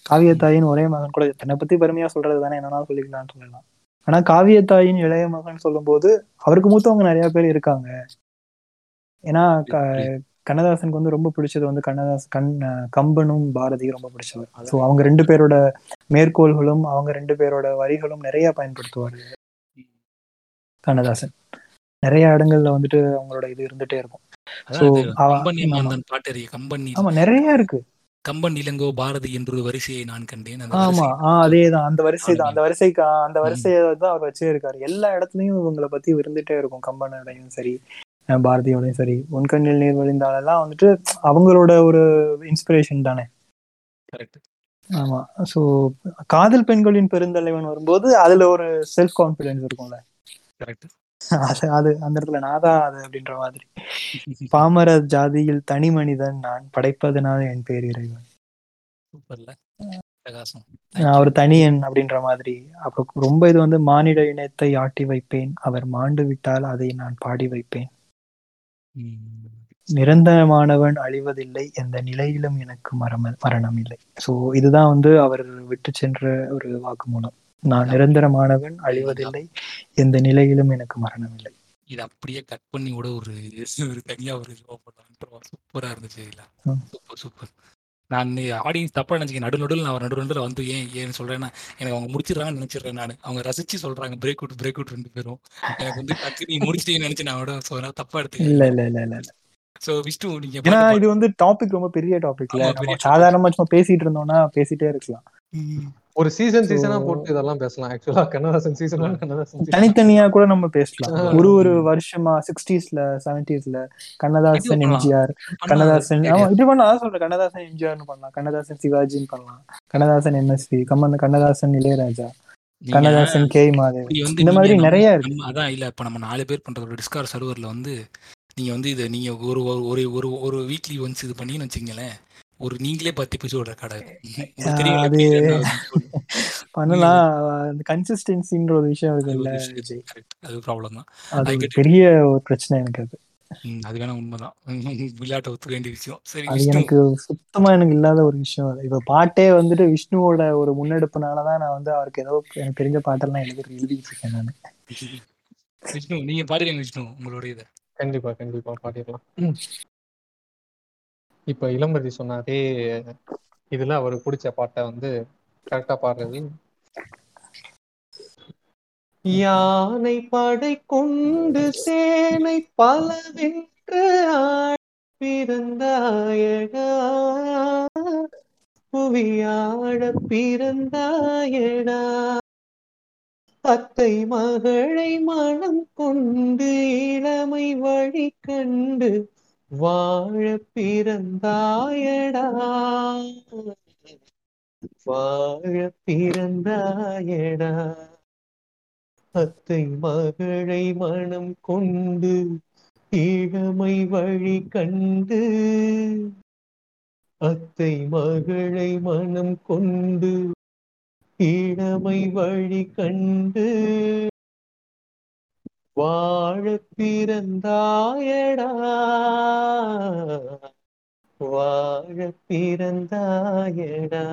காவியத்தாயின் ஒரே மகன் கூட தன்னை பத்தி பெருமையா சொல்றது தானே? என்னன்னா சொல்லிக்கலாம்னு சொல்லலாம். ஆனா காவியத்தாயின் இளைய மகன் சொல்லும்போது அவருக்கு மூத்தவங்க நிறைய பேர் இருக்காங்க. ஏன்னா. கண்ணதாசனுக்கு வந்து ரொம்ப பிடிச்சது வந்து கண்ணதாஸ் கண் கம்பனும் பாரதியும் ரொம்ப பிடிச்சவர் ஸோ அவங்க ரெண்டு பேரோட மேற்கோள்களும் அவங்க ரெண்டு பேரோட வரிகளும் நிறைய பயன்படுத்துவார். கண்ணதாசன். நிறைய இடங்கள்ல வந்துட்டு அவங்களோட இது இருந்துட்டே இருக்கும். கம்பன் ஆமா. நிறைய இருக்கு கம்பன் இளங்கோ பாரதி என்று ஒரு வரிசையை நான் கண்டேன் ஆமா அதேதான் அந்த வரிசை தான் அந்த. வரிசைக்கு அந்த. வரிசையை தான் அவர் வச்சே இருக்காரு எல்லா இடத்துலயும் இவங்களை பத்தி இருந்துட்டே இருக்கும் கம்பனோடையும் சரி பாரதியோடையும் சரி உன்கண்ணில் நீர் வழிந்தாலெல்லாம் வந்துட்டு அவங்களோட ஒரு இன்ஸ்பிரேஷன் தானே. ஆமா சோ காதல் பெண்களின் பெருந்தலைவன் வரும்போது அதுல ஒரு செல்ஃப் கான்பிடன்ஸ் இருக்கும்ல Correct. அது அது அந்த இடத்துல நான் தான் அது அப்படின்ற மாதிரி. பாமர ஜாதியில் தனி மனிதன் நான் படைப்பதனால என் பேர் இறைவன். ஒரு தனியன் அப்படின்ற மாதிரி. அப்புறம் ரொம்ப இது வந்து மானிட இனத்தை ஆட்டி வைப்பேன். அவர் மாண்டு விட்டால் அதை நான் பாடி வைப்பேன். நிரந்தரமானவன் அழிவதில்லை. எந்த நிலையிலும் எனக்கு மரம மரணம் இல்லை. சோ இதுதான் வந்து அவர் விட்டு சென்ற ஒரு வாக்குமூலம். நான் நிரந்தரமானவன் அழிவதில்லை. எந்த நிலையிலும் எனக்கு மரணம் இல்லை இது அப்படியே கட் பண்ணி கூட ஒரு ஒரு தனியா ஒரு சூப்பரா இருந்துச்சு இல்ல. சூப்பர் சூப்பர் நான் ஆடியன்ஸ் தப்பா நினைச்சுக்க நடு நடுவில் நான் நடு நடுவில் வந்து ஏன் ஏன்னு சொல்றேன்னா எனக்கு அவங்க முடிச்சிடறாங்கன்னு நினைச்சிடுறேன் நான். அவங்க ரசிச்சு சொல்றாங்க பிரேக் அவுட் பிரேக் அவுட் ரெண்டு பேரும். எனக்கு வந்து டக்கு நீ முடிச்சிட்டேன்னு நினைச்சு நான் விட ஸோ தப்பா எடுத்துக்கேன் இல்ல இல்ல இல்ல இல்ல. ஸோ விஷ்ணு நீங்க ஏன்னா இது வந்து டாபிக் ரொம்ப பெரிய டாபிக்ல. சாதாரணமா சும்மா பேசிட்டு இருந்தோம்னா பேசிட்டே இருக்கலாம். ஒரு சீசன் சீசனா போட்டு இதெல்லாம் பேசலாம். ஆக்சுவலா கண்ணதாசன் சீசன் கண்ணதாசன். தனித்தனியா கூட நம்ம பேசலாம். ஒரு ஒரு வருஷமா சிக்ஸ்டீஸ்ல செவன்டீஸ்ல கண்ணதாசன். எம்ஜிஆர் பண்ணா கண்ணதாசன் ஆமா இது பண்ணலாம். அதான் சொல்றேன் கண்ணதாசன் எம்ஜிஆர்னு பண்ணலாம். கண்ணதாசன் சிவாஜின்னு பண்ணலாம். Kannadasan MSV common Kannadasan Ilaiyaraaja Kannadasan K. Mahadev. இந்த மாதிரி நிறைய இருக்கு. அதான் இல்ல இப்ப நம்ம நாலு பேர் பண்ற ஒரு டிஸ்கார் சர்வர்ல வந்து நீங்க வந்து இது நீங்க ஒரு ஒரு ஒரு ஒரு ஒரு வீக்லி ஒன்ஸ் இது பண்ணீங்கன்னு வச்சுங்களேன் ஒரு நீங்களே பத்து எபிசோட் ரெக்கார்ட் தெரியும் அது பண்ணலாம். அந்த கன்சிஸ்டன்சின்ற ஒரு விஷயம் இருக்குல்ல அது ப்ராப்ளம் தான். பெரிய ஒரு பிரச்சனை எனக்கு அது. அது வேணா உண்மைதான். [laughs] விளையாட்டை ஒத்துக்க வேண்டிய விஷயம். சரி அது எனக்கு சுத்தமா எனக்கு இல்லாத ஒரு விஷயம் அது. இப்ப பாட்டே வந்துட்டு விஷ்ணுவோட ஒரு முன்னெடுப்புனாலதான் நான் வந்து அவருக்கு ஏதோ எனக்கு தெரிஞ்ச பாட்டெல்லாம் எழுதி எழுதிட்டு இருக்கேன் நான். [laughs] விஷ்ணு நீங்க பாடுறீங்க விஷ்ணு உங்களுடைய இதை. கண்டிப்பா கண்டிப்பா பாடிடலாம். இப்ப இளம்பதி சொன்னாரே இதுல அவருக்கு பிடிச்ச பாட்டை வந்து கரெக்டா பாடுறது யானை படை கொண்டு சேனை பலவென்று ஆள் பிறந்தாயகா புவியாழ பிறந்தாயடா அத்தை மகளை மனம் கொண்டு இளமை வழி கண்டு வாழ பிறந்தாயடா. வாழ பிறந்தாயடா. அத்தை மகளை மனம் கொண்டு இளமை வழி கண்டு அத்தை மகளை மனம் கொண்டு இளமை வழி கண்டு வாழ பிறந்தாயடா வாழ பிறந்தாயடா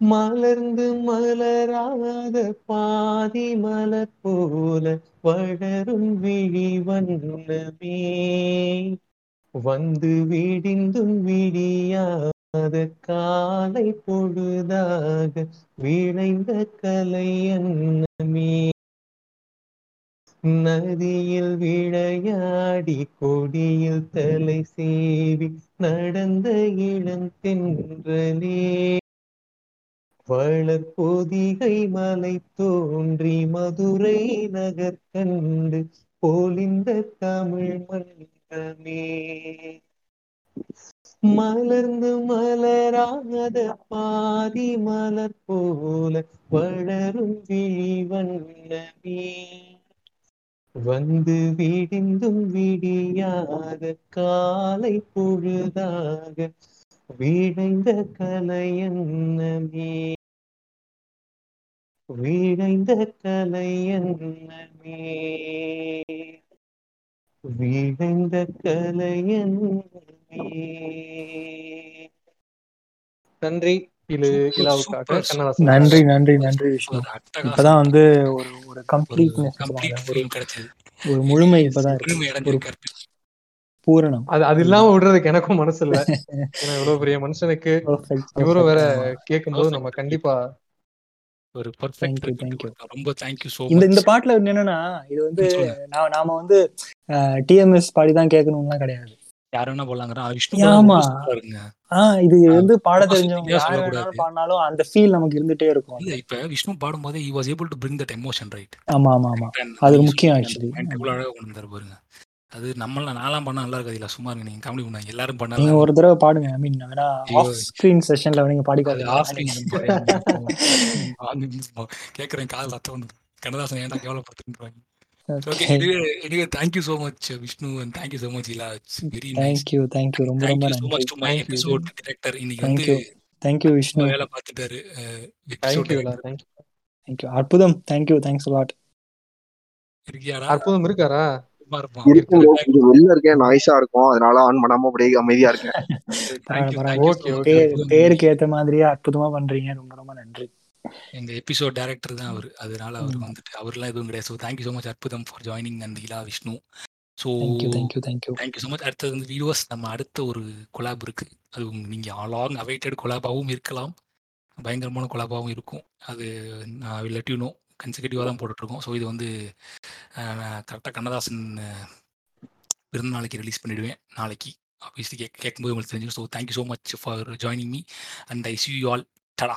மலர்ந்து மலராத பாதி மலர் போல வளரும் விழி வண்ணமே. வந்து விடிந்தும் விடியாத காலை பொழுதாக விளைந்த கலை அன்னமே. நதியில் விளையாடி கொடியில் தலை சேவி நடந்த இளம் தென்றலே. வளர் மலை தோன்றி மதுரை நகர் கண்டு போலிந்த தமிழ் மன்றமே மலர்ந்து மலராத பாதி மலர் போல வளரும் விழிவண்ணமே வந்து விடிந்தும் விடியாத காலை பொழுதாக வீழைந்த கலையன்னமே வீழைந்த கலையன்னமே வீழைந்த கலையன்னமே நன்றி. நன்றி நன்றி நன்றி விஷ்ணு. இப்பதான் வந்து ஒரு ஒரு கம்ப்ளீட்னஸ் complete ஒரு feel கிடைச்சது. ஒரு முழுமை இப்பதான் ஒரு பூரணம். அது அது இல்லாம விடுறதுக்கு எனக்கும் மனசு இல்ல [laughs] ஏன்னா இவ்வளவு பெரிய மனுஷனுக்கு Perfect, இவரும் வேற. கேட்கும்போது நம்ம கண்டிப்பா ஒரு. ரொம்ப தேங்க்யூ சோ இந்த இந்த பாட்டுல என்னன்னா இது வந்து நாம வந்து டிஎம்எஸ் பாடிதான் கேட்கணும்லாம் கிடையாது. யார் வேணா. பாருங்க ஆஹ் இது வந்து பாட தெரிஞ்சவங்க பாடினாலும் அந்த ஃபீல் நமக்கு இருந்துட்டே இருக்கும். இல்ல இப்ப விஷ்ணு பாடும்போது he was able to bring that emotion right? ஆமா ஆமா ஆமா. அது முக்கியம். எவ்வளவு அழகா கொண்டு வந்தாரு பாருங்க. அது நம்மள நான்லாம் பண்ணா நல்லா இருக்காது இல்ல சும்மா இருங்க நீங்க காமெடி பண்ணாங்க எல்லாரும் நீங்க பண்ணாங்க ஒரு தடவை பாடுங்க ஐ மீன் வேணா. ஆஃப் ஸ்கிரீன் செஷன்ல நீங்க பாடி அது காட்டுங்க. [laughs] ஆஃப் கேக்குறேன் காதல் அர்த்தம் வந்து கண்ணதாசன் ஏன்டா கேவலப்படுத்துறாங்க okay Okay. Anyway anyway much Vishnu and so much Ila it's very nice Thank you, thank you. ரொம்ப ரொம்ப நன்றி. Thank you. இன்னைக்கு Thank வந்து you. Thank you, Vishnu. வேலை பார்த்துட்டாரு thank you Thank you. Arputham. Thank you thanks lot இருக்கியாடா? Arputham இருக்காரா? வெளில இருக்கேன். நாய்ஸா இருக்கும். அதனால ஆன் பண்ணாம அப்படியே அமைதியா இருக்கேன். பேருக்கு ஏத்த மாதிரியே அற்புதமா பண்றீங்க. ரொம்ப ரொம்ப நன்றி. எங்க எபிசோட் டைரக்டர் தான் அவர். அதனால அவர். வந்துட்டு அவர்லாம் எதுவும் கிடையாது. So thank you so much Arputham for joining and Ila Vishnu. So thank you thank you thank you so much அடுத்தது வந்து வீடியோஸ் நம்ம அடுத்த ஒரு கொலாப் இருக்கு. அது உங்க- நீங்க லாங் அவைட்டட் கொலாபாகவும் இருக்கலாம். பயங்கரமான கொலாபாகவும் இருக்கும். அது நான் லெட் யூ நோ கன்சிகட்டிவாக தான் போட்டுட்ருக்கோம். ஸோ இது வந்து கரெக்டாக கண்ணதாசன் பிறந்த நாளைக்கு ரிலீஸ் பண்ணிடுவேன் நாளைக்கு. ஆப்வியஸ்லி கேட்க கேட்கும்போது உங்களுக்கு தெரிஞ்சிடும். So thank you so much for joining me and I see you all tata